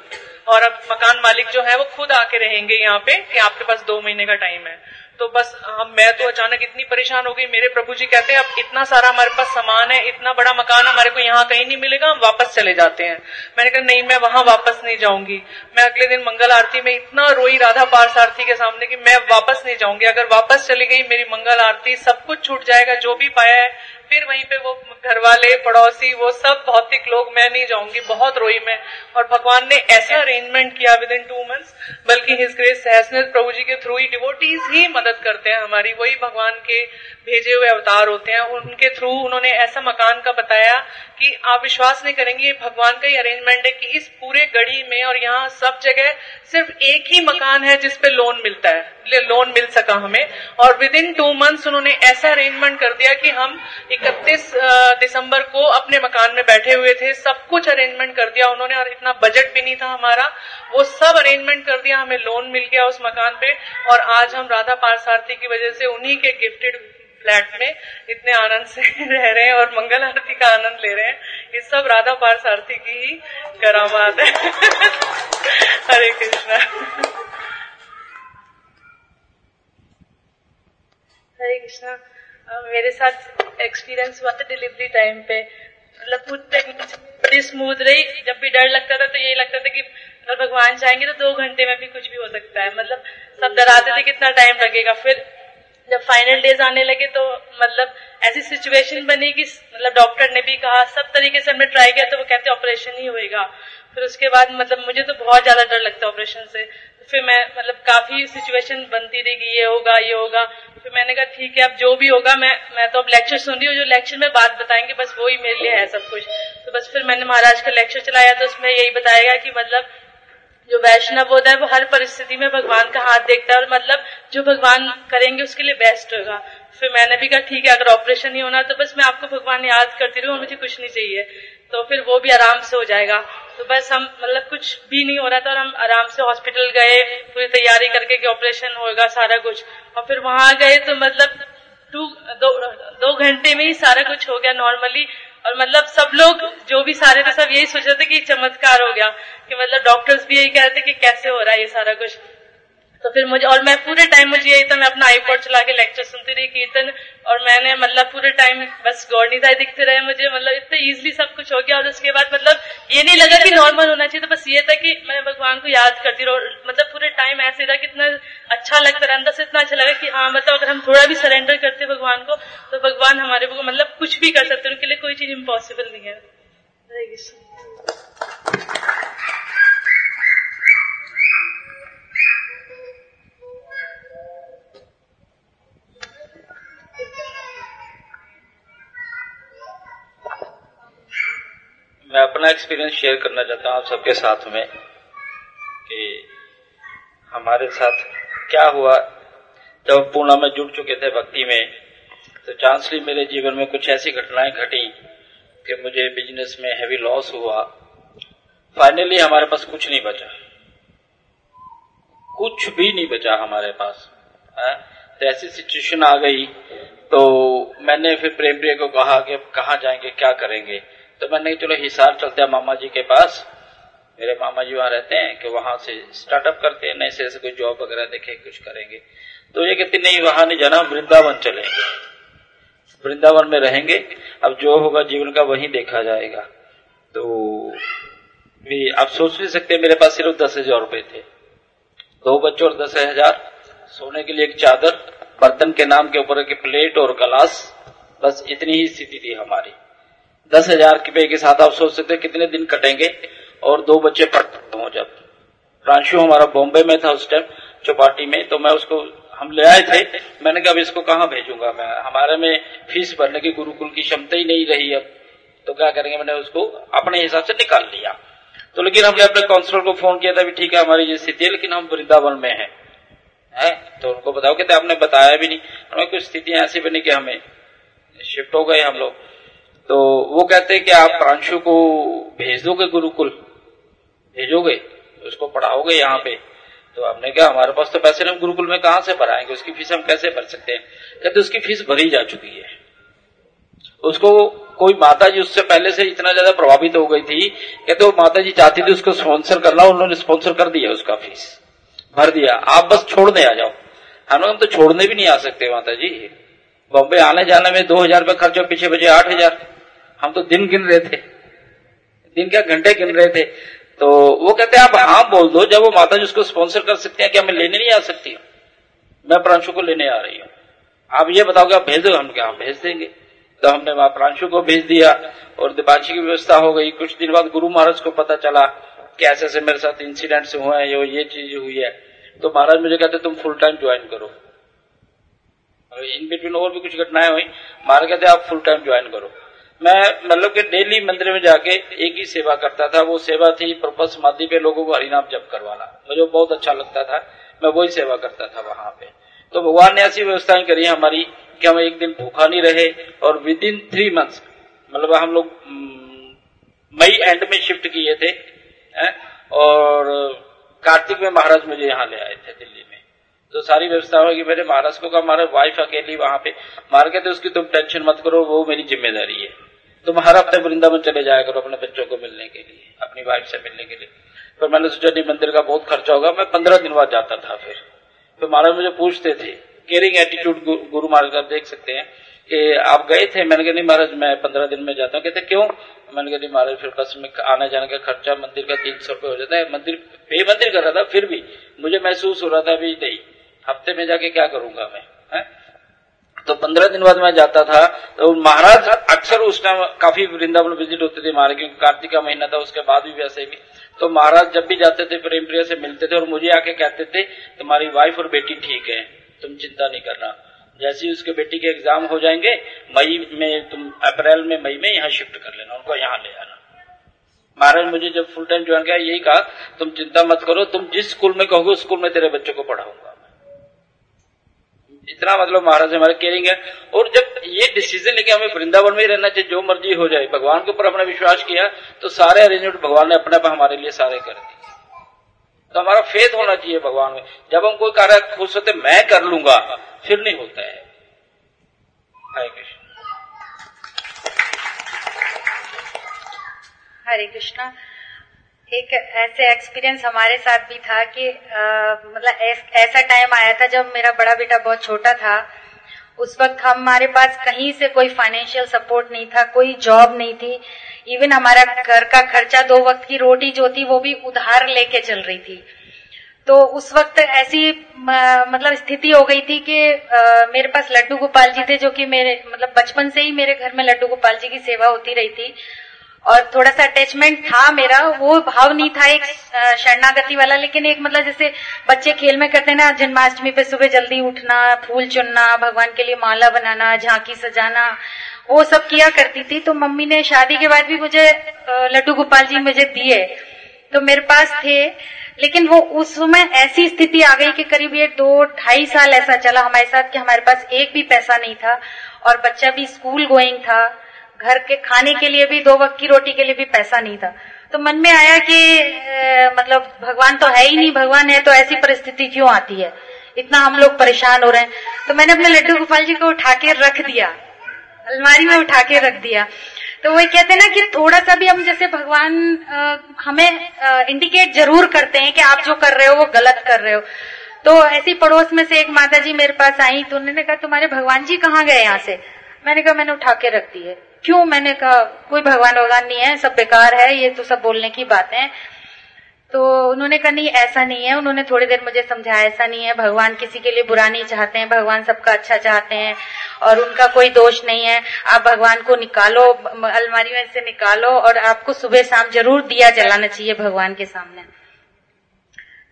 और अब मकान मालिक जो है वो खुद आके रहेंगे यहाँ पे कि आपके पास दो महीने का टाइम है। तो बस, हम, मैं तो अचानक इतनी परेशान हो गई। मेरे प्रभु जी कहते हैं, अब इतना सारा हमारे पास सामान है, इतना बड़ा मकान हमारे को यहाँ कहीं नहीं मिलेगा, हम वापस चले जाते हैं। मैंने कहा, नहीं, मैं वहाँ वापस नहीं जाऊँगी। मैं अगले दिन मंगल आरती में इतना रोई राधा पार्स आरती के सामने की मैं वापस नहीं जाऊँगी। अगर वापस चली गई, मेरी मंगल आरती सब कुछ छूट जाएगा, जो भी पाया है फिर वहीं पे वो घर वाले पड़ोसी, वो सब भौतिक लोग, मैं नहीं जाऊँगी, बहुत रोई मैं। और भगवान ने ऐसा अरेंजमेंट किया विद इन टू मंथ्स बल्कि हिज ग्रेस सहसनेस प्रभु जी के थ्रू ही डिवोटीज ही मदद करते हैं हमारी। वही भगवान के भेजे हुए अवतार होते हैं। उनके थ्रू उन्होंने ऐसा मकान का बताया कि आप विश्वास नहीं करेंगे, ये भगवान का ही अरेंजमेंट है कि इस पूरे गढ़ी में और यहाँ सब जगह सिर्फ़ एक ही मकान है जिसपे लोन मिलता है। लोन मिल सका हमें। और विद इन टू मंथ्स उन्होंने ऐसा अरेंजमेंट कर दिया कि हम 31 दिसंबर को अपने मकान में बैठे हुए थे। सब कुछ अरेंजमेंट कर दिया उन्होंने और इतना बजट भी नहीं था हमारा। वो सब अरेंजमेंट कर दिया, हमें लोन मिल गया उस मकान पे और आज हम राधा पारसारथी की वजह से उन्हीं के गिफ्टेड फ्लैट में इतने आनंद से रह रहे हैं और मंगल आरती का आनंद ले रहे हैं। ये सब राधा पारसारथी की ही करामात है। हरे कृष्णा। हरे कृष्णा। मेरे साथ एक्सपीरियंस हुआ था डिलीवरी टाइम पे। मतलब पूरी बड़ी स्मूथ रही। जब भी डर लगता था तो यही लगता था कि अगर भगवान चाहेंगे तो दो घंटे में भी कुछ भी हो सकता है। मतलब सब डराते थे कितना टाइम लगेगा। फिर जब फाइनल डेज़ आने लगे तो मतलब ऐसी सिचुएशन बनी कि मतलब डॉक्टर ने भी कहा, सब तरीके से हमने ट्राई किया तो वो कहते ऑपरेशन ही होएगा। फिर उसके बाद मतलब मुझे तो बहुत ज़्यादा डर लगता है ऑपरेशन से। फिर मैं मतलब काफ़ी सिचुएशन बनती रही कि ये होगा ये होगा। फिर मैंने कहा, ठीक है, अब जो भी होगा, मैं मैं तो अब लेक्चर सुन रही हूँ, जो लेक्चर में बात बताएँगे, बस वो ही मेरे लिए है सब कुछ। तो बस फिर मैंने महाराज का लेक्चर चलाया तो उसमें यही बताएगा कि मतलब जो वैष्णव होता है, वो हर परिस्थिति में भगवान का हाथ देखता है और मतलब जो भगवान करेंगे, उसके लिए बेस्ट होगा। फिर मैंने भी कहा, ठीक है, अगर ऑपरेशन ही होना तो बस मैं आपको भगवान याद करती रहूँ और मुझे कुछ नहीं चाहिए। तो फिर वो भी आराम से हो जाएगा। तो बस हम मतलब कुछ भी नहीं हो रहा था और हम आराम से हॉस्पिटल गए, पूरी तैयारी करके कि ऑपरेशन होगा, सारा कुछ। और फिर वहाँ गए तो मतलब टू दो दो घंटे में ही सारा कुछ हो गया नॉर्मली और मतलब सब लोग, जो भी सारे थे, सब यही सोच रहे थे कि चमत्कार हो गया। कि मतलब डॉक्टर्स भी यही कह रहे थे कि कैसे हो रहा है ये सारा कुछ। तो फिर मुझे, और मैं पूरे टाइम मुझे यही था, मैं अपना आईपॉड चला के लेक्चर सुनती रही, कीर्तन, और मैंने मतलब पूरे टाइम बस गौरनीताएँ दिखते रहे मुझे मतलब इतने इजीली सब कुछ हो गया, और उसके बाद मतलब ये नहीं लगा कि नॉर्मल होना चाहिए तो बस ये था कि मैं भगवान को याद करती रहूँ मतलब पूरे टाइम ऐसे था कितना अच्छा लगता रहा, अंदर से इतना अच्छा लगा कि हाँ मतलब अगर हम थोड़ा भी सरेंडर करते भगवान को तो भगवान हमारे को मतलब कुछ भी कर सकते उनके लिए कोई चीज़ इम्पॉसिबल नहीं है। मैं अपना एक्सपीरियंस शेयर करना चाहता हूँ आप सबके साथ में कि हमारे साथ क्या हुआ। जब पूर्णा में जुड़ चुके थे भक्ति में तो चांसली मेरे जीवन में कुछ ऐसी घटनाएँ घटी कि मुझे बिज़नेस में हैवी लॉस हुआ। फाइनली हमारे पास कुछ नहीं बचा। कुछ भी नहीं बचा हमारे पास। है? तो ऐसी सिचुएशन आ गई तो मैंने फिर प्रेम प्रिय को कहा कि कहा जाएँगे, क्या करेंगे? तो मैंने चलो हिसार चलते हैं मामा जी के पास। मेरे मामा जी वहाँ रहते हैं कि वहाँ से स्टार्टअप करते हैं, नए से ऐसे कोई जॉब वगैरह देखे, कुछ करेंगे। तो ये कहते, नहीं, वहाँ नहीं जाना वृंदावन चलेंगे। वृंदावन में रहेंगे। अब जो होगा जीवन का वही देखा जाएगा। तो भी आप सोच नहीं सकते मेरे पास सिर्फ़ दस हज़ार रुपए थे। दो बच्चों और दस हज़ार। सोने के लिए एक चादर, बर्तन के नाम के ऊपर एक प्लेट और गिलास। बस इतनी ही स्थिति थी हमारी। दस हज़ार रुपए के साथ आप सोच सकते कितने दिन कटेंगे और दो बच्चे पढ़ते हो जब प्रांशु हमारा बॉम्बे में था उस टाइम चौपाटी में तो मैं उसको, हम ले आए थे। मैंने कहा, अब इसको कहाँ भेजूँगा मैं? हमारे में फ़ीस भरने की गुरुकुल की क्षमता ही नहीं रही अब। तो क्या करेंगे, मैंने उसको अपने हिसाब से निकाल लिया। तो लेकिन हमने अपने काउंसलर को फ़ोन किया था ठीक है, हमारी ये स्थिति है, लेकिन हम वृंदावन में हैं। है? तो उनको बताओ कहते आपने बताया भी नहीं। हमें कुछ स्थितियाँ ऐसी बनी कि हमें शिफ्ट हो गए हम लोग। तो वो कहते हैं कि आप प्रांशु को भेज दोगे गुरुकुल? भेजोगे? उसको पढ़ाओगे यहाँ पे? तो हमने कहा, हमारे पास तो पैसे हम गुरुकुल में कहा से भराएँगे उसकी फ़ीस हम कैसे भर सकते हैं? कहते, उसकी फ़ीस भरी जा चुकी है। उसको कोई माता जी उससे पहले से इतना ज़्यादा प्रभावित हो गई थी, कहते, वो माता जी चाहती थी उसको स्पॉन्सर करना, उन्होंने स्पॉन्सर कर दिया उसका फ़ीस। भर दिया। आप बस छोड़ने आ जाओ। हम लोग तो छोड़ने भी नहीं आ सकते माता जी बॉम्बे आने जाने में दो हज़ार रुपये खर्च और पीछे बचे आठ हज़ार। हम तो दिन गिन रहे थे। दिन क्या घंटे गिन रहे थे। तो वो कहते हैं, आप हाँ बोल दो, जब वो माता जी उसको स्पॉन्सर कर सकते हैं क्या मैं लेने नहीं आ सकती? हूँ मैं प्रांशु को लेने आ रही हूँ। आप ये बताओगे आप भेज दो, हम क्या भेज देंगे। तो हमने वहाँ प्रांशु को भेज दिया और दिपांशी की व्यवस्था हो गई। कुछ दिन बाद गुरु महाराज को पता चला कि ऐसे ऐसे मेरे साथ इंसिडेंट्स हुए हैं, ये चीज़ हुई है। तो महाराज मुझे कहते, तुम फुल टाइम ज्वाइन करो। इन बिटवीन और भी कुछ घटनाएँ हुई। महाराज कहते, आप फुल टाइम ज्वाइन करो। मैं मतलब कि डेली मंदिर में जाके एक ही सेवा करता था, वो सेवा थी प्रपल समाधि पे लोगों को हरिनाम जप करवाना। मुझे बहुत अच्छा लगता था, मैं वही सेवा करता था वहाँ पे। तो भगवान ने ऐसी व्यवस्थाएँ करी हमारी कि हम एक दिन भूखा नहीं रहे और विद इन थ्री मंथ्स मतलब हम लोग मई एंड में शिफ्ट किए थे, है? और कार्तिक में महाराज मुझे यहाँ ले आए थे दिल्ली में। तो सारी व्यवस्था होगी मेरे महाराज को कहा हमारे वाइफ अकेली वहाँ पे मार के थे उसकी तुम टेंशन मत करो, वो मेरी ज़िम्मेदारी है। तुम हर हफ़्ते वृंदावन चले जाया करो अपने बच्चों को मिलने के लिए, अपनी वाइफ से मिलने के लिए। फिर मैंने सोचा, नहीं, मंदिर का बहुत खर्चा होगा, मैं पंद्रह दिन बाद जाता था फिर। फिर महाराज मुझे पूछते थे केयरिंग एटीट्यूड गुरु महाराज का देख सकते हैं कि आप गए थे? मैंने कहा, नहीं महाराज, मैं पंद्रह दिन में जाता हूँ। कहते, क्यों? मैंने कहा, नहीं महाराज, फिर बस में आने जाने का खर्चा, मंदिर का तीन सौ रुपये हो जाता है। मंदिर, पे मंदिर कर रहा था, फिर भी मुझे महसूस हो रहा था भी नहीं, हफ़्ते में जाके क्या करूँगा मैं, है? तो पंद्रह दिन बाद मैं जाता था तो महाराज अक्सर उस टाइम काफ़ी वृंदावन विज़िट होते थे महाराज, क्योंकि कार्तिक का महीना था, उसके बाद भी वैसे भी। तो महाराज जब भी जाते थे प्रेम प्रिय से मिलते थे और मुझे आके कहते थे, तुम्हारी वाइफ और बेटी ठीक है, तुम चिंता नहीं करना। जैसे ही उसके बेटी के एग्ज़ाम हो जाएँगे, मई में तुम, अप्रैल में, मई में यहाँ शिफ्ट कर लेना, उनको यहाँ ले आना। महाराज मुझे जब फुल टाइम ज्वाइन किया, यही कहा, तुम चिंता मत करो, तुम जिस स्कूल में कहोगे, उस स्कूल में तेरे बच्चों को पढ़ाऊँगा। इतना मतलब महाराज हमारे केयरिंग है। और जब ये डिसीज़न लेके हमें वृंदावन में ही रहना चाहिए, जो मर्ज़ी हो जाए, भगवान के ऊपर हमने विश्वास किया तो सारे अरेंजमेंट भगवान ने अपने आप हमारे लिए सारे कर दिए। तो हमारा फेथ होना चाहिए भगवान में। जब हम कोई कार्य खुश होते मैं कर लूँगा, फिर नहीं होता है। हरे कृष्ण। हरे कृष्णा। एक ऐसे एक्सपीरियंस हमारे साथ भी था कि मतलब ऐसा टाइम आया था जब मेरा बड़ा बेटा बहुत छोटा था। उस वक्त हमारे पास कहीं से कोई फाइनेंशियल सपोर्ट नहीं था, कोई जॉब नहीं थी। इवन हमारा घर का खर्चा दो वक्त की रोटी जो थी वो भी उधार लेके चल रही थी। तो उस वक्त ऐसी मतलब स्थिति हो गई थी कि मेरे पास लड्डू गोपाल जी थे जो कि मेरे मतलब बचपन से ही मेरे घर में लड्डू गोपाल जी की सेवा होती रही थी। और थोड़ा सा अटैचमेंट था मेरा, वो भाव नहीं था एक शरणागति वाला, लेकिन एक मतलब जैसे बच्चे खेल में करते ना, जन्माष्टमी पे सुबह जल्दी उठना, फूल चुनना, भगवान के लिए माला बनाना, झांकी सजाना, वो सब किया करती थी। तो मम्मी ने शादी के बाद भी मुझे लड्डू गोपाल जी मुझे दिए। तो मेरे पास थे, लेकिन वो उस समय ऐसी स्थिति आ गई कि करीब ये दो, ढाई साल ऐसा चला हमारे साथ कि हमारे पास एक भी पैसा नहीं था और बच्चा भी स्कूल गोइंग था। घर के खाने के लिए भी दो वक्त की रोटी के लिए भी पैसा नहीं था। तो मन में आया कि ए, मतलब भगवान तो है ही नहीं भगवान है तो ऐसी परिस्थिति क्यों आती है? इतना हम लोग परेशान हो रहे हैं। तो मैंने अपने लड्डू गोपाल जी को उठा के रख दिया। अलमारी में उठा के रख दिया। तो वही कहते हैं ना कि थोड़ा सा भी हम जैसे भगवान आ, हमें आ, इंडिकेट ज़रूर करते हैं कि आप जो कर रहे हो वो गलत कर रहे हो। तो ऐसी पड़ोस में से एक माता जी मेरे पास आई तो उन्होंने कहा तुम्हारे भगवान जी कहाँ गए यहाँ से? मैंने कहा मैंने उठा के रख दिए क्यों मैंने कहा, कोई भगवान भगवान नहीं है, सब बेकार है, ये तो सब बोलने की बातें तो उन्होंने कहा, नहीं, ऐसा नहीं है। उन्होंने थोड़ी देर मुझे समझाया, ऐसा नहीं है, भगवान किसी के लिए बुरा नहीं चाहते हैं, भगवान सबका अच्छा चाहते हैं और उनका कोई दोष नहीं है। आप भगवान को निकालो, अलमारी में से निकालो और आपको सुबह शाम ज़रूर दिया जलाना चाहिए भगवान के सामने।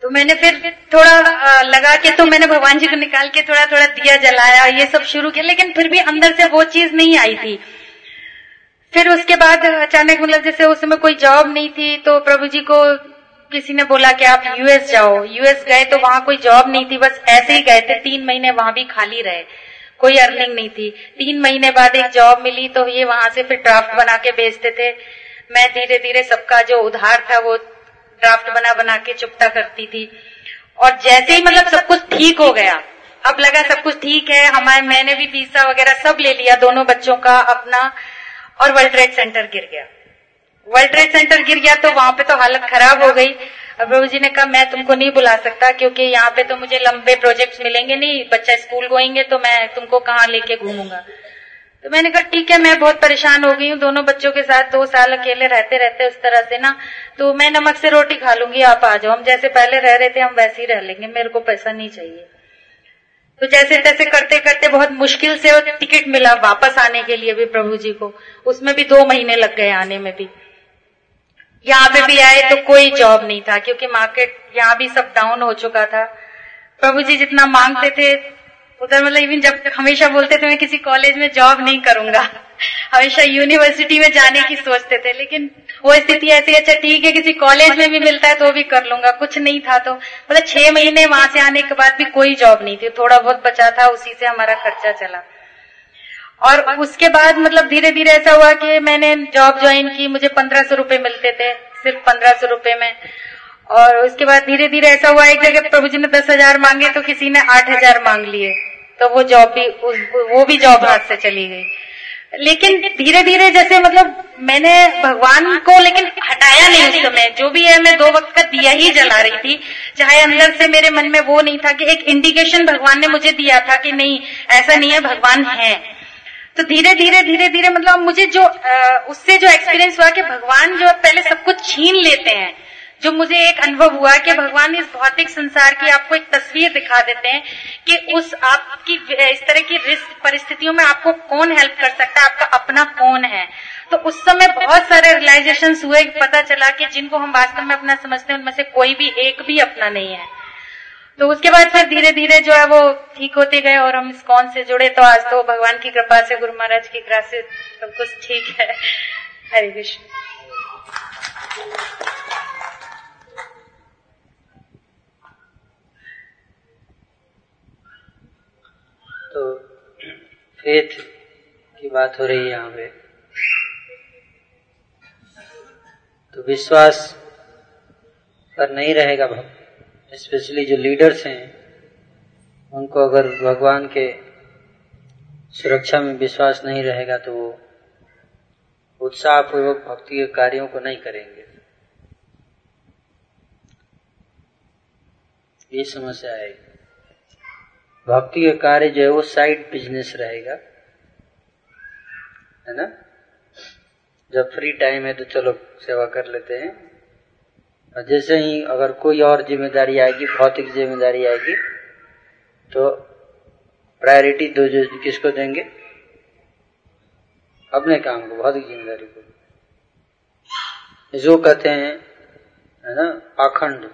तो मैंने फिर थोड़ा लगा के तो मैंने भगवान जी को निकाल के थोड़ा थोड़ा दिया जलाया, ये सब शुरू किया, लेकिन फिर भी अंदर से वो चीज़ नहीं आई थी। फिर उसके बाद अचानक मतलब जैसे उस समय कोई जॉब नहीं थी तो प्रभु जी को किसी ने बोला कि आप यूएस जाओ। यूएस गए तो वहाँ कोई जॉब नहीं थी, बस ऐसे ही गए थे। तीन महीने वहाँ भी खाली रहे। कोई अर्निंग नहीं थी। तीन महीने बाद एक जॉब मिली तो ये वहाँ से फिर ड्राफ्ट बना के भेजते थे। मैं धीरे धीरे सबका जो उधार था, वो ड्राफ्ट बना बना के चुपता करती थी। और जैसे ही मतलब सब कुछ ठीक हो गया, अब लगा सब कुछ ठीक है, हमारे, मैंने भी वीसा वगैरह सब ले लिया, दोनों बच्चों का अपना। और वर्ल्ड ट्रेड सेंटर गिर गया। वर्ल्ड ट्रेड सेंटर गिर गया तो वहाँ पे तो हालत खराब हो गई। अब प्रभु जी ने कहा, मैं तुमको नहीं बुला सकता क्योंकि यहाँ पे तो मुझे लंबे प्रोजेक्ट्स मिलेंगे नहीं। बच्चा स्कूल गोएँगे तो मैं तुमको कहाँ लेके घूमूँगा? तो मैंने कहा, ठीक है, मैं बहुत परेशान हो गई हूँ। दोनों बच्चों के साथ दो साल अकेले रहते रहते उस तरह से ना। तो मैं नमक से रोटी खा लूँगी, आप आ जाओ। हम जैसे पहले रह रहे थे, हम वैसे ही रह लेंगे। मेरे को पैसा नहीं चाहिए। तो जैसे तैसे करते करते बहुत मुश्किल से टिकट मिला वापस आने के लिए भी प्रभु जी को, उसमें भी दो महीने लग गए आने में भी। यहाँ पे भी आए तो कोई जॉब नहीं था, क्योंकि मार्केट यहाँ भी सब डाउन हो चुका था। प्रभु जी जितना मांगते थे, उधर मतलब इवन जब हमेशा बोलते थे, मैं किसी कॉलेज में जॉब नहीं करूँगा। हमेशा यूनिवर्सिटी में जाने की सोचते थे, लेकिन वो स्थिति ऐसी अच्छा ठीक है, किसी कॉलेज में भी मिलता है तो भी कर लूँगा, कुछ नहीं था तो मतलब छह महीने वहाँ से आने के बाद भी कोई जॉब नहीं थी, थोड़ा बहुत बचा था, उसी से हमारा खर्चा चला। और उसके बाद मतलब धीरे धीरे ऐसा हुआ कि मैंने जॉब ज्वाइन की, मुझे पंद्रह सौ रुपये मिलते थे, सिर्फ़ पंद्रह सौ रुपये में। और उसके बाद धीरे धीरे ऐसा हुआ, एक जगह प्रभु जी ने दस हज़ार मांगे तो किसी ने आठ हज़ार मांग लिए तो वो जॉब भी, वो भी जॉब हाथ से चली गई। लेकिन धीरे धीरे जैसे मतलब मैंने भगवान को लेकिन हटाया नहीं उस समय। जो भी है, मैं दो वक्त का दिया ही जला रही थी। चाहे अंदर से मेरे मन में वो नहीं था कि एक इंडिकेशन भगवान ने मुझे दिया था कि नहीं, ऐसा नहीं है, भगवान है। तो धीरे धीरे धीरे धीरे मतलब मुझे जो उससे जो एक्सपीरियंस हुआ कि भगवान जो पहले सब कुछ छीन लेते हैं जो मुझे एक अनुभव हुआ कि भगवान इस भौतिक संसार की आपको एक तस्वीर दिखा देते हैं कि उस आपकी, इस तरह की रिस्क परिस्थितियों में आपको कौन हेल्प कर सकता है? आपका अपना कौन है? तो उस समय बहुत सारे रियलाइजेशन हुए, पता चला कि जिनको हम वास्तव में अपना समझते हैं, उनमें से कोई भी एक भी अपना नहीं है। तो उसके बाद फिर धीरे धीरे जो है वो ठीक होते गए और हम इस कौन से जुड़े तो आज तो भगवान की कृपा से, गुरु महाराज की कृपा से सब कुछ ठीक है। हरे कृष्ण। तो फेथ की बात हो रही है यहाँ पे। तो विश्वास पर नहीं रहेगा भक्त स्पेशली जो लीडर्स हैं, उनको अगर भगवान के सुरक्षा में विश्वास नहीं रहेगा तो वो उत्साह पूर्वक भक्ति के कार्यों को नहीं करेंगे। ये समस्या है। भक्ति का कार्य जो है वो साइड बिज़नेस रहेगा। है ना? जब फ्री टाइम है तो चलो सेवा कर लेते हैं। और जैसे ही अगर कोई और ज़िम्मेदारी आएगी, भौतिक ज़िम्मेदारी आएगी तो प्रायोरिटी दो जो किसको देंगे? अपने काम को, भौतिक ज़िम्मेदारी को। जो कहते हैं, है ना? पाखंड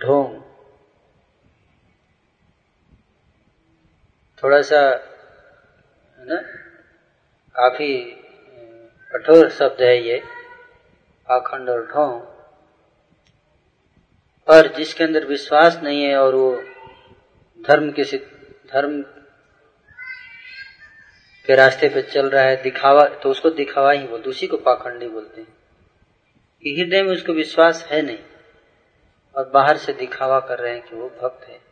ढोंग। थोड़ा सा है ना, काफ़ी कठोर शब्द है ये, पाखंड और ढोंग। पर जिसके अंदर विश्वास नहीं है और वो धर्म के धर्म के रास्ते पे चल रहा है, दिखावा तो उसको दिखावा ही बोलते उसी को पाखंडी बोलते हैं। कि हृदय में उसको विश्वास है नहीं, और बाहर से दिखावा कर रहे हैं कि वो भक्त है।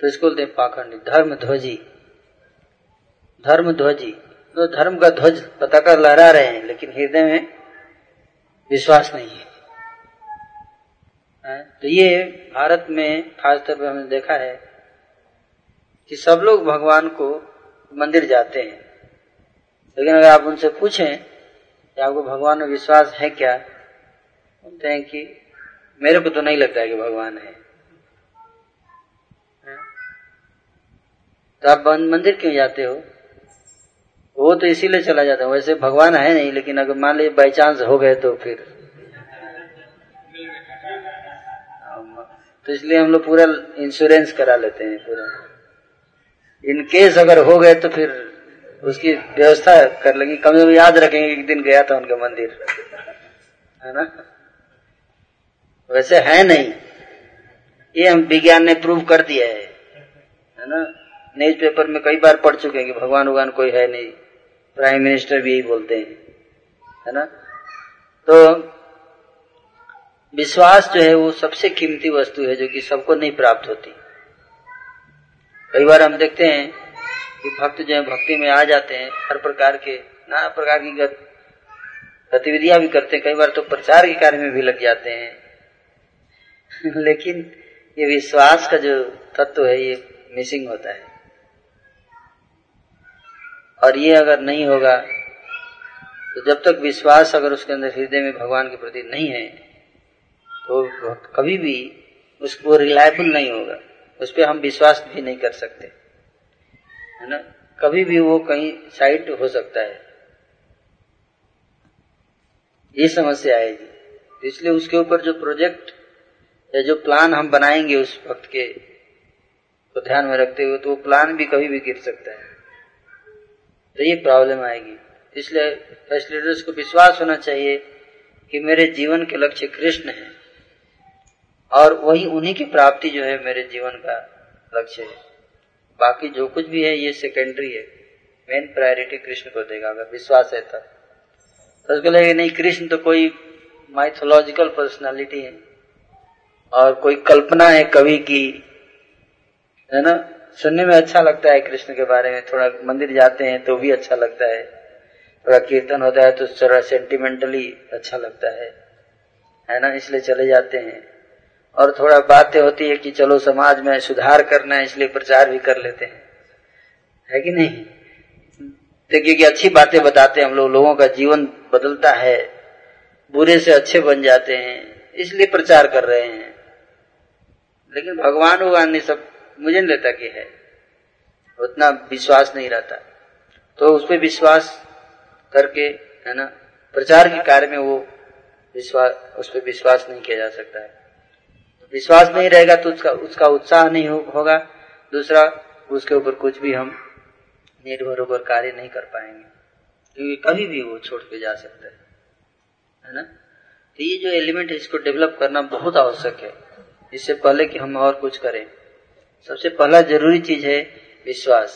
तो इसको बोलते हैं पाखंडी धर्म ध्वजी धर्म ध्वजी तो धर्म का ध्वज पताका लहरा रहे हैं, लेकिन हृदय में विश्वास नहीं है तो ये भारत में, खासतौर पर हमने देखा है कि सब लोग भगवान को मंदिर जाते हैं। लेकिन अगर आप उनसे पूछें कि आपको भगवान में विश्वास है क्या, बोलते हैं कि मेरे को तो नहीं लगता है कि भगवान है। तो आप मंदिर क्यों जाते हो? वो तो इसीलिए चला जाता है, वैसे भगवान है नहीं, लेकिन अगर मान लीजिए बाई चांस हो गए तो फिर। तो इसलिए हम लोग पूरा इंश्योरेंस करा लेते हैं पूरा। इन केस अगर हो गए तो फिर उसकी व्यवस्था कर लेंगे। कम से कम याद रखेंगे एक दिन गया था उनका मंदिर। है ना? वैसे है नहीं। ये हम विज्ञान ने प्रूव कर दिया है। है ना? न्यूज़ पेपर में कई बार पढ़ चुके हैं कि भगवान भगवान कोई है नहीं। प्राइम मिनिस्टर भी यही बोलते हैं, है ना? तो विश्वास जो है वो सबसे कीमती वस्तु है जो कि सबको नहीं प्राप्त होती। कई बार हम देखते हैं कि भक्त जो है, भक्ति में आ जाते हैं, हर प्रकार के, नाना प्रकार की गतिविधियाँ भी करते हैं। कई बार तो प्रचार के कार्य में भी लग जाते हैं। लेकिन ये विश्वास का जो तत्व है, ये मिसिंग होता है। और ये अगर नहीं होगा तो जब तक विश्वास अगर उसके अंदर हृदय में भगवान के प्रति नहीं है तो कभी भी उसको रिलायबल नहीं होगा। उस पर हम विश्वास भी नहीं कर सकते। है ना? कभी भी वो कहीं साइड हो सकता है। ये समस्या आएगी तो इसलिए उसके ऊपर जो प्रोजेक्ट या जो प्लान हम बनाएँगे उस वक्त के, को ध्यान में रखते हुए तो वो प्लान भी कभी भी गिर सकता है। तो ये प्रॉब्लम आएगी। इसलिए फ़र्स्ट लीडर्स को विश्वास होना चाहिए कि मेरे जीवन के लक्ष्य कृष्ण है। और वही उन्हीं की प्राप्ति जो है मेरे जीवन का लक्ष्य है। बाकी जो कुछ भी है, ये सेकेंडरी है। मेन प्रायोरिटी कृष्ण को देगा, अगर विश्वास है तब तो उसको लगेगा नहीं, कृष्ण तो कोई माइथोलॉजिकल पर्सनालिटी है। और कोई कल्पना है कवि की, है ना? सुनने में अच्छा लगता है कृष्ण के बारे में। थोड़ा मंदिर जाते हैं तो भी अच्छा लगता है। थोड़ा कीर्तन होता है तो थोड़ा सेंटिमेंटली अच्छा लगता है। है ना? इसलिए चले जाते हैं। और थोड़ा बातें होती है कि चलो समाज में सुधार करना है, इसलिए प्रचार भी कर लेते हैं। है कि नहीं? देखिए कि अच्छी बातें बताते हैं हम लोग। लोगों का जीवन बदलता है। बुरे से अच्छे बन जाते हैं। इसलिए प्रचार कर रहे हैं। लेकिन भगवान भगवान ने सब मुझे नहीं लगता कि है। उतना विश्वास नहीं रहता। तो उस पर विश्वास करके है ना प्रचार के कार्य में वो विश्वास उस पर विश्वास नहीं किया जा सकता है। विश्वास नहीं रहेगा तो उसका उसका उत्साह नहीं हो, होगा। दूसरा उसके ऊपर कुछ भी हम निर्भर होकर कार्य नहीं कर पाएँगे। क्योंकि कभी भी वो छोड़ के जा सकता है। है ना? तो ये जो एलिमेंट है इसको डेवलप करना बहुत आवश्यक है। इससे पहले कि हम और कुछ करें। सबसे पहला ज़रूरी चीज़ है विश्वास।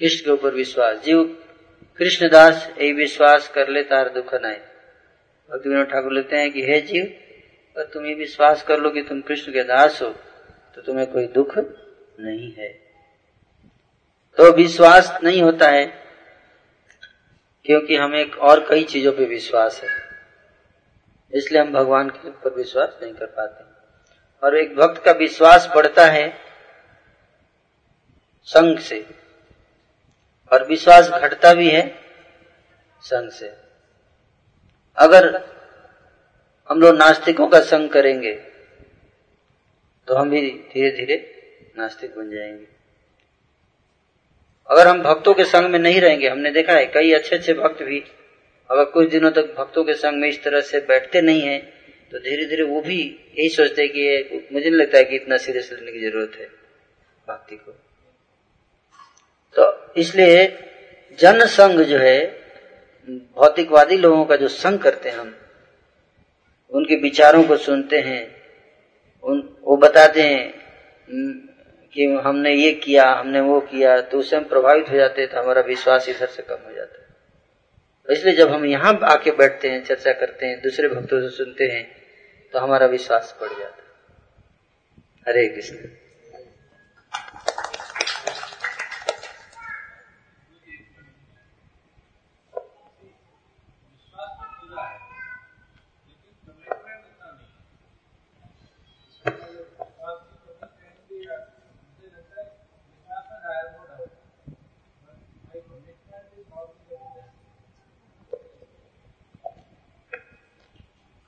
कृष्ण के ऊपर विश्वास। जीव कृष्णदास यही विश्वास कर ले, तार दुख नाय भक्ति विनोद ठाकुर लेते हैं कि, हे जीव पर तुम ये विश्वास कर लो कि तुम कृष्ण के दास हो तो तुम्हें कोई दुख नहीं है। तो विश्वास नहीं होता है, क्योंकि हमें और कई चीज़ों पे विश्वास है। इसलिए हम भगवान के ऊपर विश्वास नहीं कर पाते। और एक भक्त का विश्वास बढ़ता है संघ से। और विश्वास घटता भी है संघ से। अगर हम लोग नास्तिकों का संग करेंगे तो हम भी धीरे धीरे नास्तिक बन जाएँगे। अगर हम भक्तों के संग में नहीं रहेंगे, हमने देखा है कई अच्छे अच्छे भक्त भी, अगर कुछ दिनों तक भक्तों के संग में इस तरह से बैठते नहीं है तो धीरे धीरे वो भी यही सोचते हैं कि मुझे नहीं लगता है कि इतना सीरियस लेने की ज़रूरत है भक्ति को। तो इसलिए जन संग जो है, भौतिकवादी लोगों का जो संग करते हैं हम, उनके विचारों को सुनते हैं, उन, वो बताते हैं कि हमने ये किया, हमने वो किया तो उससे हम प्रभावित हो जाते हैं तो हमारा विश्वास इधर से कम हो जाता है। तो इसलिए जब हम यहाँ आके बैठते हैं, चर्चा करते हैं, दूसरे भक्तों से सुनते हैं तो हमारा विश्वास बढ़ जाता। Hare Krishna.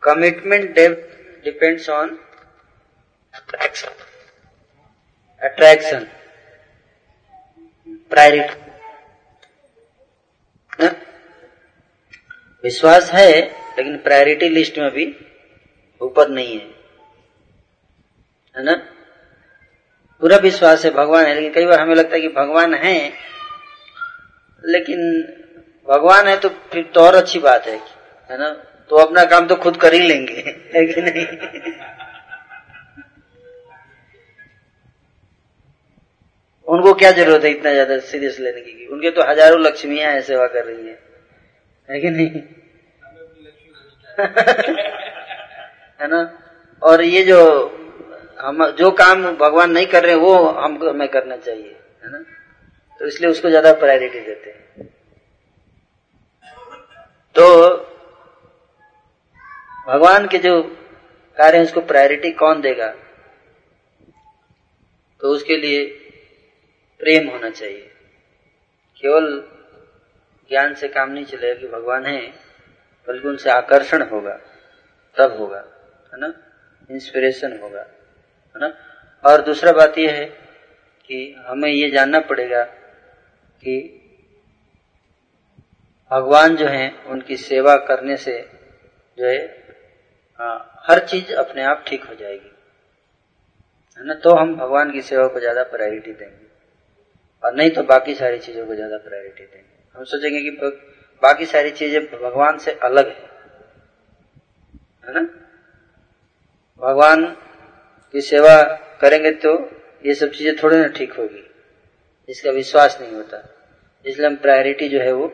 Commitment depth depends on attraction. Attraction. Priority. ना? विश्वास है लेकिन प्रायोरिटी लिस्ट में भी ऊपर नहीं है। है ना? पूरा विश्वास है भगवान है लेकिन कई बार हमें लगता है कि भगवान है लेकिन भगवान है तो फिर तो और अच्छी बात है है ना? तो अपना काम तो खुद कर ही लेंगे, है कि नहीं? उनको क्या ज़रूरत है इतना ज़्यादा सीरियस लेने की? उनके तो हज़ारों लक्ष्मियाँ है, सेवा कर रही है है कि नहीं? है ना? और ये जो हम, जो काम भगवान नहीं कर रहे वो हमको हमें करना चाहिए, है ना? तो इसलिए उसको ज़्यादा प्रायोरिटी देते हैं। तो भगवान के जो कार्य उसको प्रायोरिटी कौन देगा? तो उसके लिए प्रेम होना चाहिए। केवल ज्ञान से काम नहीं चलेगा कि भगवान है बल्कि उनसे आकर्षण होगा तब होगा है ना? इंस्पिरेशन होगा है ना? और दूसरा बात यह है कि हमें ये जानना पड़ेगा कि भगवान जो है उनकी सेवा करने से जो हाँ, हर चीज़ अपने आप ठीक हो जाएगी। है ना? तो हम भगवान की सेवा को ज़्यादा प्रायोरिटी देंगे। और नहीं तो बाकी सारी चीज़ों को ज़्यादा प्रायोरिटी देंगे। हम सोचेंगे कि बाकी सारी चीज़ें भगवान से अलग है। है ना? भगवान की सेवा करेंगे तो ये सब चीज़ें थोड़ी ना ठीक होगी। इसका विश्वास नहीं होता। इसलिए हम प्रायोरिटी जो है वो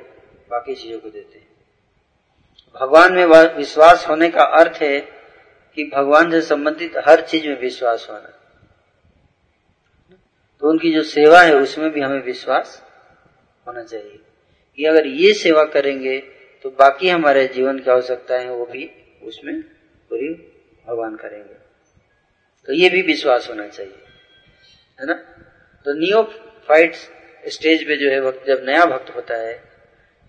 बाकी चीज़ों को देते हैं। भगवान में विश्वास होने का अर्थ है कि भगवान से संबंधित हर चीज़ में विश्वास होना। तो उनकी जो सेवा है, उसमें भी हमें विश्वास होना चाहिए कि अगर ये सेवा करेंगे तो बाकी हमारे जीवन की आवश्यकताएँ वो भी उसमें पूरी भगवान करेंगे। तो ये भी विश्वास होना चाहिए, है ना? तो नियो फाइट स्टेज पे जो है जब नया भक्त होता है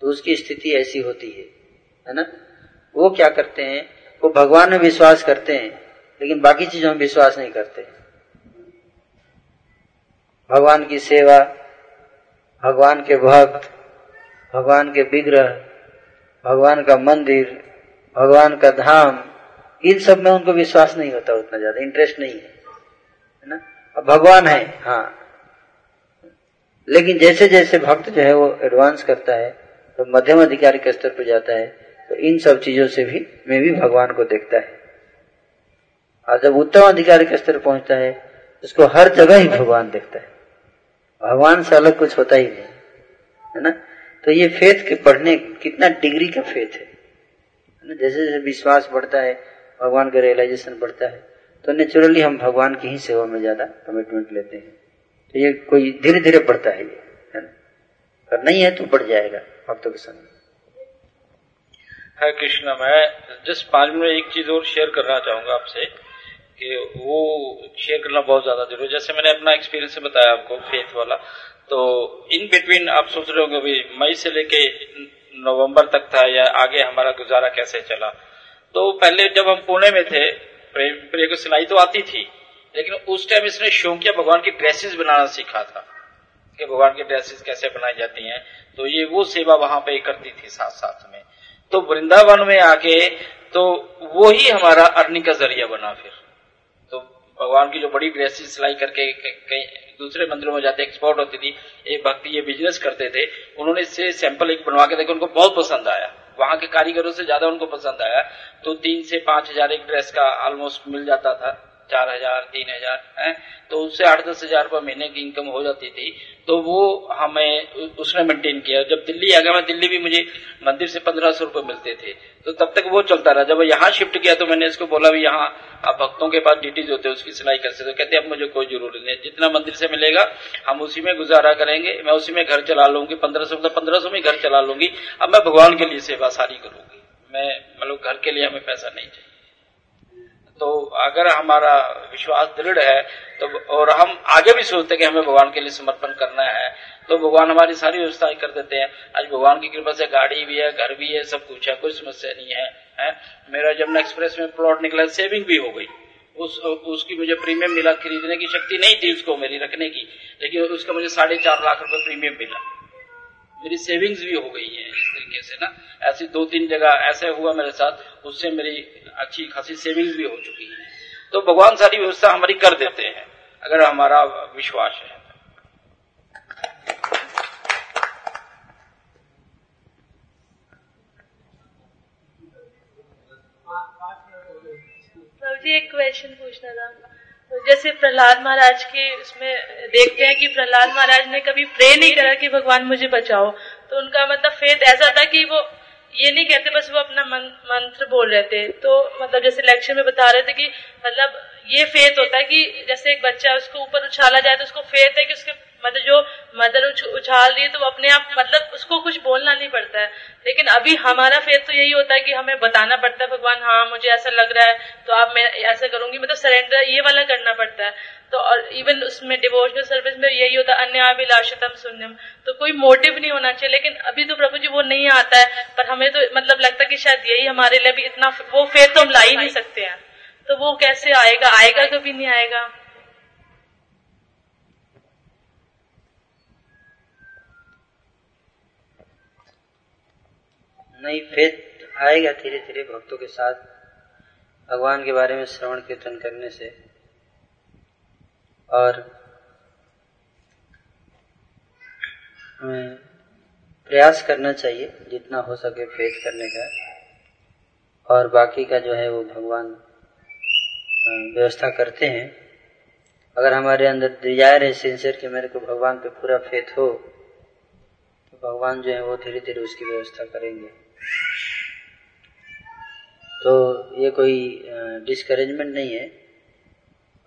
तो उसकी स्थिति ऐसी होती है है ना? वो क्या करते हैं? वो भगवान में विश्वास करते हैं, लेकिन बाकी चीज़ों में विश्वास नहीं करते। भगवान की सेवा, भगवान के भक्त, भगवान के विग्रह, भगवान का मंदिर, भगवान का धाम, इन सब में उनको विश्वास नहीं होता उतना ज़्यादा इंटरेस्ट नहीं है है ना? अब भगवान है हाँ। लेकिन जैसे जैसे भक्त जो है वो एडवांस करता है तो मध्यम अधिकारी के स्तर पर जाता है तो इन सब चीज़ों से भी, मैं भी भगवान को देखता है। और जब उत्तम अधिकार के स्तर पहुँचता है, उसको हर जगह ही भगवान देखता है। भगवान से अलग कुछ होता ही नहीं, है ना? तो ये फेथ के पढ़ने, कितना डिग्री का फेथ है ना? जैसे जैसे विश्वास बढ़ता है, भगवान का रियलाइजेशन बढ़ता है तो नेचुरली हम भगवान की ही सेवा में ज़्यादा कमिटमेंट लेते हैं। तो ये कोई धीरे धीरे बढ़ता है ये, है ना? नहीं है तो बढ़ जाएगा, भक्तों के समय हरे कृष्णा मैं जस्ट पाँच मिनट एक चीज़ और शेयर करना चाहूँगा आपसे, कि वो शेयर करना बहुत ज़्यादा ज़रूरी जैसे मैंने अपना एक्सपीरियंस बताया आपको फेथ वाला तो इन बिटवीन आप सोच रहे होंगे भाई मई से लेके नवंबर तक था, या आगे हमारा गुजारा कैसे चला? तो पहले जब हम पुणे में थे प्रिय को सिलाई तो आती थी, लेकिन उस टाइम इसने शौकिया भगवान की ड्रेसेस बनाना सीखा था, कि भगवान की ड्रेसेस कैसे बनाई जाती हैं। तो ये वो सेवा वहाँ पे करती थी साथ साथ में। तो वृंदावन में आके तो वो ही हमारा अर्निंग का ज़रिया बना फिर। तो भगवान की जो बड़ी ड्रेसेस सिलाई करके कई दूसरे मंदिरों में जाते एक्सपोर्ट होती थी, एक भक्ति, ये बिज़नेस करते थे, उन्होंने इससे सैंपल एक बनवा के देखा, उनको बहुत पसंद आया। वहाँ के कारीगरों से ज़्यादा उनको पसंद आया। तो तीन से पाँच हज़ार एक ड्रेस का ऑलमोस्ट मिल जाता था। चार हज़ार, तीन हज़ार, है? तो उससे आठ दस हज़ार रुपये महीने की इनकम हो जाती थी। तो वो हमें उसने मेंटेन किया। जब दिल्ली आ गया, मैं दिल्ली भी मुझे मंदिर से पंद्रह सौ रुपये मिलते थे। तो तब तक वो चलता रहा। जब यहाँ शिफ्ट किया तो मैंने इसको बोला भी यहाँ आप भक्तों के पास ड्यूटीज़ होते हैं, उसकी सिलाई कर सकते तो कहते, अब मुझे कोई ज़रूरत नहीं जितना मंदिर से मिलेगा, हम उसी में गुजारा करेंगे। मैं उसी में घर चला लूँगी। पंद्रह सौ मतलब पंद्रह सौ में घर चला लूँगी। अब मैं भगवान के लिए सेवा सारी करूँगी। मैं मतलब घर के लिए हमें पैसा नहीं चाहिए। तो अगर हमारा विश्वास दृढ़ है तो और हम आगे भी सोचते कि हमें भगवान के लिए समर्पण करना है तो भगवान हमारी सारी व्यवस्थाएँ कर देते हैं। आज भगवान की कृपा से गाड़ी भी है घर भी है सब कुछ है कोई समस्या नहीं है, है? मेरा जमुना एक्सप्रेस में प्लॉट निकला सेविंग भी हो गई। उस उसकी मुझे प्रीमियम मिला खरीदने की शक्ति नहीं थी उसको मेरी रखने की लेकिन उसका मुझे साढ़े चार लाख रुपए प्रीमियम मिला। मेरी सेविंग्स भी हो गई है इस तरीके से ना। ऐसी दो तीन जगह ऐसे हुआ मेरे साथ उससे मेरी अच्छी खासी सेविंग भी हो चुकी है। तो भगवान सारी व्यवस्था हमारी कर देते हैं, अगर हमारा विश्वास है। जी, एक क्वेश्चन पूछना था। तो जैसे प्रहलाद महाराज के उसमें देखते हैं कि प्रहलाद महाराज ने कभी प्रे नहीं करा कि भगवान मुझे बचाओ। तो उनका मतलब फेथ ऐसा था कि वो ये नहीं कहते, बस वो अपना मंत्र बोल रहे थे। तो मतलब जैसे लेक्चर में बता रहे थे कि मतलब ये फेत होता है कि जैसे एक बच्चा उसको ऊपर उछाला जाए तो उसको फेत है कि उसके मतलब जो मदर उछ, उछाल रही है तो वो अपने आप मतलब उसको कुछ बोलना नहीं पड़ता है। लेकिन अभी हमारा फेथ तो यही होता है कि हमें बताना पड़ता है भगवान हाँ मुझे ऐसा लग रहा है तो आप मैं ऐसा करूँगी। मतलब सरेंडर ये वाला करना पड़ता है। तो और इवन उसमें डिवोशनल सर्विस में यही होता है अन्य अभिलाषितम शून्यम। तो कोई मोटिव नहीं होना चाहिए लेकिन अभी तो प्रभु जी वो नहीं आता है पर हमें तो मतलब लगता है कि शायद यही हमारे लिए भी इतना वो फेथ तो हम ला ही नहीं सकते हैं। तो वो कैसे आएगा? आएगा कभी नहीं आएगा। नहीं फेथ आएगा धीरे धीरे भक्तों के साथ भगवान के बारे में श्रवण कीर्तन करने से। और हमें प्रयास करना चाहिए, जितना हो सके फेथ करने का। और बाकी का जो है वो भगवान व्यवस्था करते हैं। अगर हमारे अंदर डिज़ायर है सिंसियर कि मेरे को भगवान पे पूरा फेथ हो तो भगवान जो है वो धीरे धीरे उसकी व्यवस्था करेंगे। तो ये कोई डिस्करेजमेंट नहीं है।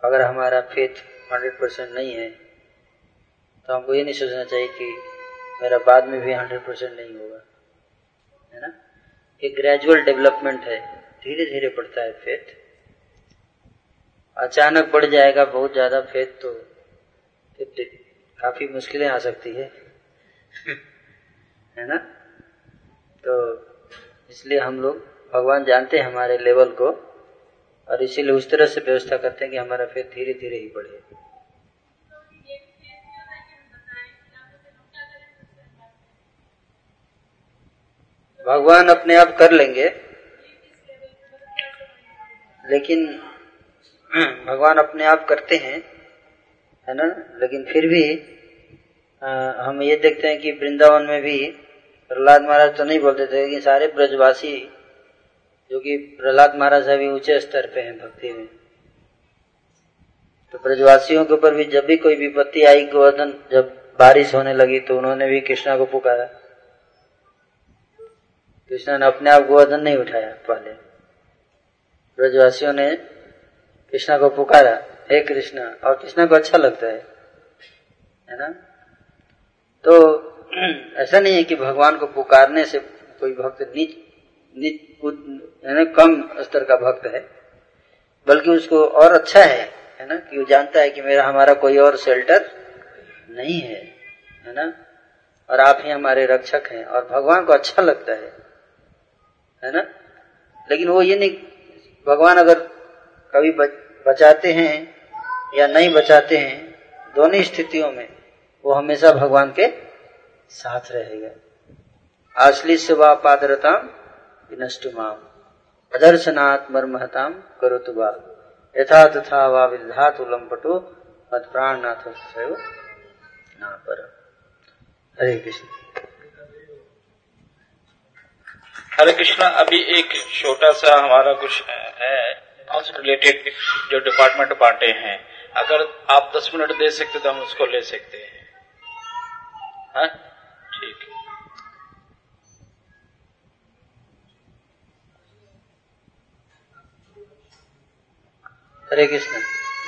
अगर हमारा फेथ हंड्रेड परसेंट नहीं है तो हमको ये नहीं सोचना चाहिए कि मेरा बाद में भी हंड्रेड परसेंट नहीं होगा, है ना? एक ग्रेजुअल डेवलपमेंट है धीरे धीरे बढ़ता है फेथ अचानक बढ़ जाएगा बहुत ज़्यादा फेथ तो काफ़ी मुश्किलें आ सकती है है ना? तो इसलिए हम लोग भगवान जानते हैं हमारे लेवल को और इसीलिए उस तरह से व्यवस्था करते हैं कि हमारा फेथ धीरे धीरे ही बढ़े। भगवान अपने आप कर लेंगे लेकिन भगवान अपने आप करते हैं है ना? लेकिन फिर भी आ, हम ये देखते हैं कि वृंदावन में भी प्रहलाद महाराज तो नहीं बोलते थे लेकिन सारे ब्रजवासी जो कि प्रहलाद महाराज अभी ऊँचे स्तर पे हैं भक्ति में। तो ब्रजवासियों के ऊपर भी जब भी कोई विपत्ति आई, गोवर्धन जब बारिश होने लगी तो उन्होंने भी कृष्णा को पुकारा। कृष्णा ने अपने आप गोवर्धन नहीं उठाया पहले ब्रजवासियों ने कृष्णा को पुकारा, हे कृष्णा, और कृष्णा को अच्छा लगता है। है ना? तो ऐसा नहीं है कि भगवान को पुकारने से कोई भक्त नीच नीच कम स्तर का भक्त है, बल्कि उसको और अच्छा है है ना, कि वो जानता है कि मेरा, हमारा कोई और शेल्टर नहीं है है ना, और आप ही हमारे रक्षक हैं, और भगवान को अच्छा लगता है है ना, लेकिन वो ये नहीं, भगवान अगर कभी बचाते हैं या नहीं बचाते हैं, दोनों स्थितियों में, वो हमेशा भगवान के साथ रहेगा। असली से वा पादरताम विनष्टुमाम अदर्शनात् मर्महताम तुबा यथा तथा वा विधातु लंपटो मत प्राणनाथ ना पर। हरे कृष्ण। हरे कृष्णा, अभी एक छोटा सा हमारा कुछ है। रिलेटेड जो डिपार्टमेंट बांटे हैं। अगर आप दस मिनट दे सकते तो हम उसको ले सकते हैं। हाँ? ठीक है। हरे कृष्ण।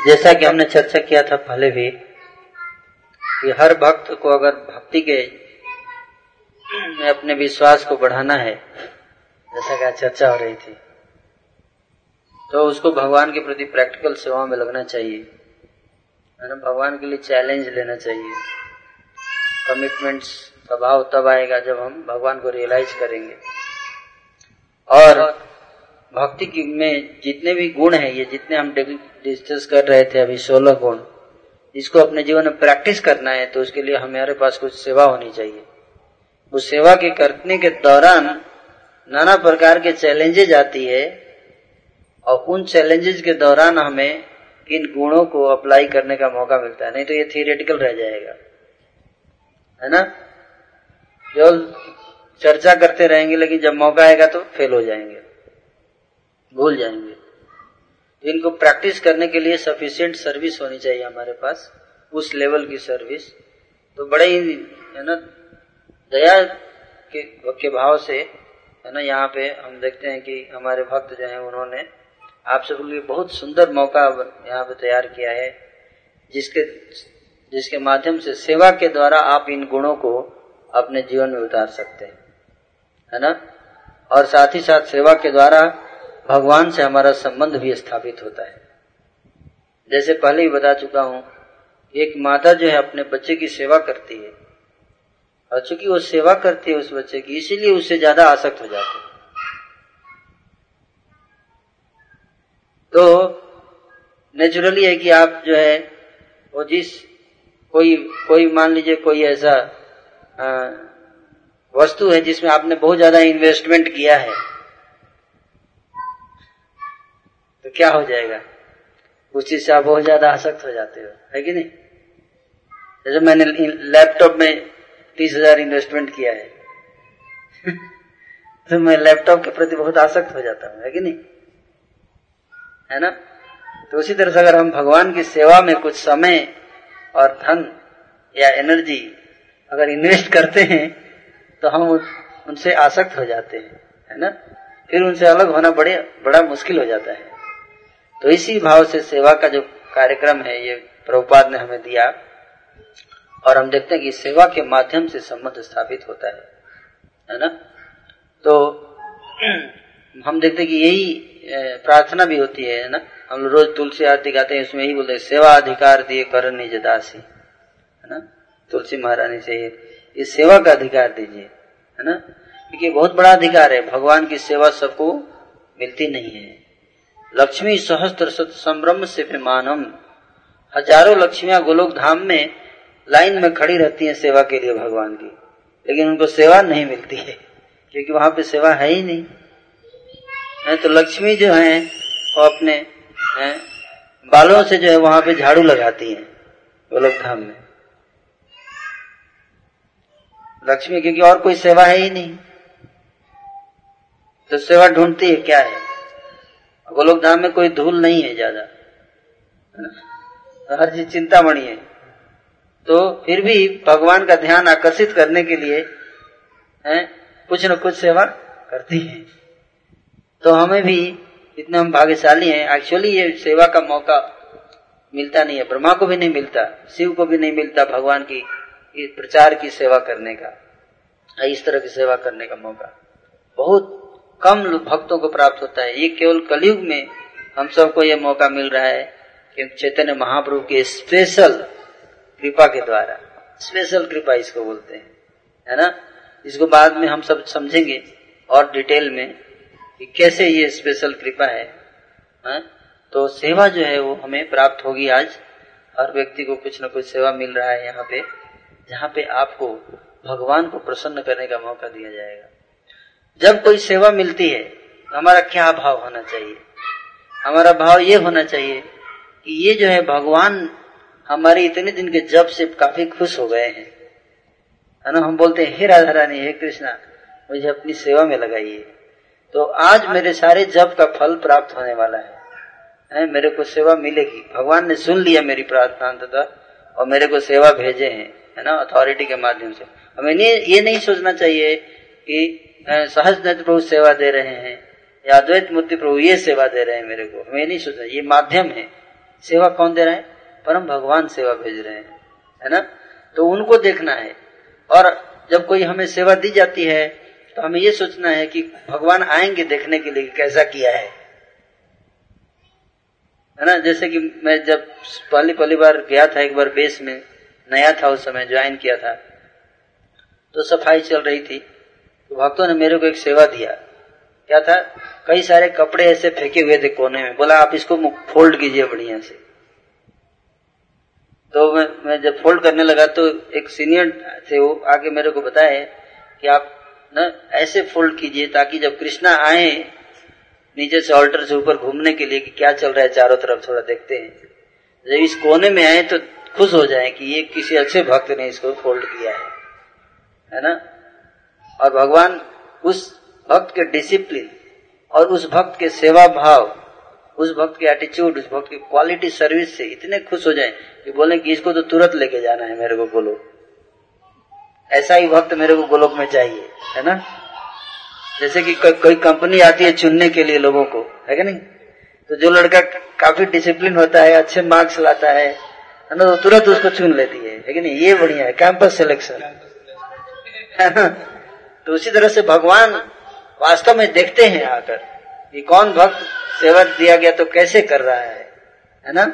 जैसा कि हमने चर्चा किया था पहले भी, कि हर भक्त को अगर भक्ति के में अपने विश्वास को बढ़ाना है, जैसा कि चर्चा हो रही थी तो उसको भगवान के प्रति प्रैक्टिकल सेवा में लगना चाहिए। भगवान के लिए चैलेंज लेना चाहिए। कमिटमेंट्स का भाव तब आएगा जब हम भगवान को रियलाइज़ करेंगे। और भक्ति में जितने भी गुण हैं, ये जितने हम डिस्कस कर रहे थे अभी सोलह गुण, इसको अपने जीवन में प्रैक्टिस करना है तो उसके लिए हमारे पास कुछ सेवा होनी चाहिए। उस सेवा के करने के दौरान नाना प्रकार के चैलेंजेज आती है, और उन चैलेंजेस के दौरान हमें इन गुणों को अप्लाई करने का मौका मिलता है। नहीं तो ये थियोरेटिकल रह जाएगा। है ना? जो चर्चा करते रहेंगे, लेकिन जब मौका आएगा तो फेल हो जाएँगे। भूल जाएँगे। तो इनको प्रैक्टिस करने के लिए सफिशियंट सर्विस होनी चाहिए हमारे पास उस लेवल की सर्विस तो बड़े ही है ना दया के, के भाव से है ना यहाँ पे हम देखते हैं कि हमारे भक्त जो हैं उन्होंने आप सब लिए बहुत सुंदर मौका यहाँ पे तैयार किया है जिसके जिसके माध्यम से सेवा के द्वारा आप इन गुणों को अपने जीवन में उतार सकते हैं है ना? और साथ ही साथ सेवा के द्वारा भगवान से हमारा संबंध भी स्थापित होता है। जैसे पहले ही बता चुका हूँ एक माता जो है अपने बच्चे की सेवा करती है। और चूँकि वो सेवा करती है उस बच्चे की इसीलिए उससे ज़्यादा आसक्त हो जाते है। तो नेचुरली है कि आप जो है वो जिस कोई कोई मान लीजिए कोई ऐसा आ, वस्तु है जिसमें आपने बहुत ज़्यादा इन्वेस्टमेंट किया है तो क्या हो जाएगा? उस चीज़ से आप बहुत ज़्यादा आसक्त हो जाते हो, है कि नहीं? जैसे मैंने लैपटॉप में तीस हज़ार इन्वेस्टमेंट किया है तो मैं लैपटॉप के प्रति बहुत आसक्त हो जाता हूँ, है कि नहीं? है ना? तो उसी तरह से अगर हम भगवान की सेवा में कुछ समय और धन या एनर्जी अगर इन्वेस्ट करते हैं तो हम उनसे आसक्त हो जाते हैं, है ना? फिर उनसे अलग होना बड़े, बड़ा मुश्किल हो जाता है। तो इसी भाव से सेवा का जो कार्यक्रम है, ये प्रभुपाद ने हमें दिया। और हम देखते हैं कि सेवा के माध्यम से संबंध स्थापित होता है है ना? तो हम देखते हैं कि यही प्रार्थना भी होती है ना? हम रोज तुलसी आरती गाते हैं, उसमें यही बोलते हैं, सेवा अधिकार दिए कर निज दासी है ना? तुलसी महारानी से ये सेवा का अधिकार दीजिए, है ना? क्योंकि बहुत बड़ा अधिकार है, भगवान की सेवा सबको मिलती नहीं है। लक्ष्मी सहस्त्र सत संभ्रम से मानम। हज़ारों लक्ष्मियाँ गोलोक धाम में लाइन में खड़ी रहती हैं सेवा के लिए भगवान की। लेकिन उनको सेवा नहीं मिलती है क्योंकि वहाँ पे सेवा है ही नहीं। है तो लक्ष्मी जो है वो अपने है, बालों से जो है वहाँ पे झाड़ू लगाती हैं गोलोक धाम में। लक्ष्मी क्योंकि और कोई सेवा है ही नहीं। तो सेवा ढूंढती है क्या है? गोलोक धाम में कोई धूल नहीं है ज़्यादा हर चीज़ चिंतामणि है। तो फिर भी भगवान का ध्यान आकर्षित करने के लिए, है, कुछ न कुछ सेवा करती है। तो हमें भी इतने हम भाग्यशाली हैं। एक्चुअली ये सेवा का मौका मिलता नहीं है। ब्रह्मा को भी नहीं मिलता, शिव को भी नहीं मिलता भगवान की प्रचार की सेवा करने का, इस तरह की सेवा करने का मौका। बहुत कम भक्तों को प्राप्त होता है। ये केवल कलयुग में हम सबको ये मौका मिल रहा है कि चैतन्य महाप्रभु के स्पेशल कृपा के द्वारा स्पेशल कृपा इसको बोलते हैं। है ना? इसको बाद में हम सब समझेंगे और डिटेल में कि कैसे ये स्पेशल कृपा है। हा? तो सेवा जो है वो हमें प्राप्त होगी आज। हर व्यक्ति को कुछ न कुछ सेवा मिल रहा है यहाँ पे, जहाँ पे आपको भगवान को प्रसन्न करने का मौका दिया जाएगा। जब कोई सेवा मिलती है तो हमारा क्या भाव होना चाहिए? हमारा भाव ये होना चाहिए कि ये जो है भगवान हमारे इतने दिन के जब से काफ़ी खुश हो गए हैं। है ना? हम बोलते हैं हे राधा रानी हे कृष्णा मुझे अपनी सेवा में लगाइए। तो आज मेरे सारे जब का फल प्राप्त होने वाला है, है? मेरे को सेवा मिलेगी। भगवान ने सुन लिया मेरी प्रार्थना तथा और मेरे को सेवा भेजे हैं। है ना? अथॉरिटी के माध्यम से। हमें ये नहीं सोचना चाहिए कि सहज नेत्र प्रभु सेवा दे रहे हैं, या अद्वैत मूर्ति प्रभु ये सेवा दे रहे हैं मेरे को। हमें नहीं सोचना ये माध्यम है। सेवा कौन दे रहा है? परम भगवान सेवा भेज रहे हैं, है ना? तो उनको देखना है। और जब कोई हमें सेवा दी जाती है तो हमें ये सोचना है कि भगवान आएँगे देखने के लिए कैसा किया है। है ना? जैसे कि मैं जब पहली पहली बार गया था एक बार बेस में, नया था उस समय, ज्वाइन किया था तो सफ़ाई चल रही थी। भक्तों ने मेरे को एक सेवा दिया। क्या था? कई सारे कपड़े ऐसे फेंके हुए थे कोने में। बोला, आप इसको फोल्ड कीजिए बढ़िया से। तो मैं मैं जब फोल्ड करने लगा तो एक सीनियर थे वो आके मेरे को बताए कि आप न ऐसे फोल्ड कीजिए ताकि जब कृष्णा आए नीचे से ऑल्टर से ऊपर घूमने के लिए कि क्या चल रहा है चारों तरफ़ थोड़ा देखते हैं। जब इस कोने में आए तो खुश हो जाए कि ये किसी अच्छे भक्त ने इसको फोल्ड किया है। है ना? और भगवान उस भक्त के डिसिप्लिन और उस भक्त के सेवा भाव उस भक्त के एटीट्यूड उस भक्त की क्वालिटी सर्विस से इतने खुश हो जाए कि बोले कि इसको तो तुरंत लेके जाना है मेरे को गोलोक। ऐसा ही भक्त मेरे को गोलोक में चाहिए है ना? जैसे कि कोई कंपनी आती है चुनने के लिए लोगों को है कि नहीं? तो जो लड़का काफ़ी डिसिप्लिन होता है अच्छे मार्क्स लाता है है ना तो तुरंत उसको चुन लेती है है कि नहीं? ये बढ़िया है कैंपस सिलेक्शन है ना? तो उसी तरह से भगवान वास्तव में देखते हैं आकर कि कौन भक्त सेवा दिया गया तो कैसे कर रहा है है ना?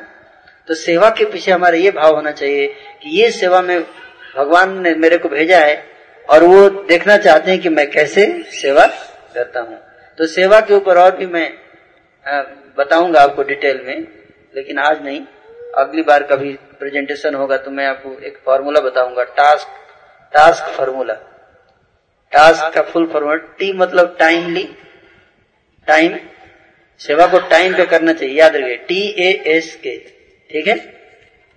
तो सेवा के पीछे हमारा ये भाव होना चाहिए कि ये सेवा में भगवान ने मेरे को भेजा है और वो देखना चाहते हैं कि मैं कैसे सेवा करता हूँ। तो सेवा के ऊपर और भी मैं बताऊँगा आपको डिटेल में, लेकिन आज नहीं। अगली बार कभी प्रेजेंटेशन होगा तो मैं आपको एक फॉर्मूला बताऊँगा, टास्क टास्क फॉर्मूला। टास्क का फुल फॉर्मूला टी मतलब टाइमली टाइम सेवा को टाइम पे करना चाहिए, याद रखिए टी ए एस के ठीक है?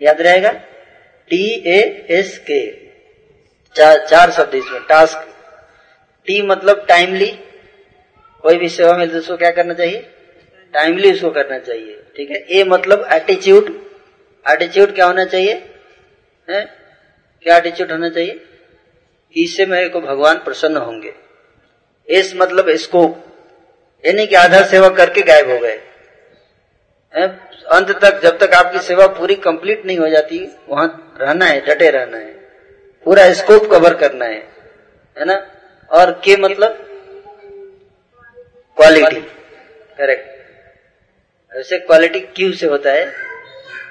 याद रहेगा? टी ए एस के चार चार शब्द इसमें टास्क टी मतलब टाइमली कोई भी सेवा मिलती तो उसको क्या करना चाहिए? टाइमली उसको करना चाहिए, ठीक है? ए मतलब एटीट्यूड एटीट्यूड क्या होना चाहिए? है? क्या एटीट्यूड होना चाहिए? इससे मेरे को भगवान प्रसन्न होंगे। एस मतलब स्कोप यानी कि आधा सेवा करके गायब हो गए। अंत तक जब तक आपकी सेवा पूरी कंप्लीट नहीं हो जाती, वहाँ रहना है, डटे रहना है। पूरा स्कोप कवर करना है। है ना? और के मतलब? क्वालिटी करेक्ट ऐसे क्वालिटी क्यू से होता है,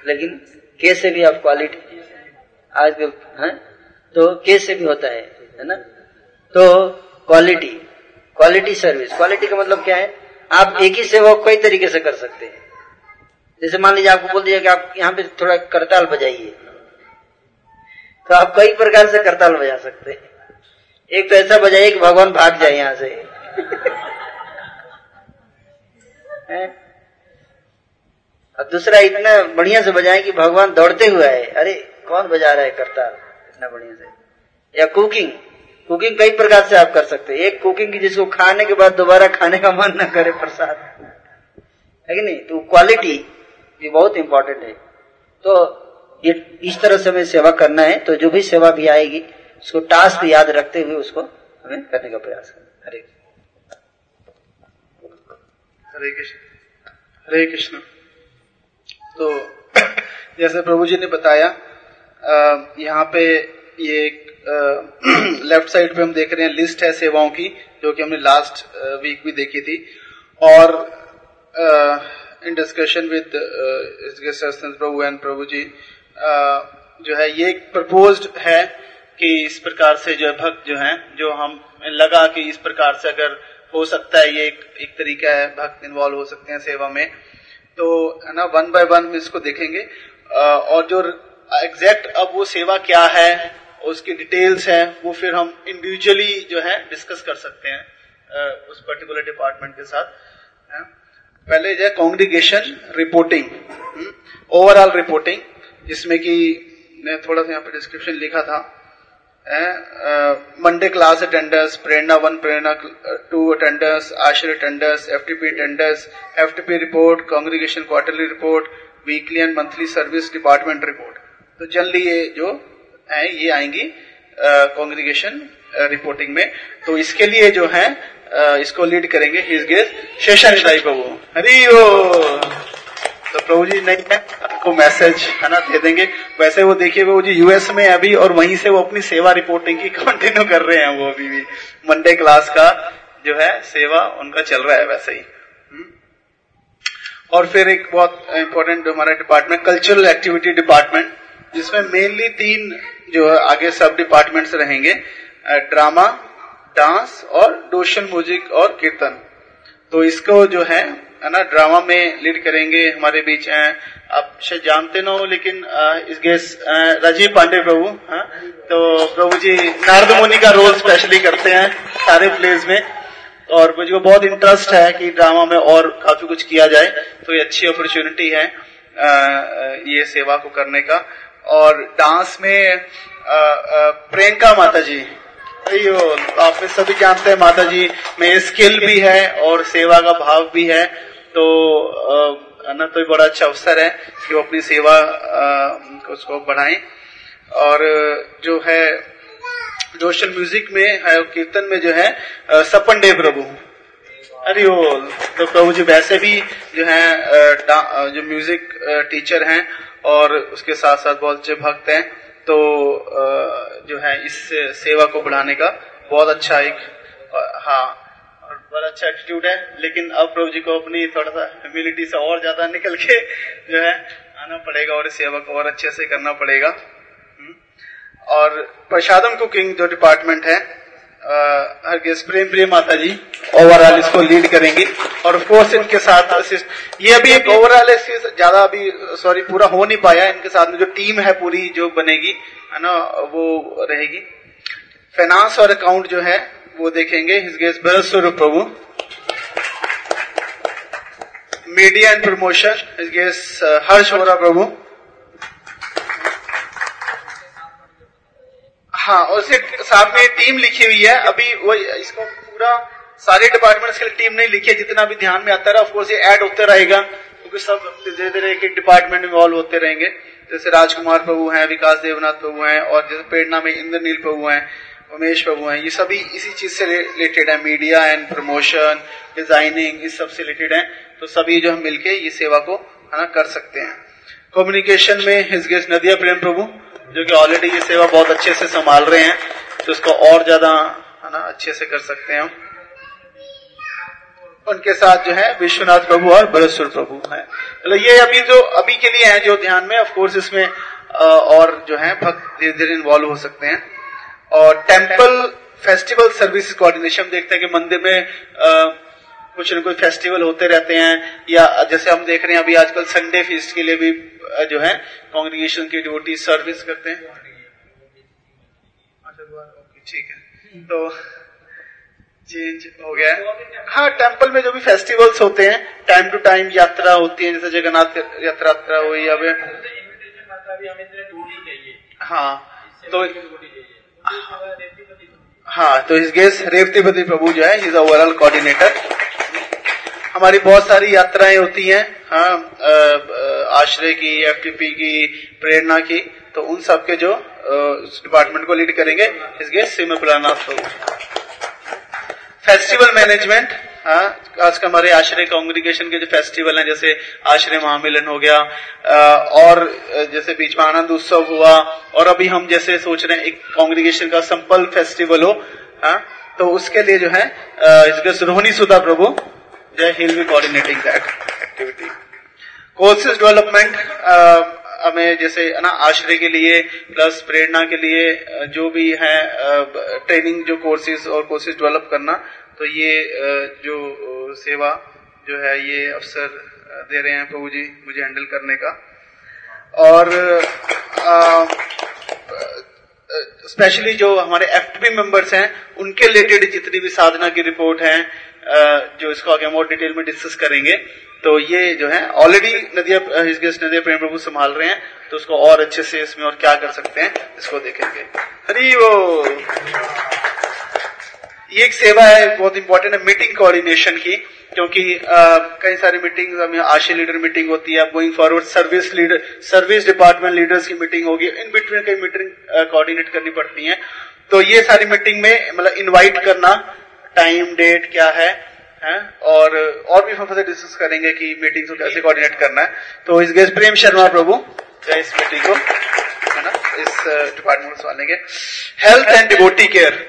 लेकिन के से भी आप क्वालिटी आज के है? तो के से भी होता है। है ना? तो क्वालिटी क्वालिटी सर्विस क्वालिटी का मतलब क्या है? आप एक ही सेवा कई तरीके से कर सकते हैं। जैसे मान लीजिए आपको बोल दिया कि आप यहाँ पे थोड़ा करताल बजाइए। तो आप कई प्रकार से करताल बजा सकते हैं। एक तो ऐसा बजाइए कि भगवान भाग जाए यहाँ से। और दूसरा इतना बढ़िया से बजाए कि भगवान दौड़ते हुए आए। अरे, कौन बजा रहा है करताल इतना बढ़िया से? या कुकिंग कुकिंग कई प्रकार से आप कर सकते हैं। एक कुकिंग की जिसको खाने के बाद दोबारा खाने का मन ना करे प्रसाद। है कि नहीं? तो क्वालिटी ये बहुत इंपॉर्टेंट है। तो ये इस तरह से हमें सेवा करना है। तो जो भी सेवा भी आएगी, उसको टास्क याद रखते हुए उसको हमें करने का प्रयास करना हरे हरे कृष्ण। हरे कृष्ण। तो जैसे प्रभु जी ने बताया यहाँ पे ये लेफ़्ट साइड पे हम देख रहे हैं लिस्ट है सेवाओं की जो कि हमने लास्ट वीक भी देखी थी। और in discussion with Prabhu and Prabhu ji जो है ये प्रपोज है कि इस प्रकार से जो है भक्त जो है जो हम लगा कि इस प्रकार से अगर हो सकता है ये एक, एक तरीका है भक्त इन्वॉल्व हो सकते हैं सेवा में। तो है ना वन बाय वन हम इसको देखेंगे। और जो एग्जैक्ट अब वो सेवा क्या है उसकी डिटेल्स है, वो फिर हम इंडिविजुअली जो है डिस्कस कर सकते हैं उस पर्टिकुलर डिपार्टमेंट के साथ पहले जो है कॉन्ग्रीगेशन रिपोर्टिंग ओवरऑल रिपोर्टिंग जिसमें कि मैं थोड़ा सा यहाँ पे डिस्क्रिप्शन लिखा था Monday class attenders Prerna one Prerna two attenders Ashraya attenders F T P attenders F T P report congregation quarterly report weekly and monthly service department report तो जनरली ये जो ये आएँगी कॉन्ग्रीगेशन रिपोर्टिंग में। तो इसके लिए जो है इसको लीड करेंगे हिज गेस्ट शेषन प्रभु हरी ओ! तो प्रभु जी, नहीं है आपको मैसेज है ना, दे देंगे। वैसे वो देखिए, वो जी यूएस में अभी, और वहीं से वो अपनी सेवा रिपोर्टिंग की कंटिन्यू कर रहे हैं वो अभी भी। मंडे क्लास का जो है, सेवा उनका चल रहा है वैसे ही। हम्म। और फिर एक बहुत इंपॉर्टेंट हमारा डिपार्टमेंट कल्चरल एक्टिविटी डिपार्टमेंट जिसमें मेनली तीन जो है, आगे सब डिपार्टमेंट्स रहेंगे ड्रामा डांस और डोशन म्यूज़िक और कीर्तन। तो इसको जो है ना ड्रामा में लीड करेंगे हमारे बीच हैं आप शायद जानते ना हो, लेकिन इस गेस राजीव पांडे प्रभु हाँ तो प्रभु जी नारद मुनि का रोल स्पेशली करते हैं सारे प्लेज में। और मुझे बहुत इंटरेस्ट है कि ड्रामा में और काफ़ी कुछ किया जाए तो ये अच्छी अपॉर्चुनिटी है ये सेवा को करने का। और डांस में प्रियंका माता जी आप सभी जानते हैं माता जी में स्किल भी है और सेवा का भाव भी है। तो ना तो बड़ा अच्छा अवसर है कि वो अपनी सेवा उसको बढ़ाएँ। और जो है जोशल म्यूज़िक में है, कीर्तन में जो है सपन डे प्रभु। अरे, वो तो प्रभु जी वैसे भी जो है जो म्यूज़िक टीचर हैं और उसके साथ साथ बहुत अच्छे भक्त हैं। तो जो है इस सेवा को बढ़ाने का बहुत अच्छा एक हाँ और बड़ा अच्छा एटीट्यूड है। लेकिन अब प्रभु जी को अपनी थोड़ा सा ह्यूमिलिटी से और ज़्यादा निकल के जो है आना पड़ेगा और सेवा को और अच्छे से करना पड़ेगा। हम्म। और प्रसादम कुकिंग जो डिपार्टमेंट है हरगेश प्रेम प्रिय माता जी ओवरऑल इसको लीड करेंगी और ऑफकोर्स इनके साथ असिस्ट ये अभी एक ओवरऑल ज़्यादा अभी सॉरी पूरा हो नहीं पाया। इनके साथ में जो टीम है पूरी जो बनेगी, है ना, वो रहेगी। फाइनेंस और अकाउंट जो है, वो देखेंगे। His guess Bharat Swaroop Prabhu media and promotion his guess Harsh Vora Prabhu हाँ और उसके साथ में टीम लिखी हुई है। अभी वो इसको पूरा सारे डिपार्टमेंट्स के लिए टीम नहीं लिखी है, जितना भी ध्यान में आता रहा ऑफकोर्स ये ऐड होते रहेगा, क्योंकि सब धीरे धीरे एक एक डिपार्टमेंट इन्वॉल्व होते रहेंगे। जैसे राजकुमार प्रभु हैं, विकास देवनाथ प्रभु हैं, और जैसे प्रेरणा में इंद्रनील प्रभु हैं, उमेश प्रभु हैं, ये सभी इसी चीज़ से रिलेटेड है। मीडिया एंड प्रमोशन डिज़ाइनिंग इस सबसे रिलेटेड है। तो सभी जो हम मिलके ये सेवा को, है ना, कर सकते हैं। कम्युनिकेशन में हिजगेश नदिया प्रेम प्रभु जो कि ऑलरेडी ये सेवा बहुत अच्छे से संभाल रहे हैं तो इसको और ज़्यादा, है ना, अच्छे से कर सकते हैं उनके साथ जो है विश्वनाथ प्रभु और बरसुर प्रभु है। मतलब ये अभी जो, अभी के लिए है जो ध्यान में ऑफ़ कोर्स इसमें और जो है भक्त धीरे धीरे इन्वॉल्व हो सकते हैं। और टेंपल फेस्टिवल सर्विस कोऑर्डिनेशन देखते हैं कि मंदिर में कुछ न कुछ फेस्टिवल होते रहते हैं या जैसे हम देख रहे हैं अभी आजकल संडे फीस्ट के लिए भी जो है कांग्रीगेशन की ड्यूटी सर्विस करते हैं। ठीक है। तो चेंज हो गया। हाँ टेंपल में जो भी फेस्टिवल्स होते हैं टाइम टू टाइम यात्रा होती है जैसे जगन्नाथ यात्रा हुई अब हाँ तो हाँ तो इस गेस रेवतीपति प्रभु जो है इज़ ओवरऑल कोऑर्डिनेटर हमारी बहुत सारी यात्राएँ होती हैं हाँ आश्रय की एफटीपी की, प्रेरणा की तो उन सब के जो डिपार्टमेंट को लीड करेंगे, इसके सिम फेस्टिवल मैनेजमेंट हाँ आज का हमारे आश्रय कांग्रीगेशन के जो फेस्टिवल हैं, जैसे आश्रय महामिलन हो गया और जैसे बीच में आनंद उत्सव हुआ, और अभी हम जैसे सोच रहे हैं, एक कांग्रीगेशन का संपल फेस्टिवल हो हाँ तो उसके लिए जो है रोहिणी सुधा प्रभु जय he'll be coordinating that activity courses development हमें जैसे ना आश्रय के लिए प्लस प्रेरणा के लिए अ, जो भी है ट्रेनिंग जो कोर्सेज और कोर्सेज डेवलप करना तो ये जो सेवा जो है ये अवसर दे रहे हैं प्रभु जी मुझे हैंडल करने का। और स्पेशली जो हमारे एफ़ मेंबर्स हैं उनके रिलेटेड जितनी भी साधना की रिपोर्ट है जो इसको आगे हम और डिटेल में डिस्कस करेंगे। तो ये जो है already Nadia his guest Nadia Prem Prabhu संभाल रहे हैं। तो उसको और अच्छे से इसमें और क्या कर सकते हैं, इसको देखेंगे। हरी वो ये एक सेवा है, बहुत इंपॉर्टेंट है मीटिंग कोऑर्डिनेशन की। क्योंकि कई सारी मीटिंग आशा लीडर मीटिंग होती है going forward service leader service department leaders की मीटिंग होगी। इन बिटवीन कई मीटिंग कोऑर्डिनेट करनी पड़ती है। तो ये सारी मीटिंग में मतलब इनवाइट करना टाइम डेट क्या है हैं? और और भी हम फिर डिस्कस करेंगे कि मीटिंग को कैसे कोऑर्डिनेट करना है। तो इस गेस्ट प्रेम शर्मा प्रभु इस मीटिंग को है ना? इस डिपार्टमेंट को संभालेंगे हेल्थ एंड डिवोटी केयर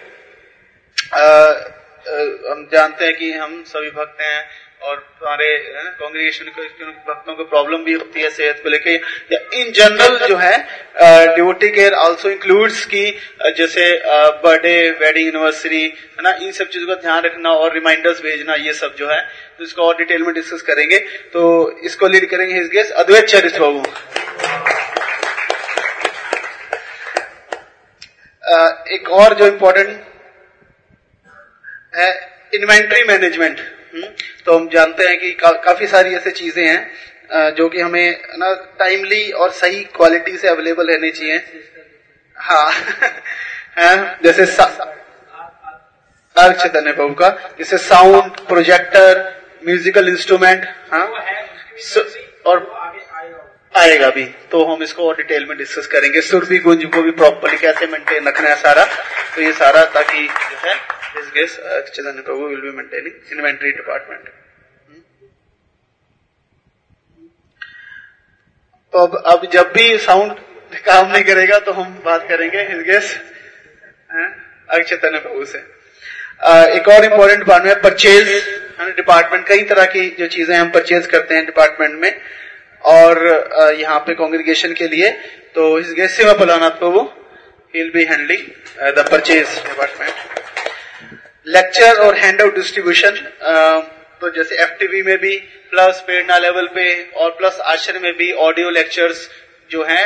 हम जानते हैं कि हम सभी भक्त हैं और हमारे कांग्रेगेशन भक्तों को प्रॉब्लम भी होती है सेहत को लेके। या इन जनरल जो है डिवोटी केयर आल्सो इंक्लूड्स की जैसे बर्थडे वेडिंग एनिवर्सरी है ना, इन सब चीज़ों का ध्यान रखना और रिमाइंडर्स भेजना, ये सब जो है तो इसको और डिटेल में डिस्कस करेंगे। तो इसको लीड करेंगे हिज गेस्ट अद्वैत चरित्र बाबू एक और जो इम्पोर्टेंट है इन्वेंट्री मैनेजमेंट तो हम जानते हैं कि का, काफ़ी सारी ऐसी चीज़ें हैं जो कि हमें ना टाइमली और सही क्वालिटी से अवेलेबल रहनी चाहिए। हाँ। है? जैसे अर्घ चैतन्य प्रभु का जैसे साउंड प्रोजेक्टर म्यूजिकल इंस्ट्रूमेंट हाँ। और आएगा भी। तो हम इसको और डिटेल में डिस्कस करेंगे। सुरभि गुंज को भी प्रॉपरली कैसे मेंटेन रखना है सारा। तो ये सारा ताकि जो है this guess Chaitanya Prabhu will be maintaining inventory department तो अब अब जब भी साउंड काम नहीं करेगा तो हम बात करेंगे हिज गेस चैतन्य प्रभु से। अ, एक और इम्पोर्टेंट डिपार्टमेंट है परचेज डिपार्टमेंट कई तरह की जो चीज़ें हम परचेज करते हैं डिपार्टमेंट में। और यहाँ पे कांग्रेगेशन के लिए तो इस गेस्ट सेवा Palanath Prabhu will be handling the purchase department lecture और हैंड आउट डिस्ट्रीब्यूशन तो जैसे एफ़ में भी प्लस प्रेरणा लेवल पे, और प्लस आश्रय में भी ऑडियो लेक्चर्स जो है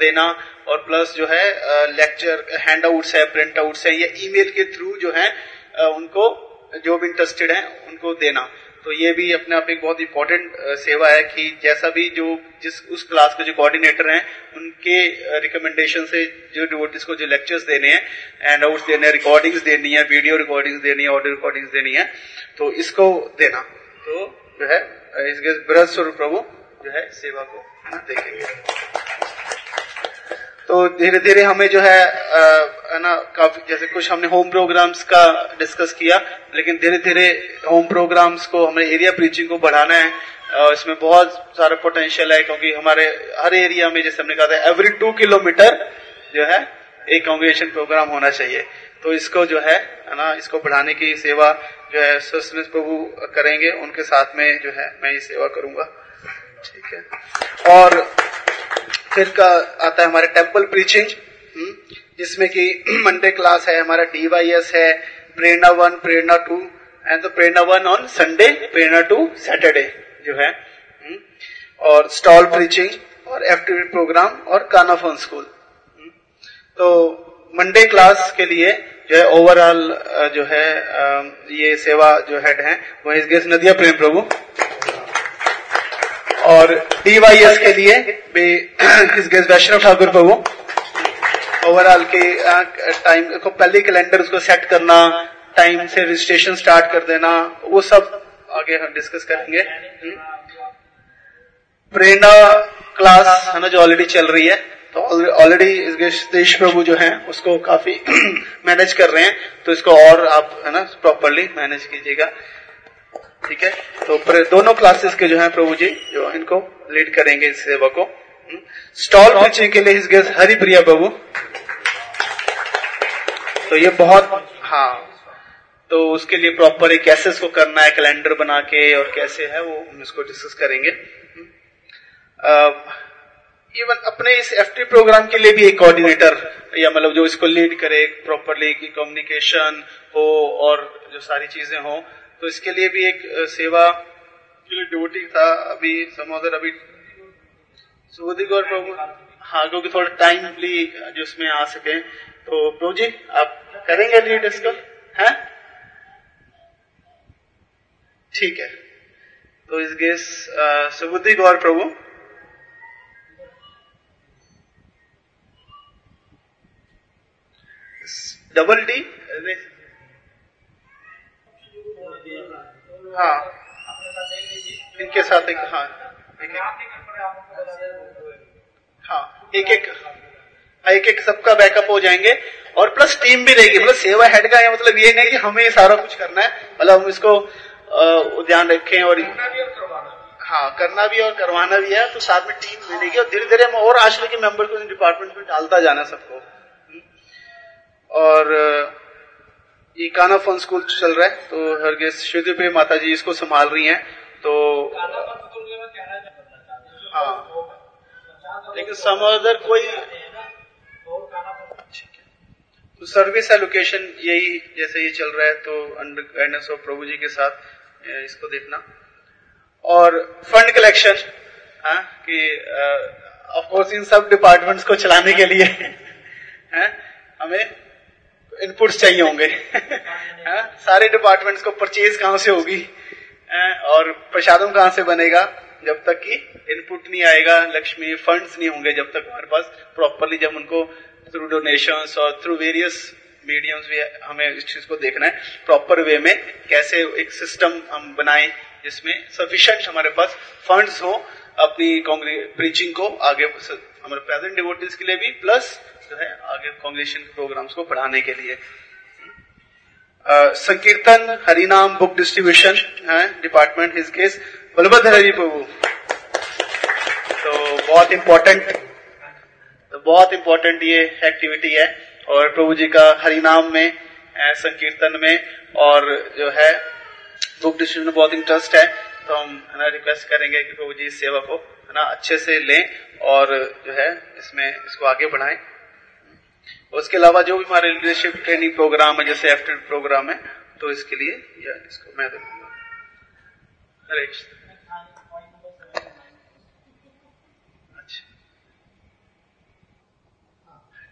देना, और प्लस जो है लेक्चर हैंड आउट्स है प्रिंट आउट्स है, या ईमेल के थ्रू जो है उनको, जो भी इंटरेस्टेड है, उनको देना। तो ये भी अपने आप एक बहुत इंपॉर्टेंट सेवा है कि जैसा भी जो जिस, उस क्लास के जो कोऑर्डिनेटर हैं, उनके रिकमेंडेशन से जो डिवोटिस को जो लेक्चर्स देने हैं एंड आउट्स देने हैं रिकॉर्डिंग्स देनी है वीडियो रिकॉर्डिंग्स देनी है ऑडियो रिकॉर्डिंग्स देनी है तो इसको देना। तो जो है, इस बृहद स्वरूप प्रभु जो है सेवा को देखेंगे। तो धीरे धीरे हमें जो है ना काफ़ी जैसे कुछ हमने होम प्रोग्राम्स का डिस्कस किया लेकिन धीरे धीरे होम प्रोग्राम्स को हमें एरिया प्रीचिंग को बढ़ाना है अ, इसमें बहुत सारा पोटेंशियल है क्योंकि हमारे हर एरिया में जैसे हमने कहा था एवरी टू किलोमीटर जो है एक कांग्रेगेशन प्रोग्राम होना चाहिए। तो इसको जो है ना इसको बढ़ाने की सेवा जो है प्रभु करेंगे उनके साथ में जो है मैं ये सेवा करूँगा। ठीक है। और फिर का आता है हमारे टेंपल प्रीचिंग जिसमें कि मंडे क्लास है हमारा डीवाईएस है Prerna one Prerna two and तो Prerna one on Sunday Prerna two Saturday जो है हम्म, और स्टॉल प्रीचिंग और एक्टिविटी प्रोग्राम और कानाफोन स्कूल तो मंडे क्लास के लिए जो है ओवरऑल जो है ये सेवा जो हेड है वो इस गेस नदिया प्रेम प्रभु। और डीवाईएस के लिए इस गेस वैष्णव ठाकुर प्रभु ओवरऑल के टाइम को पहले कैलेंडर उसको सेट करना टाइम से रजिस्ट्रेशन स्टार्ट कर देना, वो सब आगे हम डिस्कस करेंगे हम्म। प्रेरणा क्लास है ना, जो ऑलरेडी चल रही है तो ऑलरेडी सतीश प्रभु जो है, उसको काफ़ी मैनेज कर रहे हैं तो इसको और आप, है ना प्रॉपरली मैनेज कीजिएगा ठीक है? तो दोनों क्लासेस के जो है प्रभु जी जो इनको लीड करेंगे इस सेवा को स्टॉल प्रीचिंग के लिए इस गेस हरि प्रिया प्रभु। तो ये बहुत हाँ। तो उसके लिए प्रॉपर एक कैसे इसको करना है कैलेंडर बना के और कैसे है वो हम इसको डिस्कस करेंगे। इवन अपने इस एफटी प्रोग्राम के लिए भी एक कोऑर्डिनेटर या मतलब जो इसको लीड करे प्रॉपरली की कम्युनिकेशन हो और जो सारी चीज़ें हो तो इसके लिए भी एक सेवा के लिए ड्यूटी था अभी, समोदर अभी। सुबोधी गौर प्रभु हाँ क्योंकि थोड़ा टाइमली जो उसमें आ सके। तो प्रभु जी, आप करेंगे लीड इसको है? ठीक है। तो इस guess Subuddhi Gaur Prabhu. Double D हाँ। इनके साथ एक हाँ। एक हाँ एक एक। एक एक सबका बैकअप हो जाएँगे और प्लस टीम भी रहेगी। मतलब सेवा हेड का है मतलब ये नहीं कि हमें सारा कुछ करना है। मतलब हम इसको ध्यान रखें और हाँ करना भी और करवाना भी है तो साथ में टीम मिलेगी और धीरे धीरे हम और आश्रय के मेंबर को डिपार्टमेंट में डालता जाना सबको। और ये काना फन स्कूल चल रहा है तो हरगेश श्रुति माता जी इसको संभाल रही हैं तो हाँ लेकिन सम अदर कोई तो सर्विस एलोकेशन यही जैसे ये चल रहा है तो under guidance of Prabhu ji के साथ इसको देखना। और फंड कलेक्शन हाँ, कि ऑफ़ कोर्स इन सब डिपार्टमेंट्स को चलाने के लिए है, हमें इनपुट्स चाहिए होंगे। हाँ, सारे डिपार्टमेंट्स को परचेज कहाँ से होगी? और प्रसादम कहाँ से बनेगा? जब तक कि इनपुट नहीं आएगा लक्ष्मी फंड्स नहीं होंगे जब तक हमारे पास प्रॉपरली जब उनको थ्रू डोनेशन और थ्रू वेरियस मीडियम्स भी हमें इस चीज़ को देखना है प्रॉपर वे में कैसे एक सिस्टम हम बनाए जिसमें सफिशियंट हमारे पास फंड्स हो अपनी प्रीचिंग को आगे हमारे प्रेजेंट डिवोटीज के लिए भी प्लस जो है आगे कांग्रेशन प्रोग्राम्स को पढ़ाने के लिए। संकीर्तन, हरिनाम बुक डिस्ट्रीब्यूशन है department his case Balabhadra Hari Prabhu. तो बहुत इंपॉर्टेंट तो बहुत इंपॉर्टेंट ये एक्टिविटी है। और प्रभु जी का हरिनाम में संकीर्तन में और जो है बुक डिस्ट्रीब्यूशन बहुत इंटरेस्ट है। तो हम, है ना रिक्वेस्ट करेंगे कि प्रभु जी इस सेवा को, है ना, अच्छे से लें और जो है इसमें, इसको आगे बढ़ाएँ। उसके अलावा जो भी हमारे लीडरशिप ट्रेनिंग प्रोग्राम है, जैसे एफ़ प्रोग्राम है तो इसके लिए या इसको मैं देखूँगा Hare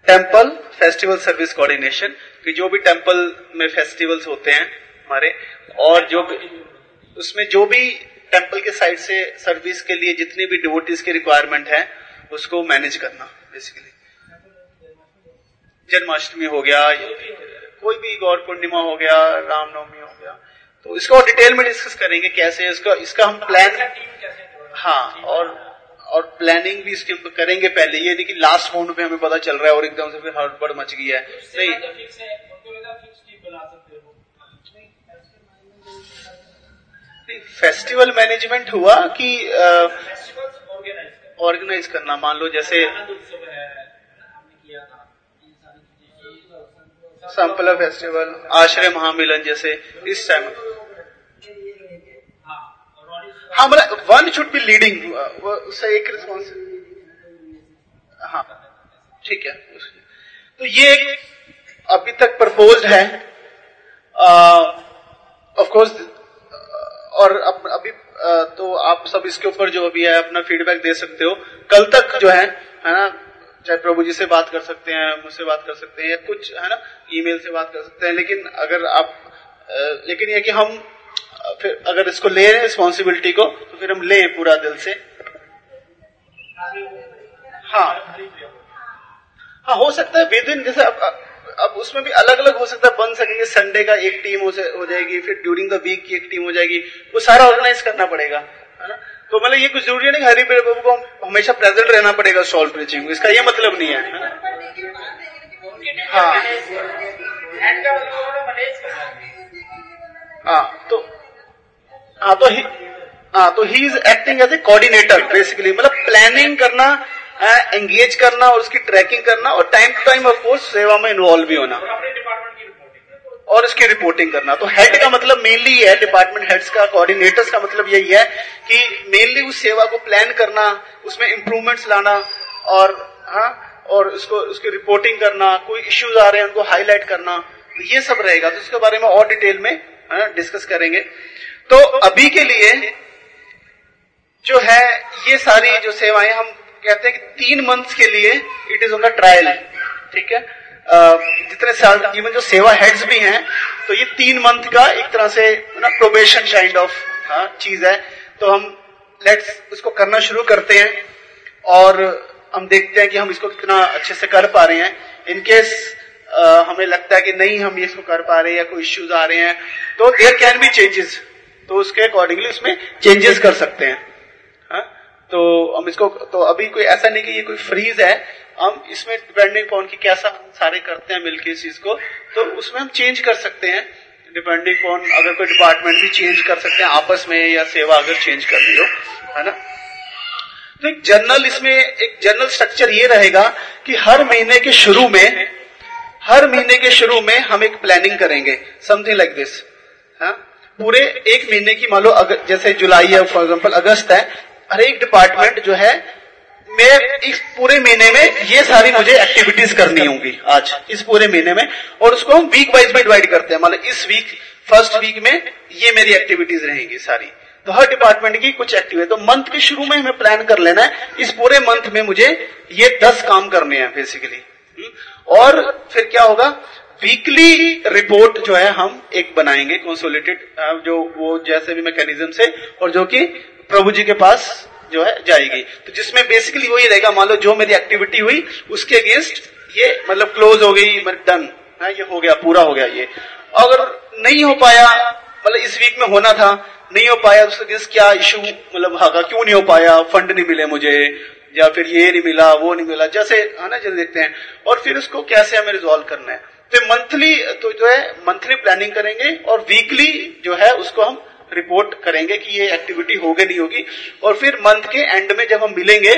temple festival service coordination कि जो भी टेंपल में फेस्टिवल्स होते हैं, हमारे, और जो भी उसमें जो भी टेंपल के साइड से सर्विस के लिए जितनी भी डिवोटीज की रिक्वायरमेंट है उसको मैनेज करना बेसिकली जन्माष्टमी हो गया कोई भी गौर पूर्णिमा हो गया रामनवमी हो गया तो इसको डिटेल में डिस्कस करेंगे कैसे इसका इसका हम प्लान हाँ और और प्लानिंग भी इसके ऊपर करेंगे पहले। ये नहीं कि लास्ट मोमेंट पे हमें पता चल रहा है और एकदम से फिर हड़बड़ मच गई है। नहीं। फेस्टिवल मैनेजमेंट हुआ कि ऑर्गेनाइज करना? मान लो जैसे सैंपल फेस्टिवल आश्रय महामिलन जैसे इस टाइम हाँ मतलब वन शुड बी लीडिंग उससे एक रिस्पॉन्स हाँ ठीक है तो ये अभी तक प्रपोज है। ऑफ़ कोर्स और अब अभी तो आप सब इसके ऊपर जो अभी है, अपना फीडबैक दे सकते हो। कल तक जो है है ना, चाहे प्रभु जी से बात कर सकते हैं, मुझसे बात कर सकते हैं, या कुछ, है ना ईमेल से बात कर सकते हैं, लेकिन अगर आप लेकिन ये कि हम फिर अगर इसको ले रहे रिस्पॉन्सिबिलिटी को तो फिर हम लें पूरा दिल से। हाँ। हाँ हो सकता है विद इन जैसे अब, उसमें भी अलग अलग हो सकता है बन सकेंगे। संडे का एक टीम हो, हो जाएगी फिर ड्यूरिंग द वीक की एक टीम हो जाएगी। वो सारा ऑर्गेनाइज करना पड़ेगा है ना? तो मतलब ये कुछ ज़रूरी नहीं हरी बाबू को हमेशा प्रेजेंट रहना पड़ेगा सॉल्व प्रीचिंग इसका ये मतलब नहीं है। हाँ। हाँ तो हाँ तो ही हाँ तो he is acting as a coordinator basically मतलब प्लानिंग करना एंगेज करना और उसकी ट्रैकिंग करना और टाइम टू टाइम ऑफकोर्स सेवा में इन्वॉल्व भी होना। और इसकी रिपोर्टिंग करना। तो हेड का मतलब मेनली है डिपार्टमेंट हेड्स का कोऑर्डिनेटर्स का मतलब यही है कि मेनली उस सेवा को प्लान करना उसमें इंप्रूवमेंट्स लाना और हाँ और उसको उसकी रिपोर्टिंग करना कोई इश्यूज़ आ रहे हैं उनको हाईलाइट करना तो ये सब रहेगा। तो उसके बारे में और डिटेल में डिस्कस करेंगे। तो अभी के लिए जो है ये सारी जो सेवाएँ हम कहते हैं कि तीन मंथ्स के लिए it is on the trial ठीक है? जितने साल इवन जो सेवा हेड्स भी हैं तो ये तीन मंथ का एक तरह से ना प्रोबेशन काइंड ऑफ़ चीज़ है। तो हम लेट्स उसको करना शुरू करते हैं और हम देखते हैं कि हम इसको कितना अच्छे से कर पा रहे हैं। इनकेस हमें लगता है कि नहीं हम इसको कर पा रहे हैं या कोई इश्यूज़ आ रहे हैं तो देयर कैन बी चेंजेस तो उसके अकॉर्डिंगली उसमें चेंजेस कर सकते हैं हा? तो हम इसको तो अभी कोई ऐसा नहीं कि ये कोई फ्रीज है। हम इसमें डिपेंडिंग अपॉन की कैसा सारे करते हैं मिलकर इस चीज़ को तो उसमें हम चेंज कर सकते हैं। डिपेंडिंग अपॉन अगर कोई डिपार्टमेंट भी चेंज कर सकते हैं आपस में या सेवा अगर चेंज करनी हो, है ना? तो एक जर्नल इसमें, एक जनरल स्ट्रक्चर ये रहेगा कि हर महीने के शुरू में, हर महीने के शुरू में हम एक प्लानिंग करेंगे समथिंग लाइक दिस पूरे एक महीने की मान लो जैसे जुलाई है फॉर एग्ज़ाम्पल अगस्त है हर एक डिपार्टमेंट जो है, मैं इस पूरे महीने में ये सारी मुझे एक्टिविटीज़ करनी होंगी आज, इस पूरे महीने में। और उसको हम वीक वाइज में डिवाइड करते हैं। मतलब इस वीक फ़र्स्ट वीक में ये मेरी एक्टिविटीज़ रहेंगी सारी। तो हर डिपार्टमेंट की कुछ एक्टिविटी तो मंथ के शुरू में हमें प्लान कर लेना है। इस पूरे मंथ में मुझे ये दस काम करने हैं बेसिकली हम्म। और फिर क्या होगा? वीकली रिपोर्ट जो है, हम एक बनाएँगे कंसोलिडेटेड जो वो जैसे भी मैकेनिज्म से और जो कि प्रभु जी के पास जो है जाएगी। तो जिसमें बेसिकली वही रहेगा। मान लो जो मेरी एक्टिविटी हुई, उसके अगेंस्ट ये मतलब क्लोज हो गई मतलब डन है, ये हो गया, पूरा हो गया ये। अगर नहीं हो पाया मतलब इस वीक में होना था, नहीं हो पाया, उसके अगेंस्ट क्या इशू मतलब हागा क्यों नहीं हो पाया? फंड नहीं मिले मुझे, या फिर ये नहीं मिला, वो नहीं मिला, जैसे, है ना, जैसे देखते हैं। और फिर उसको कैसे हमें रिजोल्व करना है? तो मंथली तो जो है मंथली प्लानिंग करेंगे और वीकली जो है, उसको हम रिपोर्ट करेंगे कि ये एक्टिविटी होगी नहीं होगी। और फिर मंथ के एंड में जब हम मिलेंगे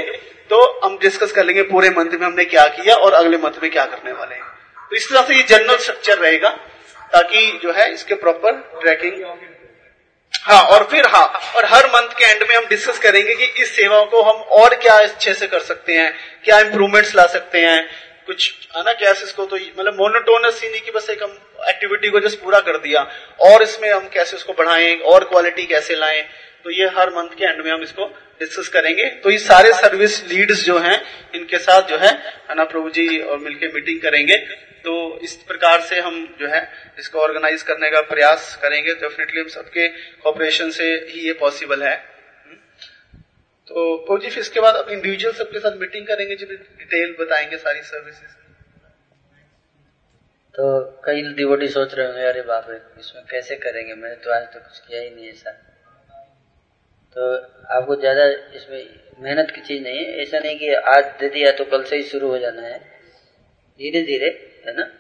तो हम डिस्कस कर लेंगे पूरे मंथ में हमने क्या किया और अगले मंथ में क्या करने वाले हैं। तो इस तरह से ये जनरल स्ट्रक्चर रहेगा, ताकि जो है इसके प्रॉपर ट्रैकिंग हाँ और फिर हाँ और हर मंथ के एंड में हम डिस्कस करेंगे कि इस सेवा को हम और क्या अच्छे से कर सकते हैं, क्या इंप्रूवमेंट्स ला सकते हैं। कुछ, है ना कैसे इसको तो मतलब मोनोटोनस ही नहीं कि बस एक हम एक्टिविटी को जस्ट पूरा कर दिया। और इसमें हम कैसे उसको बढ़ाएँ, और क्वालिटी कैसे लाएँ तो ये हर मंथ के एंड में हम इसको डिस्कस करेंगे। तो ये सारे सर्विस लीड्स जो हैं, इनके साथ जो है ना प्रभु जी और मिलकर मीटिंग करेंगे। तो इस प्रकार से हम जो है, इसको ऑर्गेनाइज करने का प्रयास करेंगे। डेफिनेटली हम सबके कॉपरेशन से ही ये पॉसिबल है। तो प्रभु जी, फिर इसके बाद अब इंडिविजुअल सबके साथ मीटिंग करेंगे जब डिटेल बताएँगे सारी सर्विसेज़ तो कई डिवोटी सोच रहे होंगे, अरे बाप रे, इसमें कैसे करेंगे? मैंने तो आज तो कुछ किया ही नहीं ऐसा। तो आपको ज़्यादा इसमें मेहनत की चीज़ नहीं है। ऐसा नहीं कि आज दे दिया तो कल से ही शुरू हो जाना है। धीरे धीरे है ना?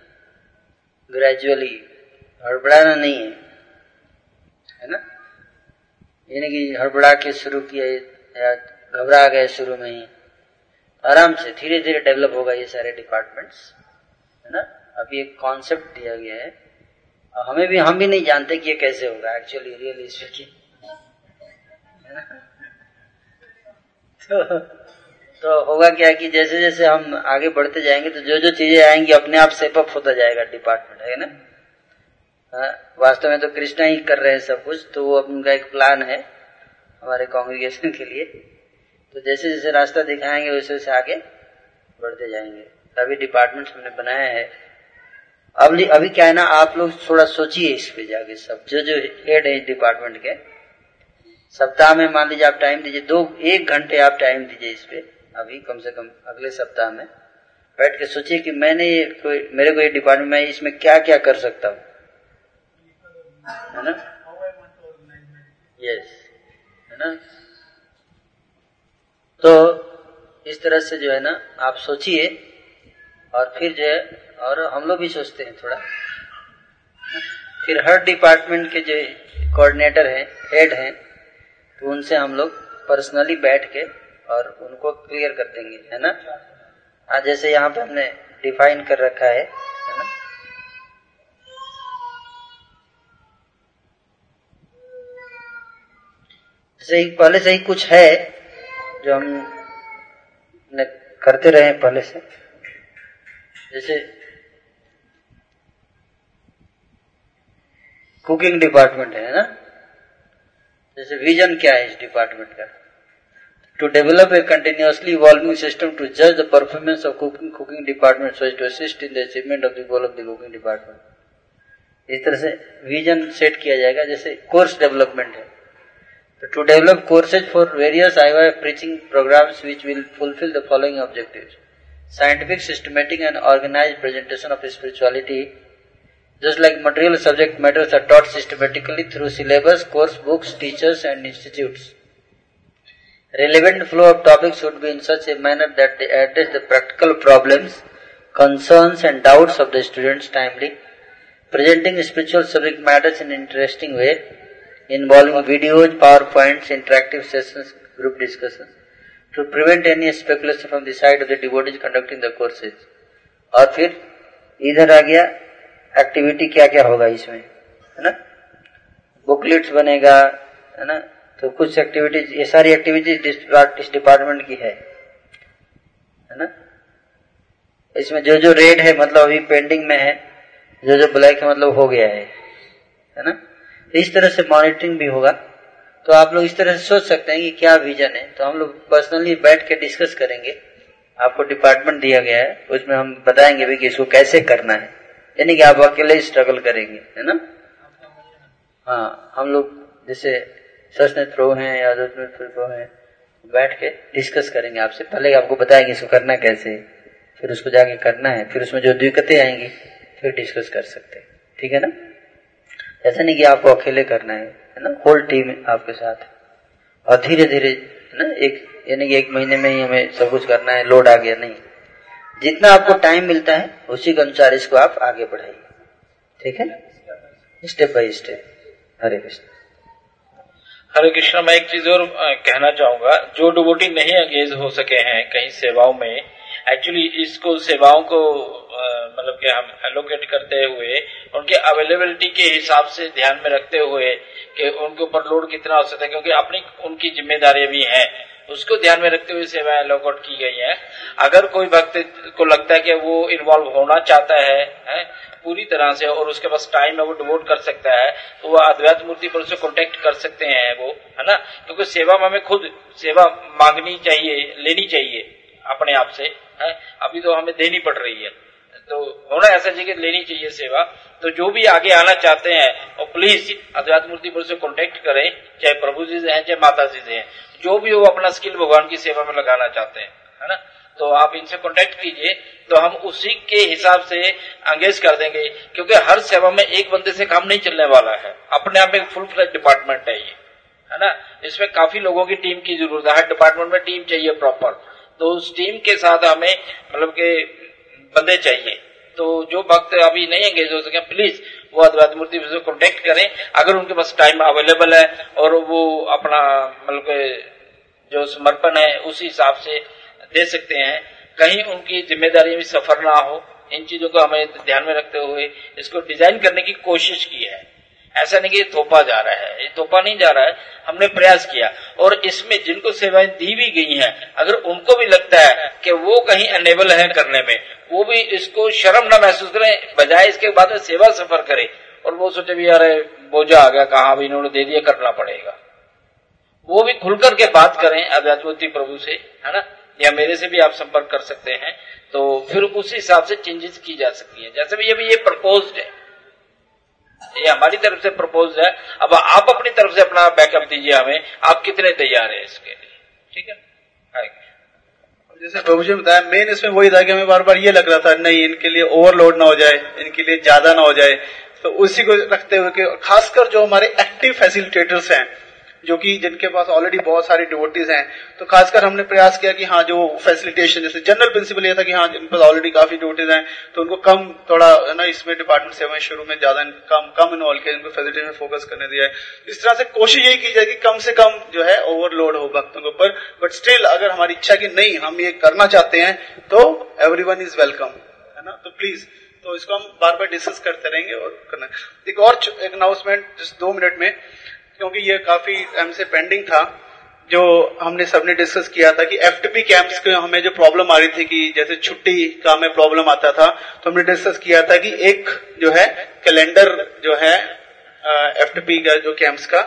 ग्रेजुअली हड़बड़ाना नहीं है है ना? यानी कि हड़बड़ा के शुरू किया या घबरा गए शुरू में ही। आराम से धीरे धीरे डेवलप होगा ये सारे डिपार्टमेंट्स है ना? अभी एक कॉन्सेप्ट दिया गया है। और हमें भी हम भी नहीं जानते कि ये कैसे होगा एक्चुअली रियली स्पीकिंग तो, तो होगा क्या कि जैसे जैसे हम आगे बढ़ते जाएँगे तो जो जो चीज़ें आएँगी अपने आप सेपअप होता जाएगा डिपार्टमेंट है ना? हाँ, वास्तव में तो कृष्णा ही कर रहे हैं सब कुछ तो वो उनका एक प्लान है हमारे कांग्रेगेशन के लिए। तो जैसे जैसे रास्ता दिखाएँगे वैसे वैसे आगे बढ़ते जाएँगे। अभी डिपार्टमेंट हमने बनाया है। अब अभी क्या है ना, आप लोग थोड़ा सोचिए इस पे जाके सब। जो जो हेड है डिपार्टमेंट के, सप्ताह में मान लीजिए आप टाइम दीजिए, दो, एक घंटे आप टाइम दीजिए इस पे। अभी कम से कम अगले सप्ताह में। बैठ के सोचिए कि मैंने ये कोई, मेरे को ये डिपार्टमेंट में इसमें क्या क्या कर सकता हूँ। है ना? यस है ना? तो इस तरह से जो है ना, आप सोचिए और फिर जो है और हम लोग भी सोचते हैं थोड़ा। फिर हर डिपार्टमेंट के जो कोऑर्डिनेटर हैं हेड हैं तो उनसे हम लोग पर्सनली बैठ के और उनको क्लियर कर देंगे, है ना? आज जैसे यहाँ पे हमने डिफाइन कर रखा है है ना? जैसे पहले से ही कुछ है जो हम करते रहे पहले से। जैसे कुकिंग डिपार्टमेंट है ना? जैसे विजन क्या है इस डिपार्टमेंट का? To develop a continuously evolving system to जज the performance of cooking cooking department so to assist in the achievement of the goal of the cooking department इस तरह से विजन सेट किया जाएगा, जैसे कोर्स डेवलपमेंट है। To develop courses for various I Y preaching programs which will fulfil the following objective scientific systematic and organise presentation of spirituality Just like material subject matters are taught systematically through syllabus, course books, teachers and institutes. Relevant flow of topics should be in such a manner that they address the practical problems, concerns and doubts of the students timely, presenting spiritual subject matters in an interesting way, involving videos, PowerPoints, interactive sessions, group discussions, to prevent any speculation from the side of the devotees conducting the courses. और फिर इधर आ गया एक्टिविटी क्या क्या होगा इसमें, है ना? बुकलेट्स बनेगा, है ना? तो कुछ एक्टिविटीज़ ये सारी एक्टिविटीज़ इस डिपार्टमेंट की है है ना? इसमें जो जो रेड है मतलब अभी पेंडिंग में है, जो जो ब्लैक है मतलब हो गया है है ना? तो इस तरह से मॉनिटरिंग भी होगा। तो आप लोग इस तरह से सोच सकते हैं कि क्या विजन है। तो हम लोग पर्सनली बैठ के डिस्कस करेंगे। आपको डिपार्टमेंट दिया गया है, उसमें हम बताएँगे भी कि इसको कैसे करना है। यानी कि आप अकेले स्ट्रगल करेंगे, है ना? हाँ हम लोग जैसे सचने थ्रो हैं या थ्रो हैं, बैठ के डिस्कस करेंगे आपसे। पहले आपको बताएँगे इसको करना कैसे, फिर उसको जाके करना है, फिर उसमें जो दिक्कतें आएँगी, फिर डिस्कस कर सकते हैं। ठीक है ना? ऐसा नहीं कि आपको अकेले करना है है ना? होल टीम आपके साथ। और धीरे धीरे है ना? एक, यानी कि एक महीने में ही हमें सब कुछ करना है लोड आ गया, नहीं। जितना आपको टाइम मिलता है, उसी के अनुसार इसको आप आगे बढ़ाइए। ठीक है? Step by step Hare Krishna Hare Krishna मैं एक चीज़ और कहना चाहूँगा। जो डुबोटी नहीं अंगेज हो सके हैं कहीं सेवाओं में एक्चुअली इसको, सेवाओं को मतलब कि हम एलोकेट करते हुए, उनके अवेलेबिलिटी के हिसाब से ध्यान में रखते हुए, कि उनके ऊपर लोड कितना हो सकता है, क्योंकि अपनी, उनकी ज़िम्मेदारी भी है। उसको ध्यान में रखते हुए सेवाएँ लॉकआउट की गई है। अगर कोई भक्त को लगता है कि वो इन्वॉल्व होना चाहता है, है पूरी तरह से और उसके पास टाइम है वो डिवोट कर सकता है तो वो अद्वैत मूर्ति पर उसे कॉन्टेक्ट कर सकते हैं वो है ना? क्योंकि सेवा में हमें खुद सेवा मांगनी चाहिए लेनी चाहिए अपने आप से है? अभी तो हमें देनी पड़ रही है। तो होना ऐसा चाहिए लेनी चाहिए सेवा। तो जो भी आगे आना चाहते हैं वो प्लीज़ अद्वैत मूर्ति पर से कॉन्टेक्ट करें चाहे प्रभु जी से हैं चाहे माता जी से हैं जो भी वो अपना स्किल भगवान की सेवा में लगाना चाहते हैं, है ना? तो आप इनसे कांटेक्ट कीजिए तो हम उसी के हिसाब से अंगेज कर देंगे, क्योंकि हर सेवा में एक बंदे से काम नहीं चलने वाला है। अपने आप में फुल फ्लैट डिपार्टमेंट है ये, है ना? इसमें काफ़ी लोगों की टीम की ज़रूरत है, हर डिपार्टमेंट में टीम चाहिए प्रॉपर तो उस टीम के साथ हमें मतलब के बंदे चाहिए। तो जो भक्त अभी नहीं एंगेज हो सके प्लीज़ वो अद्वैत मूर्ति से कॉन्टेक्ट करें। अगर उनके पास टाइम अवेलेबल है और वो अपना मतलब जो समर्पण है, उसी हिसाब से दे सकते हैं। कहीं उनकी ज़िम्मेदारी में सफ़र ना हो। इन चीज़ों को हमें ध्यान में रखते हुए इसको डिज़ाइन करने की कोशिश की है। ऐसा नहीं कि थोपा जा रहा है, ये थोपा नहीं जा रहा है, हमने प्रयास किया। और इसमें जिनको सेवाएँ दी भी गई हैं, अगर उनको भी लगता है कि वो कहीं अनेबल है करने में, वो भी इसको शर्म ना महसूस करें, बजाय इसके बाद में सेवा सफ़र करे। और वो सोचे भी यार बोझा आ गया, कहा भी इन्होंने दे दिया, करना पड़ेगा। वो भी खुलकर के बात करें अध्यात्मति प्रभु से, है ना? या मेरे से भी आप संपर्क कर सकते हैं। तो फिर उस हिसाब से चेंजेस की जा सकती है। जैसे भी ये भी ये प्रपोज है ये हमारी तरफ़ से प्रपोज है। अब आप अपनी तरफ़ से अपना बैकअप दीजिए हमें। आप कितने तैयार हैं इसके लिए? ठीक है? जैसे प्रभु जी बताया मेन इसमें वही था कि हमें बार बार ये लग रहा था, नहीं, इनके लिए ओवरलोड ना हो जाए, इनके लिए ज़्यादा ना हो जाए। तो उसी को रखते हुए कि खासकर जो हमारे एक्टिव फैसिलिटेटर्स हैं जो कि जिनके पास ऑलरेडी बहुत सारी डिवोटीज हैं तो खासकर हमने प्रयास किया कि हाँ जो फैसिलिटेशन जैसे जनरल प्रिंसिपल ये था कि हाँ जिन पास ऑलरेडी काफ़ी डिवोटीज हैं तो उनको कम थोड़ा, है ना, इसमें डिपार्टमेंट सेवा शुरू में ज़्यादा कम कम इन्वॉल्व किया, जिनको फैसिलिटेशन में फोकस करने दिया है। इस तरह से कोशिश यही की जाए कि कम से कम जो है ओवरलोड हो भक्तों के ऊपर। बट स्टिल अगर हमारी इच्छा की नहीं, हम ये करना चाहते हैं तो एवरी इज़ वेलकम है ना? तो प्लीज़ तो इसको हम बार बार डिस्कस करते रहेंगे और करना एक और अनाउंसमेंट जिस दो मिनट में। क्योंकि ये काफ़ी टाइम से पेंडिंग था जो हमने सबने डिस्कस किया था कि एफटीपी कैंप्स के हमें जो प्रॉब्लम आ रही थी कि जैसे छुट्टी का हमें प्रॉब्लम आता था तो हमने डिस्कस किया था कि एक जो है कैलेंडर जो है एफटीपी का जो कैंप्स का।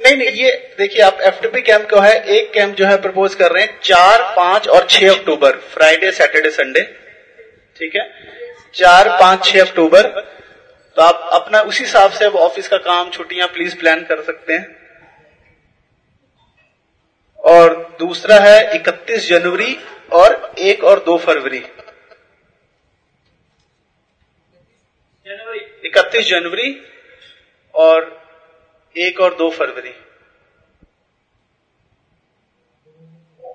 नहीं नहीं ये देखिए आप एफटीपी कैंप को है एक कैंप जो है प्रपोज कर रहे हैं चार पाँच और छह अक्टूबर फ्राइडे सैटरडे संडे ठीक है? चार पाँच छह अक्टूबर। तो आप अपना उसी हिसाब से अब ऑफ़िस का काम, छुट्टियाँ प्लीज़ प्लान कर सकते हैं। और दूसरा है 31 जनवरी और एक और दो फरवरी। इकतीस जनवरी और एक और दो फरवरी।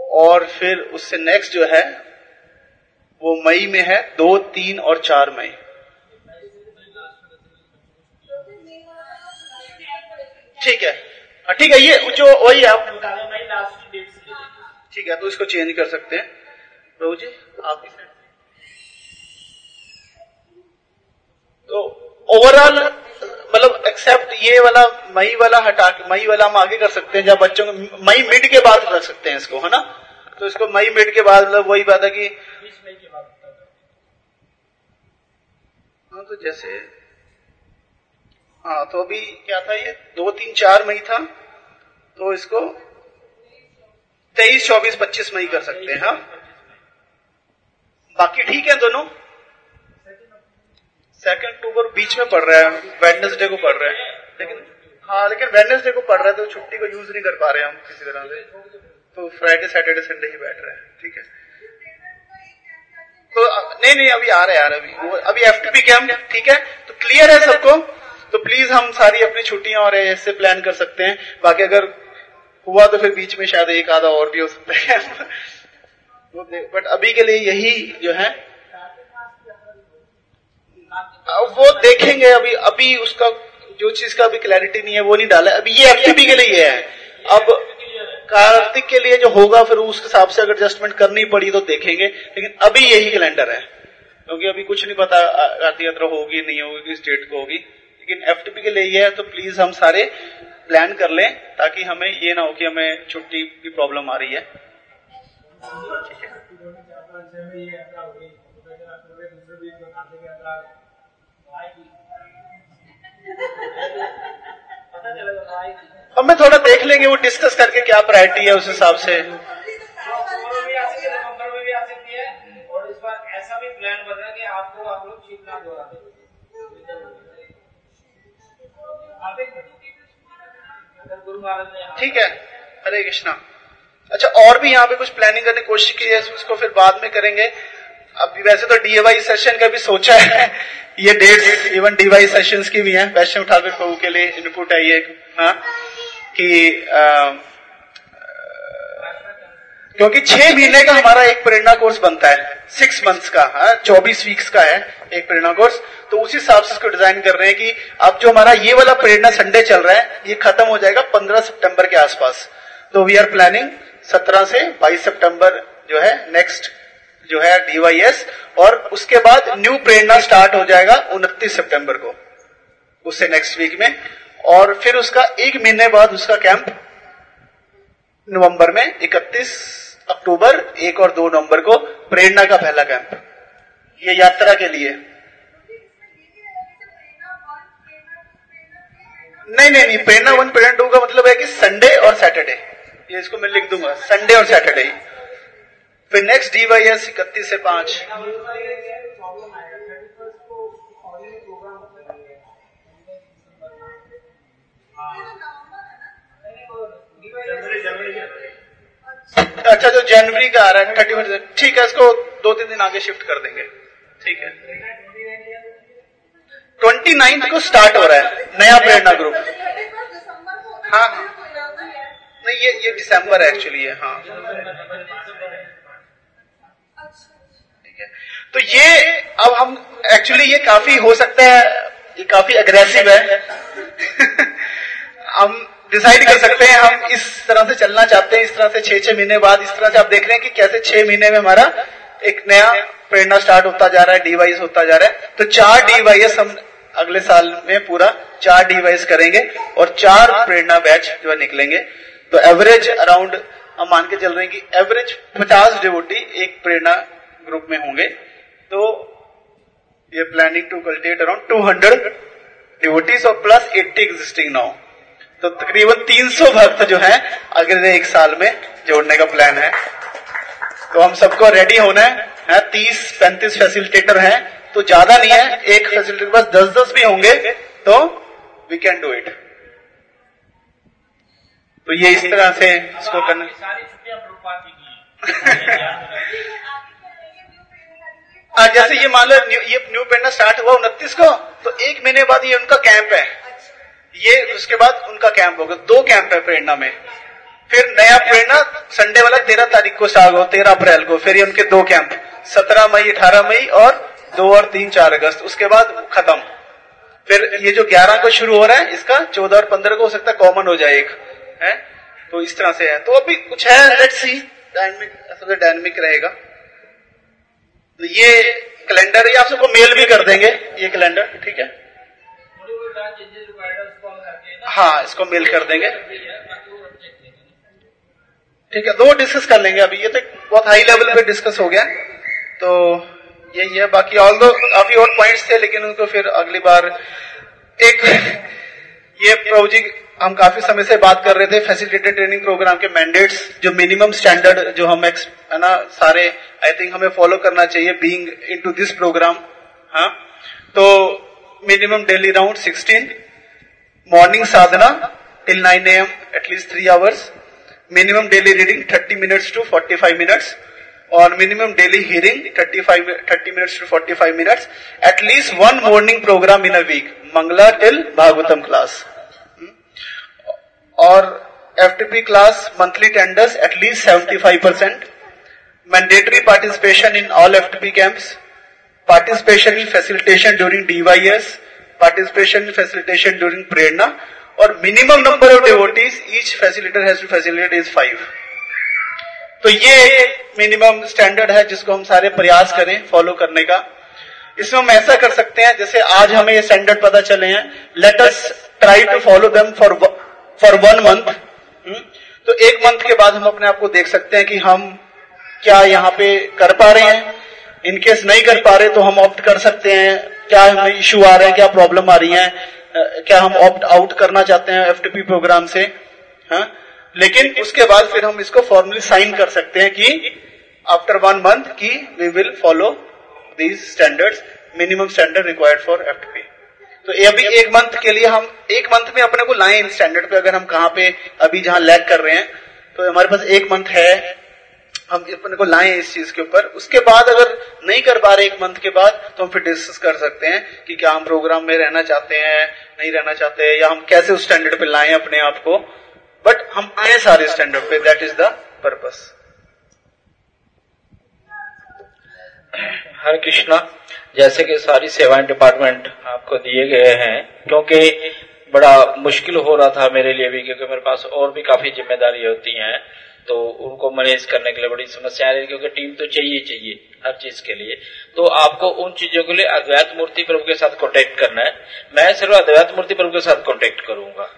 और फिर उससे नेक्स्ट जो है, वो मई में है, दो, तीन और चार मई। ठीक है। हाँ, ठीक है ये जो वही आप ठीक है तो इसको चेंज कर सकते हैं। प्रभु जी आप तो ओवरऑल मतलब एक्सेप्ट ये वाला मई वाला हटा के मई वाला हम आगे कर सकते हैं जब बच्चों को मई मिड के बाद रख सकते हैं इसको है ना? तो इसको मई मिड के बाद मतलब वही बात है कि हाँ तो जैसे हाँ तो अभी क्या था ये? दो, तीन, चार मई था तो इसको तेईस, चौबीस, पच्चीस मई कर सकते हैं हाँ। बाकी ठीक है दोनों? सेकंड अक्टूबर बीच में पड़ रहा है वेडनेसडे को पड़ रहा है। लेकिन हाँ लेकिन वेडनेसडे को पड़ रहा है तो छुट्टी को यूज़ नहीं कर पा रहे हम किसी तरह से। तो फ्राइडे सैटरडे संडे ही बैठ रहे हैं, ठीक है। तो नहीं नहीं, अभी आ रहे है यार अभी। अभी एफ़ टी कैंप ठीक है? तो क्लियर है सबको? तो प्लीज़ हम सारी अपनी छुट्टियाँ और ऐसे प्लान कर सकते हैं। बाकी अगर हुआ तो फिर बीच में शायद एक आधा और भी हो सकता है। बट अभी के लिए यही जो है वो देखेंगे अभी अभी उसका जो चीज़ का अभी क्लैरिटी नहीं है, वो नहीं डाला अभी ये एफ़ के लिए है। अब कार्तिक के लिए जो होगा फिर उसके हिसाब से अगर एडजस्टमेंट करनी पड़ी तो देखेंगे। लेकिन अभी यही कैलेंडर है। क्योंकि अभी कुछ नहीं पता कार्तिक यात्रा होगी, नहीं होगी, किस डेट को होगी। लेकिन एफ़ के लिए ये है तो प्लीज़ हम सारे प्लान कर लें, ताकि हमें ये ना हो कि हमें छुट्टी की प्रॉब्लम आ रही है। अब मैं थोड़ा देख लेंगे, वो डिस्कस करके क्या प्रायोरिटी है उस हिसाब से। ठीक है। हरे कृष्णा। अच्छा और भी यहाँ पे कुछ प्लानिंग करने की कोशिश की है उसको फिर बाद में करेंगे। अभी वैसे तो डीएवाई सेशन का भी सोचा है। ये डेट्स इवन डीवाई सेशन की भी है। वैष्णव ठाकुर प्रभु के लिए इनपुट है ये हाँ कि आ, क्योंकि छह महीने का हमारा एक प्रेरणा कोर्स बनता है। सिक्स मंथ्स का हाँ चौबीस वीक्स का है एक प्रेरणा कोर्स तो उसी हिसाब से इसको डिज़ाइन कर रहे हैं कि अब जो हमारा ये वाला प्रेरणा संडे चल रहा है, ये खत्म हो जाएगा पंद्रह सितंबर के आसपास। तो वी आर प्लानिंग सत्रह से बाईस सितंबर जो है नेक्स्ट जो है डीवाईएस और उसके बाद न्यू प्रेरणा स्टार्ट हो जाएगा उनतीस सितंबर को, उससे नेक्स्ट वीक में। और फिर उसका एक महीने बाद उसका कैंप नवंबर में 31 अक्टूबर, एक और दो नवंबर को प्रेरणा का पहला कैंप। ये यात्रा के लिए। नहीं नहीं नहीं, प्रेरणा वन, प्रेरणा टू का मतलब है कि संडे और सैटरडे ये इसको मैं लिख दूँगा। संडे और सैटरडे फिर नेक्स्ट डी वाई एस इकतीस से पाँच। अच्छा जो जनवरी का आ रहा है थर्टी वन ठीक है, इसको दो तीन दिन आगे शिफ्ट कर देंगे। ठीक है। ट्वेंटी नाइन्थ को स्टार्ट हो रहा है, नया प्रेरणा ग्रुप हाँ हाँ। नहीं, ये ये दिसंबर एक्चुअली है हाँ। ठीक है। तो ये, अब हम एक्चुअली ये काफ़ी हो सकता है, ये काफ़ी अग्रेसिव है। हम डिसाइड कर सकते हैं, हम इस तरह से चलना चाहते हैं, इस तरह से छह छह महीने बाद, इस तरह से आप देख रहे हैं कि कैसे छह महीने में हमारा एक नया प्रेरणा स्टार्ट होता जा रहा है डीवाइस होता जा रहा है। तो चार डीवाईएस हम अगले साल में पूरा चार डिवाइस करेंगे और चार प्रेरणा बैच जो है निकलेंगे। तो एवरेज अराउंड हम मान के चल रहे हैं कि एवरेज पचास डिवोटी एक प्रेरणा ग्रुप में होंगे। तो ये planning to cultivate around two hundred devotees और प्लस एट्टी एग्जिस्टिंग नाउ तो तकरीबन 300 भक्त जो है अगले एक साल में जोड़ने का प्लान है। तो हम सबको रेडी होना है, है 30 पैंतीस फैसिलिटेटर हैं तो ज़्यादा नहीं है एक फैसिलिटेटर बस दस दस भी होंगे तो वी कैन डू इट तो ये इस तरह से इसको करना। हाँ। जैसे ये मान लो ये न्यू पेंडा स्टार्ट हुआ उनतीस को तो एक महीने बाद ये उनका कैंप है। ये उसके बाद उनका कैंप होगा। दो कैंप है प्रेरणा में। फिर नया प्रेरणा संडे वाला तेरह तारीख को स्टार्ट हो तेरह अप्रैल को। फिर ये उनके दो कैंप सत्रह मई अठारह मई और दो और तीन चार अगस्त। उसके बाद खत्म। फिर ये जो ग्यारह को शुरू हो रहा है इसका चौदह और पंद्रह को हो सकता है कॉमन हो जाए एक। है? तो इस तरह से है। तो अभी कुछ है लेट सी डायनमिक ऐसा डायनमिक रहेगा। तो ये कैलेंडर ये आप सबको मेल भी कर देंगे ये कैलेंडर ठीक है? हाँ इसको मेल कर देंगे। ठीक है, दो डिस्कस कर लेंगे अभी। ये तो बहुत हाई लेवल पे डिस्कस हो गया। तो यही है। बाकी ऑल दो काफ़ी और पॉइंट्स थे, लेकिन उनको फिर अगली बार एक ये प्रभु जी, हम काफ़ी समय से बात कर रहे थे फैसिलिटेटेड ट्रेनिंग प्रोग्राम के मैंडेट्स जो मिनिमम स्टैंडर्ड जो हम है ना, सारे आई थिंक हमें फॉलो करना चाहिए बीइंग इनटू दिस प्रोग्राम हाँ तो minimum daily round 16 morning sadhana till 9 AM at least three hours minimum daily reading 30 minutes to 45 minutes और minimum daily hearing 35 30 minutes to 45 minutes at least one morning program in a week Mangala till Bhagavatam class और FTP class monthly tenders at least seventy five percent mandatory participation in all F TP camps participation in facilitation during DYS S Participation facilitation during Prerna. और minimum number of devotees each facilitator has to facilitate is five तो ये मिनिमम स्टैंडर्ड है जिसको हम सारे प्रयास करें फॉलो करने का। इसमें हम ऐसा कर सकते हैं, जैसे आज हमें ये स्टैंडर्ड पता चले हैं let us try to follow them for for one month तो एक मंथ के बाद हम अपने आप को देख सकते हैं कि हम क्या यहाँ पे कर पा रहे हैं। इनकेस नहीं कर पा रहे तो हम ऑप्ट कर सकते हैं। क्या हमें इश्यू आ रहे हैं, क्या प्रॉब्लम आ रही है क्या हम ऑप्ट आउट करना चाहते हैं एफटीपी प्रोग्राम से हा? लेकिन उसके बाद फिर हम इसको फॉर्मली साइन कर सकते हैं कि आफ्टर वन मंथ की we will follow these standards minimum standard required for FTP तो ये अभी एक मंथ के लिए हम, एक मंथ में अपने को लाए इन स्टैंडर्ड पे अगर हम कहाँ पे अभी जहाँ लैग कर रहे हैं तो हमारे पास एक मंथ है हम अपने को लाए इस चीज़ के ऊपर। उसके बाद अगर नहीं कर पा रहे एक मंथ के बाद तो हम फिर डिस्कस कर सकते हैं कि क्या हम प्रोग्राम में रहना चाहते हैं, नहीं रहना चाहते हैं, या हम कैसे उस स्टैंडर्ड पे लाए अपने आप को। बट हम आए सारे स्टैंडर्ड पे that is the purpose Hare Krishna, जैसे कि सारी सेवाएँ डिपार्टमेंट आपको दिए गए हैं, क्योंकि बड़ा मुश्किल हो रहा था मेरे लिए भी, क्योंकि मेरे पास और भी काफ़ी ज़िम्मेदारी होती हैं। तो उनको मैनेज करने के लिए बड़ी समस्या आ रही क्योंकि टीम तो चाहिए चाहिए, हर चीज़ के लिए। तो आपको उन चीज़ों के लिए अद्वैत मूर्ति प्रभु के साथ कॉन्टेक्ट करना है। मैं सिर्फ़ अद्वैत मूर्ति प्रभु के साथ कॉन्टेक्ट करूँगा।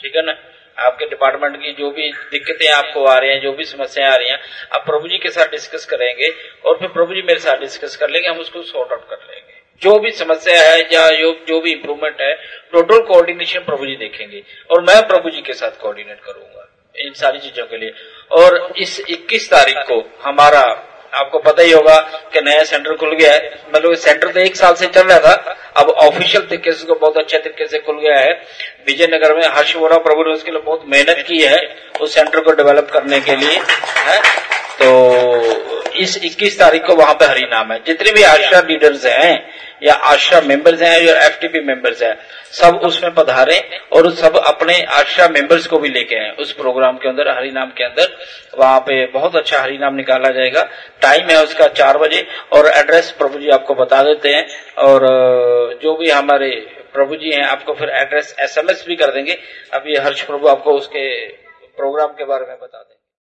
ठीक है ना? आपके डिपार्टमेंट की जो भी दिक्कतें आपको आ रही हैं, जो भी समस्याएँ आ रही हैं, आप प्रभु जी के साथ डिस्कस करेंगे और फिर प्रभु जी मेरे साथ डिस्कस कर लेंगे, हम उसको सॉर्ट आउट कर लेंगे। जो भी समस्या है या जो जो भी इम्प्रूवमेंट है टोटल कोऑर्डिनेशन प्रभु जी देखेंगे और मैं प्रभु जी के साथ कोऑर्डिनेट करूँगा। इन सारी चीज़ों के लिए। और इस 21 तारीख को हमारा, आपको पता ही होगा कि नया सेंटर खुल गया है। मतलब सेंटर तो एक साल से चल रहा था, अब ऑफिशियल तरीके से उसको बहुत अच्छे तरीके से खुल गया है। विजयनगर में हर्ष वोरा प्रभु ने उसके लिए बहुत मेहनत की है, उस सेंटर को डेवलप करने के लिए, है। तो इस 21 तारीख को वहाँ पे हरी नाम है। जितने भी आशा लीडर्स हैं या आशा मेंबर्स हैं या एफटीपी मेंबर्स हैं, सब उसमें पधारे और सब अपने आशा मेंबर्स को भी लेके आए। उस प्रोग्राम के अंदर हरि नाम के अंदर, वहाँ पे बहुत अच्छा हरि नाम निकाला जाएगा। टाइम है उसका चार बजे और एड्रेस प्रभु जी आपको बता देते हैं और जो भी हमारे प्रभु जी हैं, आपको फिर एड्रेस एसएमएस भी कर देंगे। अभी हर्ष प्रभु आपको उसके प्रोग्राम के बारे में बता दें